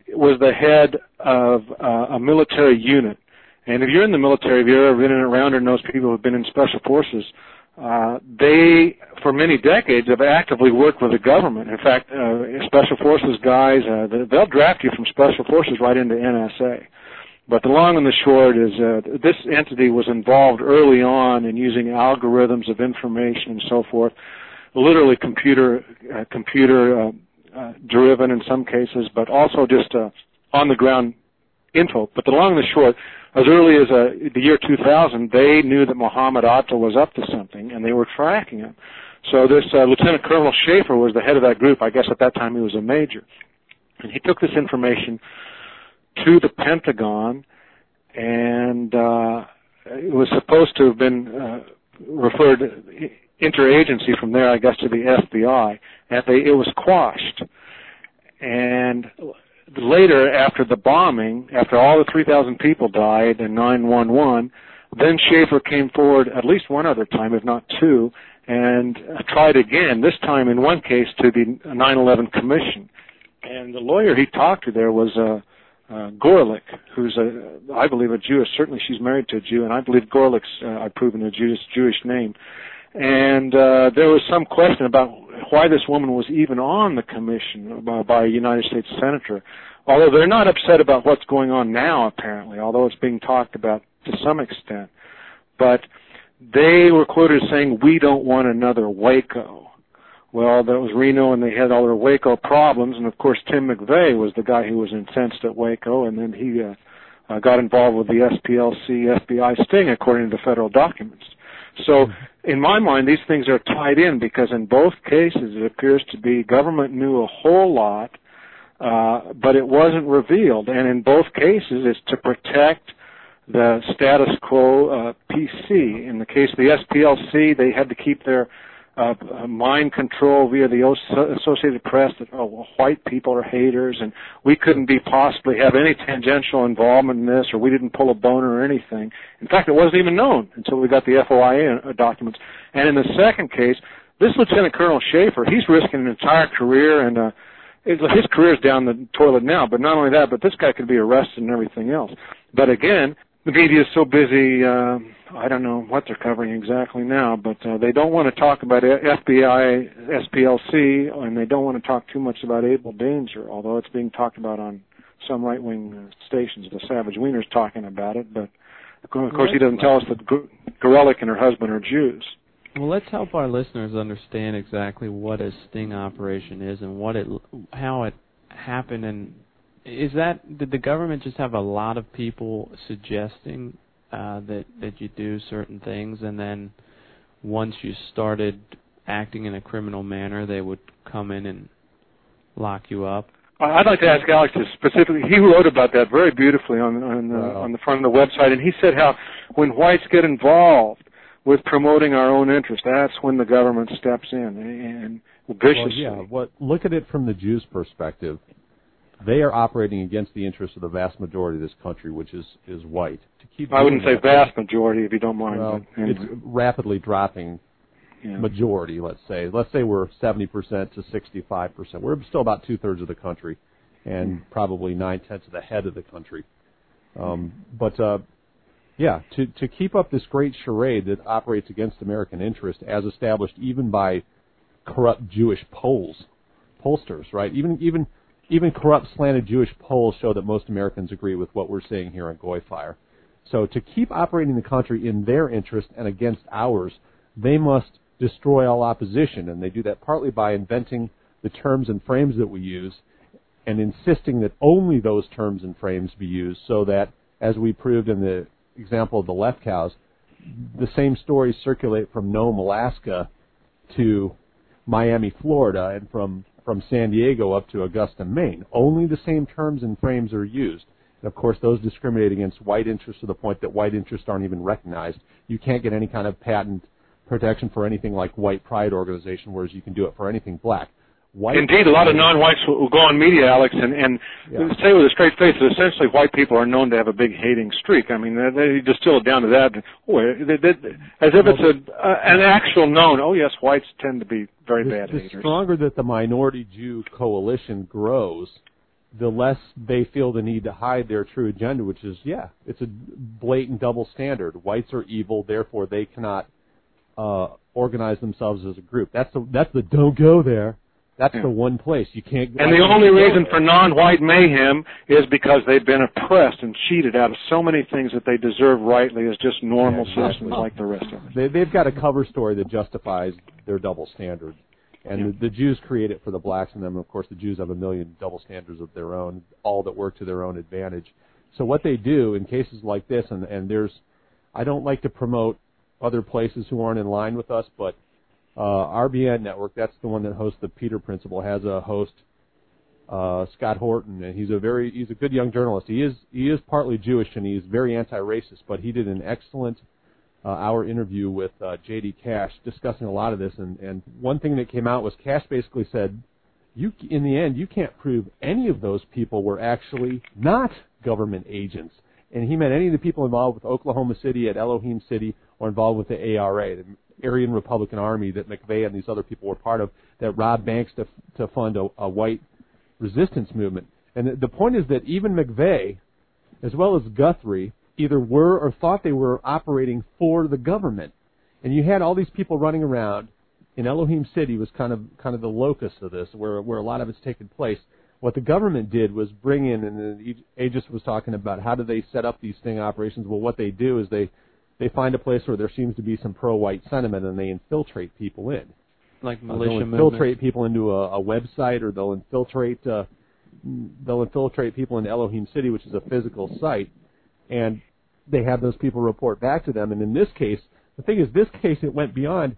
was the head of uh, a military unit, and if you're in the military, if you've ever been around or knows people who've been in special forces, uh, they, for many decades, have actively worked with the government. In fact, uh, special forces guys, uh, they- they'll draft you from special forces right into NSA. But the long and the short is uh, this entity was involved early on in using algorithms of information and so forth, literally computer uh, computer uh, uh, driven in some cases, but also just uh, on the ground info. But the long and the short, as early as uh, the year 2000, they knew that Mohammed Atta was up to something, and they were tracking him. So this uh, Lieutenant Colonel Schaefer was the head of that group. I guess at that time he was a major, and he took this information to the Pentagon, and uh, it was supposed to have been uh, referred interagency from there, I guess, to the FBI, and they, it was quashed. And later, after the bombing, after all the 3,000 people died in 911, then Schaefer came forward at least one other time, if not two, and tried again, this time in one case to the 9/11 Commission. And the lawyer he talked to there was uh, uh, Gorelick, who's a, I believe, a Jewish. Certainly, she's married to a Jew, and I believe Gorelick's, uh, I've proven a Jewish Jewish name. And uh, there was some question about why this woman was even on the commission by, by a United States senator. Although they're not upset about what's going on now, apparently, although it's being talked about to some extent. But they were quoted as saying, "We don't want another Waco." Well, that was Reno, and they had all their Waco problems, and of course Tim McVeigh was the guy who was incensed at Waco, and then he uh, uh, got involved with the SPLC FBI sting, according to the federal documents. So, in my mind, these things are tied in because in both cases it appears to be government knew a whole lot, uh, but it wasn't revealed, and in both cases it's to protect the status quo uh, PC. In the case of the SPLC, they had to keep their uh, mind control via the Associated Press that oh, well, white people are haters and we couldn't be possibly have any tangential involvement in this or we didn't pull a boner or anything. In fact, it wasn't even known until we got the FOIA uh, documents. And in the second case, this Lieutenant Colonel Schaefer, he's risking an entire career and uh, his career's down the toilet now. But not only that, but this guy could be arrested and everything else. But again, the media is so busy. Uh, I don't know what they're covering exactly now, but uh, they don't want to talk about FBI, SPLC, and they don't want to talk too much about Able Danger, although it's being talked about on some right-wing uh, stations. The Savage Wiener's talking about it, but of course he doesn't tell us that Gorelick and her husband are Jews. Well, let's help our listeners understand exactly what a sting operation is and what it, how it happened, and is that did the government just have a lot of people suggesting uh, that that you do certain things, and then once you started acting in a criminal manner, they would come in and lock you up? I'd like to ask Alex specifically. He wrote about that very beautifully on on the, wow. on the front of the website, and he said how when whites get involved with promoting our own interest, that's when the government steps in and viciously. Well, yeah. What look at it from the Jews' perspective they are operating against the interests of the vast majority of this country, which is is white. To keep I wouldn't say vast majority, if you don't mind. Well, anyway. it's rapidly dropping yeah. majority. Let's say, let's say we're seventy percent to sixty-five percent. We're still about two thirds of the country, and mm. probably nine tenths of the head of the country. Um, but uh, yeah, to to keep up this great charade that operates against American interest, as established even by corrupt Jewish polls, pollsters, right? Even even even corrupt, slanted Jewish polls show that most Americans agree with what we're saying here on Goy Fire. So to keep operating the country in their interest and against ours, they must destroy all opposition, and they do that partly by inventing the terms and frames that we use and insisting that only those terms and frames be used so that, as we proved in the example of the left cows, the same stories circulate from Nome, Alaska to Miami, Florida, and from from San Diego up to Augusta, Maine. Only the same terms and frames are used. And of course, those discriminate against white interests to the point that white interests aren't even recognized. You can't get any kind of patent protection for anything like white pride organization, whereas you can do it for anything black. White Indeed, a lot of non-whites will go on media, Alex, and, and yeah. say with a straight face that essentially white people are known to have a big hating streak. I mean, they, distill it down to that, oh, they, they, as if it's a, uh, an actual known. Oh yes, whites tend to be very the, bad the haters. The stronger that the minority Jew coalition grows, the less they feel the need to hide their true agenda, which is, yeah, it's a blatant double standard. Whites are evil, therefore they cannot uh, organize themselves as a group. That's the that's the don't go there. That's yeah. the one place you can't. Go and the only reason for non-white mayhem is because they've been oppressed and cheated out of so many things that they deserve rightly as just normal yeah, exactly. citizens like the rest of us. They, they've got a cover story that justifies their double standard, and yeah. the, the Jews create it for the blacks and then of course, the Jews have a million double standards of their own, all that work to their own advantage. So what they do in cases like this, and, and there's, I don't like to promote other places who aren't in line with us, but uh, RBN Network, that's the one that hosts the Peter Principle, has a host, uh, Scott Horton, and he's a very he's a good young journalist. He is he is partly Jewish and he's very anti-racist, but he did an excellent uh, hour interview with uh, J.D. Cash discussing a lot of this. And, and one thing that came out was Cash basically said, you in the end you can't prove any of those people were actually not government agents. And he meant any of the people involved with Oklahoma City at Elohim City or involved with the ARA, the Aryan Republican Army that McVeigh and these other people were part of that robbed banks to to fund a, a white resistance movement. And the, point is that even McVeigh, as well as Guthrie, either were or thought they were operating for the government. and you had all these people running around. In Elohim City was kind of kind of the locus of this, where where a lot of it's taken place. What the government did was bring in, and Aegis was talking about how do they set up these sting operations. Well, what they do is they they find a place where there seems to be some pro-white sentiment, and they infiltrate people in. Like Uh, militia they'll movements. infiltrate people into a, a website, or they'll infiltrate uh, they'll infiltrate people in Elohim City, which is a physical site, and they have those people report back to them. And in this case, the thing is, this case it went beyond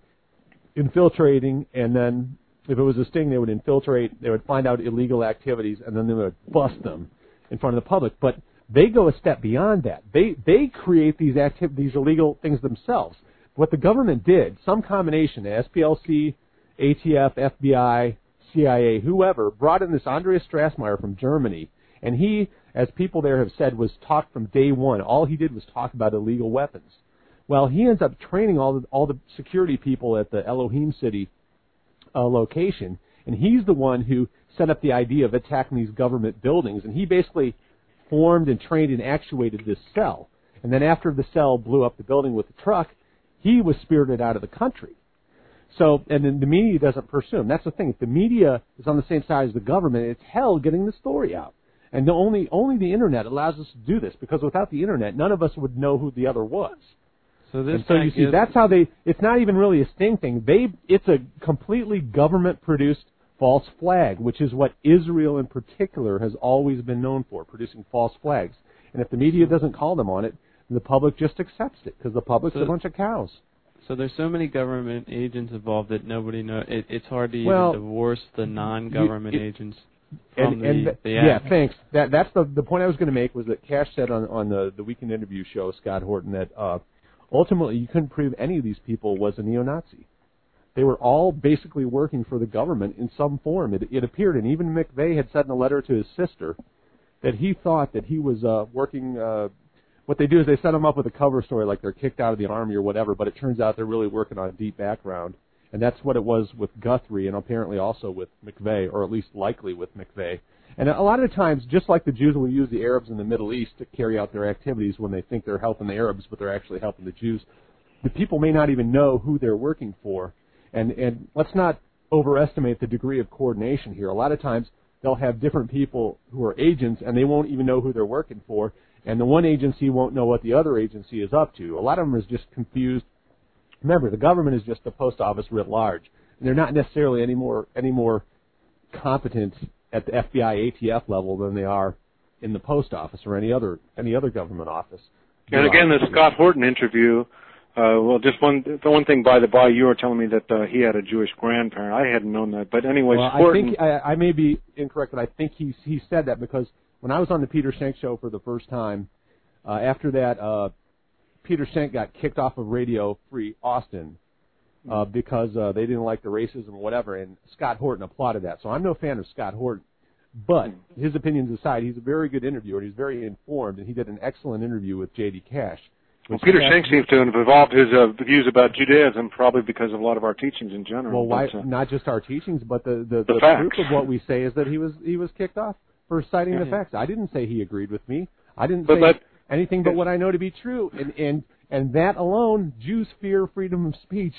infiltrating, and then if it was a sting, they would infiltrate, they would find out illegal activities, and then they would bust them in front of the public. But they go a step beyond that. They they create these activ- these illegal things themselves. What the government did, some combination, SPLC, ATF, FBI, CIA, whoever, brought in this Andreas Strassmeir from Germany, and he, as people there have said, was taught from day one. All he did was talk about illegal weapons. Well, he ends up training all the all the security people at the Elohim City uh, location, and he's the one who set up the idea of attacking these government buildings, and he basically formed and trained and actuated this cell. And then after the cell blew up the building with the truck, he was spirited out of the country. So, and then the media doesn't pursue him. That's the thing. If the media is on the same side as the government, it's hell getting the story out. And the only only the internet allows us to do this because without the internet, none of us would know who the other was. So this And so you see, that's how they. It's not even really a sting thing. They. It's a completely government-produced false flag, which is what Israel in particular has always been known for, producing false flags. And if the media doesn't call them on it, the public just accepts it because the public's So- a bunch of cows. So there's so many government agents involved that nobody know. It, it's hard to Well, even divorce the non-government it- agents from and, the, and th- the yeah, thanks. That that's the the point I was going to make was that Cash said on on the the weekend interview show Scott Horton that uh, ultimately you couldn't prove any of these people was a neo-Nazi. They were all basically working for the government in some form. It, it appeared, and even McVeigh had said in a letter to his sister that he thought that he was uh, working. Uh, what they do is they set him up with a cover story like they're kicked out of the army or whatever, but it turns out they're really working on a deep background. And that's what it was with Guthrie and apparently also with McVeigh, or at least likely with McVeigh. And a lot of times, just like the Jews will use the Arabs in the Middle East to carry out their activities when they think they're helping the Arabs, but they're actually helping the Jews, the people may not even know who they're working for. And, and let's not overestimate the degree of coordination here. A lot of times, they'll have different people who are agents, and they won't even know who they're working for. And the one agency won't know what the other agency is up to. A lot of them is just confused Remember, the government is just the post office writ large. And they're not necessarily any more any more competent at the FBI ATF level than they are in the post office or any other any other government office. And again, the Scott Horton interview. Uh, well, just one the one thing by the by, you were telling me that uh, he had a Jewish grandparent. I hadn't known that, but anyways, well, I think I, I may be incorrect, but I think he he said that because when I was on the Peter Shank show for the first time, uh, after that, uh, Peter Shank got kicked off of Radio Free Austin uh, because uh, they didn't like the racism or whatever, and Scott Horton applauded that. So I'm no fan of Scott Horton, but his opinions aside, he's a very good interviewer. He's very informed, and he did an excellent interview with J.D. Cash. Well, Peter Shank seems to have evolved his uh, views about Judaism, probably because of a lot of our teachings in general. Well, why but, uh, not just our teachings, but the the, The the, proof of what we say is that he was he was kicked off for citing the facts. I didn't say he agreed with me. I didn't But- say but- anything but what I know to be true, and and and that alone, Jews fear freedom of speech,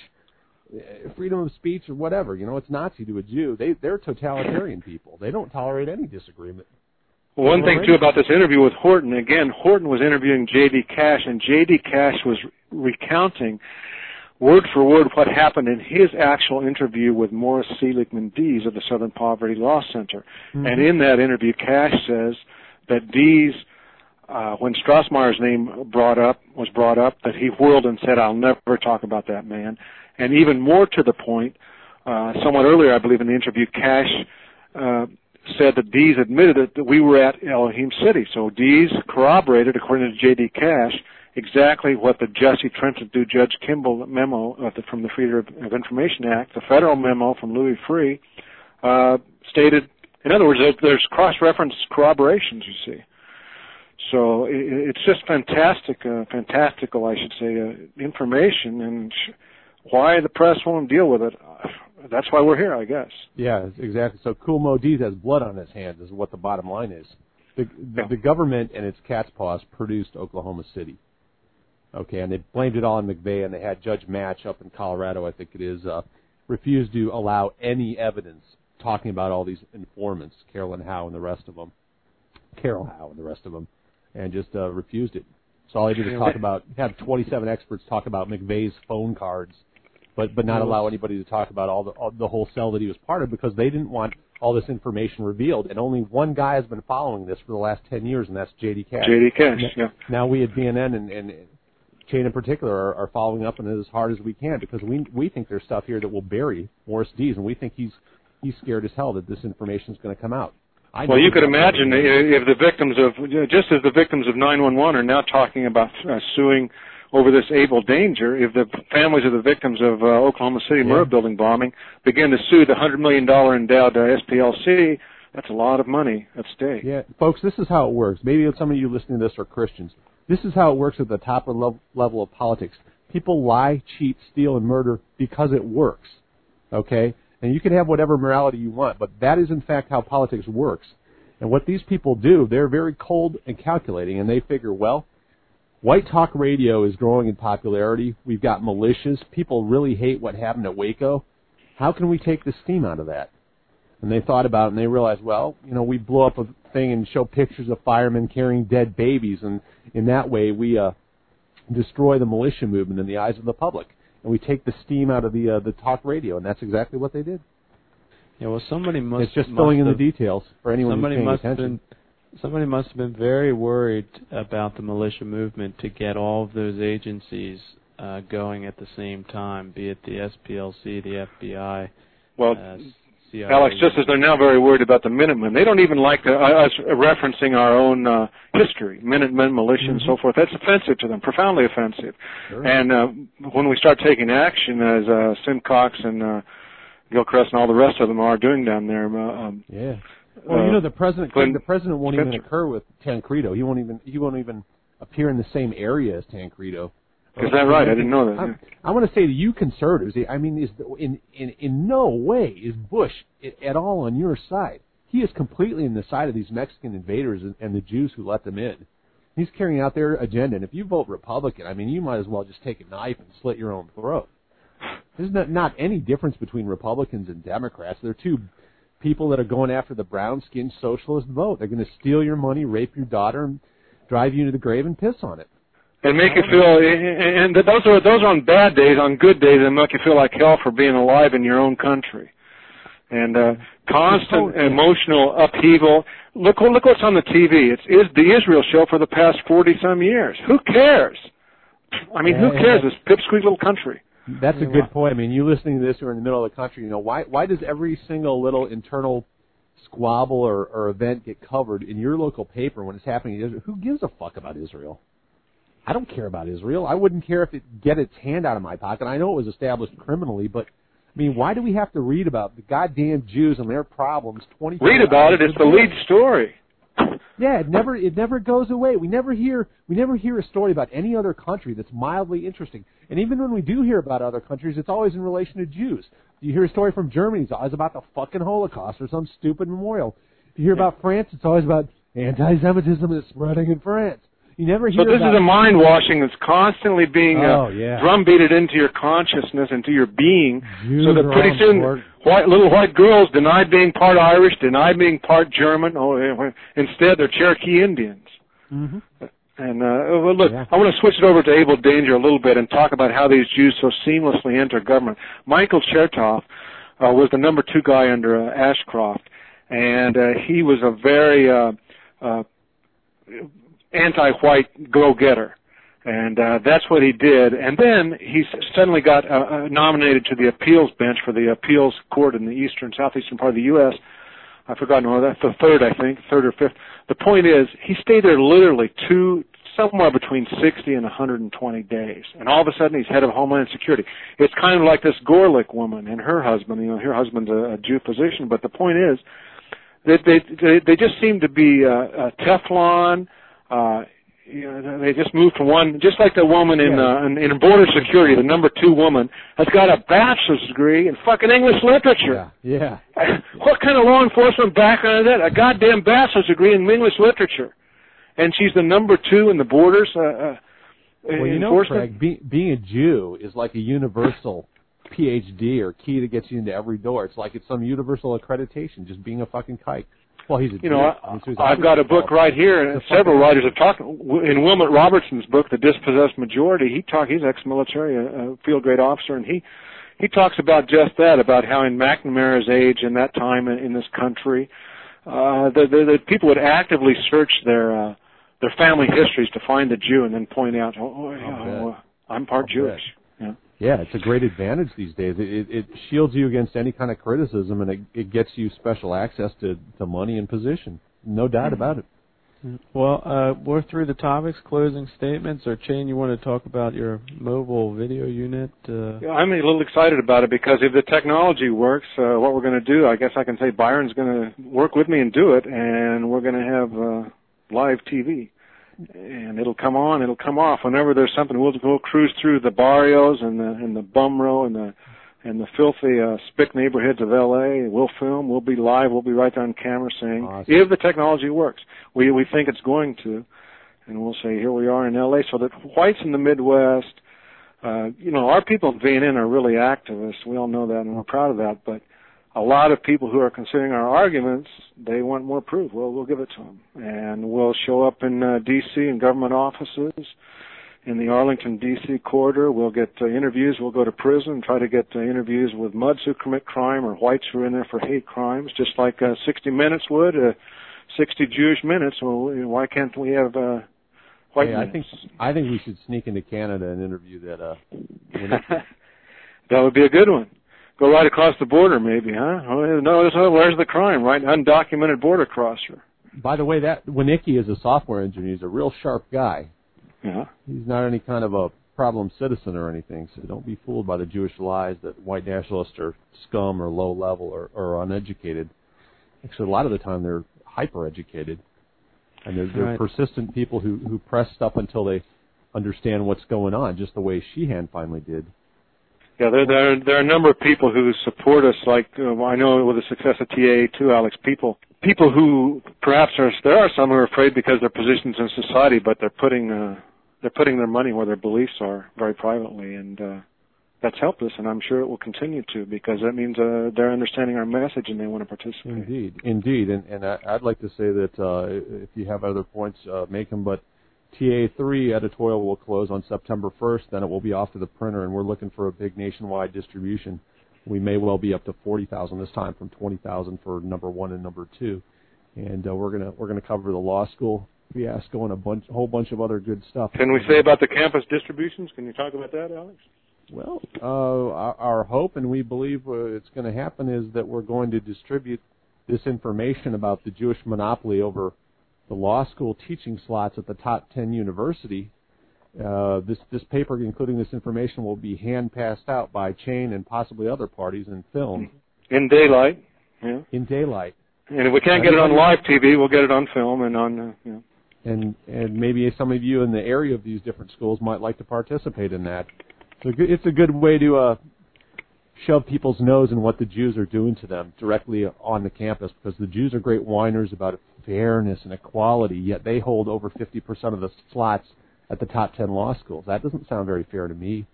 eh, freedom of speech or whatever. You know, it's Nazi to a Jew. They they're totalitarian people. They don't tolerate any disagreement. One thing too about this interview with Horton, again, Horton was interviewing J.D. Cash, and J.D. Cash was recounting word for word what happened in his actual interview with Morris Seligman Dees of the Southern Poverty Law Center. Mhm. And in that interview, Cash says that Dees, uh, when Strassmeir's name brought up was brought up, that he whirled and said, "I'll never talk about that man." And even more to the point, uh, somewhat earlier, I believe, in the interview, Cash uh, said that Dees admitted that, we were at Elohim City. So Dees corroborated, according to J.D. Cash, exactly what the Jesse Trentadue Judge Kimball memo the, from the Freedom of Information Act, the federal memo from Louis Freeh, uh, stated. In other words, there's cross-reference corroborations. You see. So it's just fantastic, uh, fantastical, I should say, uh, information, and why the press won't deal with it. That's why we're here, I guess. Yeah, exactly. So Cool Mo Dees has blood on his hands, is what the bottom line is. The, the, the government and its cat's paws produced Oklahoma City. Okay, and they blamed it all on McVeigh, and they had Judge Matsch up in Colorado, I think it is, uh, refused to allow any evidence talking about all these informants, Carolyn Howe and the rest of them, Carol Howe and the rest of them, and just uh, refused it. So all they did was talk about have 27 experts talk about McVeigh's phone cards, but but not allow anybody to talk about all the all, the whole cell that he was part of because they didn't want all this information revealed. And only one guy has been following this for the last 10 years, and that's J.D. Cash. J.D. Cash, Now- yeah. Now we at VNN and, and Chain in particular are, are following up on it as hard as we can because we we think there's stuff here that will bury Morris Dees, and we think he's he's scared as hell that this information is going to come out. I well, you could imagine i- if the victims of, just as the victims of 911 are now talking about uh, suing over this Able Danger, if the families of the victims of uh, Oklahoma City Murrah building bombing begin to sue the $100 million endowed uh, SPLC, that's a lot of money at stake. Yeah, folks, this is how it works. Maybe some of you listening to this are Christians. This is how it works at the top of level, level of politics. People lie, cheat, steal, and murder because it works. Okay? And you can have whatever morality you want, but that is in fact how politics works. And what these people do, they're very cold and calculating, and they figure, well, white talk radio is growing in popularity. We've got militias. People really hate what happened at Waco. How can we take the steam out of that? And they thought about it and they realized, well, you know, we blow up a thing and show pictures of firemen carrying dead babies, and in that way we uh, destroy the militia movement in the eyes of the public, and we take the steam out of the uh, the talk radio, and that's exactly what they did. Yeah, well, somebody must. it's just must filling in the details for anyone somebody who's paying must attention. Have been, somebody must have been very worried about the militia movement to get all of those agencies uh, going at the same time, be it the SPLC, the FBI. Well, uh, CIA. Alex, just as they're now very worried about the Minutemen, they don't even like the, uh, us referencing our own uh, history, Minutemen, militia, and so forth. That's offensive to them, profoundly offensive. Sure. And uh, when we start taking action, as uh, Simcox and uh, Gilchrist and all the rest of them are doing down there, uh, um, Yeah. Well, uh, you know the president. Clint- the president won't even occur with Tancredo. He won't even. He won't even appear in the same area as Tancredo. Is that right? I didn't know that, I. I want to say to you conservatives. I mean, is in in in no way is Bush at all on your side. He is completely in the side of these Mexican invaders and, and the Jews who let them in. He's carrying out their agenda. And if you vote Republican, I mean, you might as well just take a knife and slit your own throat. There's not, not any difference between Republicans and Democrats. They're two people that are going after the brown skinned socialist vote. They're going to steal your money, rape your daughter, and drive you to the grave and piss on it. and make you feel. And those are those are on bad days. On good days, they make you feel like hell for being alive in your own country. And uh, constant emotional upheaval. Look, look what's on the TV. It's is the Israel show for the past forty some years. Who cares? I mean, who cares? This pipsqueak little country. That's a good point. I mean, you listening to this, you're in the middle of the country. You know, why why does every single little internal squabble or, or event get covered in your local paper when it's happening in Israel? Who gives a fuck about Israel? I don't care about Israel. I wouldn't care if it get its hand out of my pocket. I know it was established criminally, but I mean, why do we have to read about the goddamn Jews and their problems? Twenty. Read about it. It's the lead story. Yeah, it never it never goes away. We never hear we never hear a story about any other country that's mildly interesting. And even when we do hear about other countries, it's always in relation to Jews. You hear a story from Germany, it's always about the fucking Holocaust or some stupid memorial. If you hear about France, it's always about anti-Semitism is spreading in France. You never hear So this is a mind washing that's constantly being Oh, uh, yeah. drumbeated into your consciousness, into your being, Jews so that pretty soon white little white girls deny being part Irish, deny being part German. Oh, instead they're Cherokee Indians. Mm-hmm. And uh, well, look, Yeah. I want to switch it over to Able Danger a little bit and talk about how these Jews so seamlessly enter government. Michael Chertoff uh, was the number two guy under uh, Ashcroft, and uh, he was a very uh, uh, anti-white go-getter. And uh, that's what he did. And then he suddenly got uh, uh, nominated to the appeals bench for the appeals court in the eastern, southeastern part of the U.S. I've forgotten all that. The third, I think, third or fifth. The point is, he stayed there literally two, somewhere between 60 and 120 days. And all of a sudden, he's head of Homeland Security. It's kind of like this Gorelick woman and her husband. You know, her husband's a, a Jew physician. But the point is, they they they, they just seem to be uh, uh, Teflon. Uh, you know, they just moved from one, just like the woman in, uh, in in border security, the number two woman, has got a bachelor's degree in fucking English literature. Yeah. What kind of law enforcement background is that? A goddamn bachelor's degree in English literature, and she's the number two in the borders. Uh, uh, Well, you know. Craig, be, being a Jew is like a universal PhD or key that gets you into every door. It's like it's some universal accreditation, just being a fucking kike. Well, he's a you know, I mean, so he's I, I've got a book right here, and several writers have talked. In Wilmot Robertson's book, The Dispossessed Majority, he talk. He's ex-military, a, a field grade officer, and he he talks about just that, about how in McNamara's age and that time in, in this country, uh, the, the, the people would actively search their uh, their family histories to find the Jew, and then point out, oh, oh yeah, bet. I'm part I'll Jewish. Yeah. Yeah, it's a great advantage these days. It, it, it shields you against any kind of criticism, and it, it gets you special access to, to money and position. No doubt about it. Well, uh, we're through the topics, closing statements, or Chain, you want to talk about your mobile video unit? Uh, Yeah, I'm a little excited about it because if the technology works, uh, what we're going to do, I guess I can say Byron's going to work with me and do it, and we're going to have uh, live TV. And it'll come on, it'll come off whenever there's something. We'll we'll cruise through the barrios and the and the bum row and the and the filthy uh, spick neighborhoods of L.A. We'll film. We'll be live. We'll be right there on camera saying if the technology works. We we think it's going to, and we'll say here we are in L.A. So that whites in the Midwest, uh, you know, our people in VNN are really activists. We all know that, and we're proud of that. But a lot of people who are considering our arguments, they want more proof. Well, we'll give it to them, and we'll show up in uh, D.C. in government offices, in the Arlington D.C. corridor. We'll get uh, interviews. We'll go to prison, and try to get uh, interviews with muds who commit crime or whites who are in there for hate crimes, just like uh, 60 Minutes would. Uh, 60 Jewish minutes. Well, why can't we have uh, white Hey, I think I think we should sneak into Canada and interview that. Uh, that would be a good one. Go right across the border, maybe, huh? Oh, no, where's the crime? Right, undocumented border crosser. By the way, that Winnicki is a software engineer. He's a real sharp guy. Yeah. He's not any kind of a problem citizen or anything. So don't be fooled by the Jewish lies that white nationalists are scum or low level or, or uneducated. Actually, a lot of the time they're hyper educated, and they're, they're Right. persistent people who who press stuff until they understand what's going on, just the way Sheehan finally did. Yeah, there, there, there are a number of people who support us. Like I know with the success of TA2, Alex. People, people who perhaps are there are some who are afraid because their positions in society, but they're putting uh, they're putting their money where their beliefs are very privately, and uh, that's helped us. And I'm sure it will continue to because that means uh, they're understanding our message and they want to participate. Indeed, indeed, and and I, I'd like to say that uh, if you have other points, uh, make them. But TA3 editorial will close on September 1st. Then it will be off to the printer, and we're looking for a big nationwide distribution. We may well be up to 40,000 this time, from 20,000 for number one and number two. And uh, we're gonna we're gonna cover the law school fiasco and a bunch, a whole bunch of other good stuff. Can we say about the campus distributions? Can you talk about that, Alex? Well, uh, our, our hope, and we believe uh, it's going to happen, is that we're going to distribute this information about the Jewish monopoly over the law school teaching slots at the top 10 university. Uh, this this paper, including this information, will be hand passed out by Chain and possibly other parties and filmed In daylight. Yeah. in daylight. And if we can't get it on live TV, we'll get it on film and on. Uh, you know. and and maybe some of you in the area of these different schools might like to participate in that. So good- it's a good way to uh, shove people's nose in what the Jews are doing to them directly on the campus, because the Jews are great whiners about fairness and equality, yet they hold over 50% of the slots at the top 10 law schools. That doesn't sound very fair to me.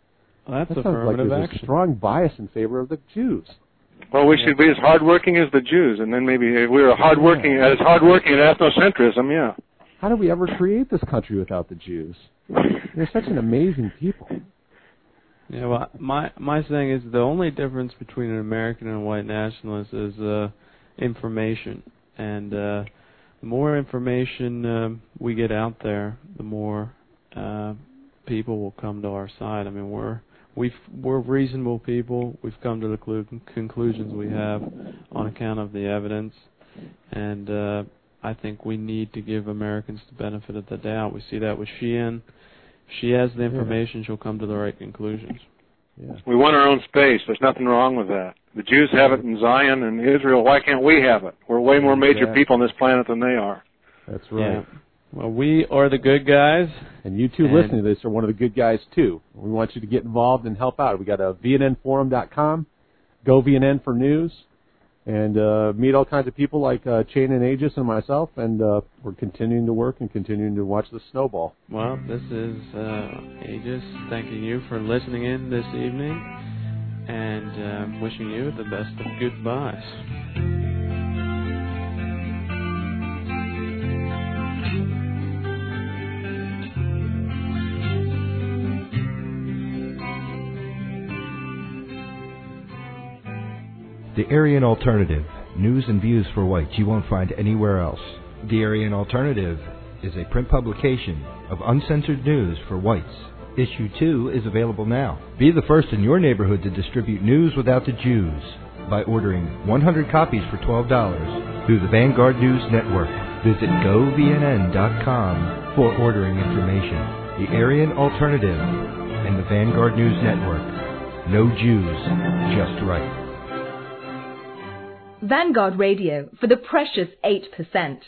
Well, that's that sounds like there's action. a strong bias in favor of the Jews. Well, we should be as hardworking as the Jews, and then maybe if we were hardworking as hardworking at ethnocentrism. Yeah. How did we ever create this country without the Jews? They're such an amazing people. Yeah, well, my my thing is the only difference between an American and a white nationalist is uh, information, and uh, the more information um, we get out there, the more uh, people will come to our side. I mean, we're we've we're reasonable people. We've come to the clu- conclusions we have on account of the evidence, and uh, I think we need to give Americans the benefit of the doubt. We see that with Sheehan. If she has the information, she'll come to the right conclusions. Yeah. We want our own space. There's nothing wrong with that. The Jews have it in Zion and Israel. Why can't we have it? We're way more major Exactly. people on this planet than they are. That's right. Yeah. Well, we are the good guys. And you two And- listening to this are one of the good guys too. We want you to get involved and help out. We got a VNNforum.com, Go VNN for news. And uh, meet all kinds of people like uh, Chain and Aegis and myself, and uh, we're continuing to work and continuing to watch the snowball. Well, this is uh, Aegis thanking you for listening in this evening, and uh, wishing you the best of goodbyes. The Aryan Alternative news and views for whites you won't find anywhere else. The Aryan Alternative is a print publication of uncensored news for whites. Issue 2 is available now. Be the first in your neighborhood to distribute news without the Jews by ordering 100 copies for $12 through the Vanguard News Network. Visit govnn.com for ordering information. The Aryan Alternative and the Vanguard News Network. No Jews, just right. Vanguard Radio for the precious 8%.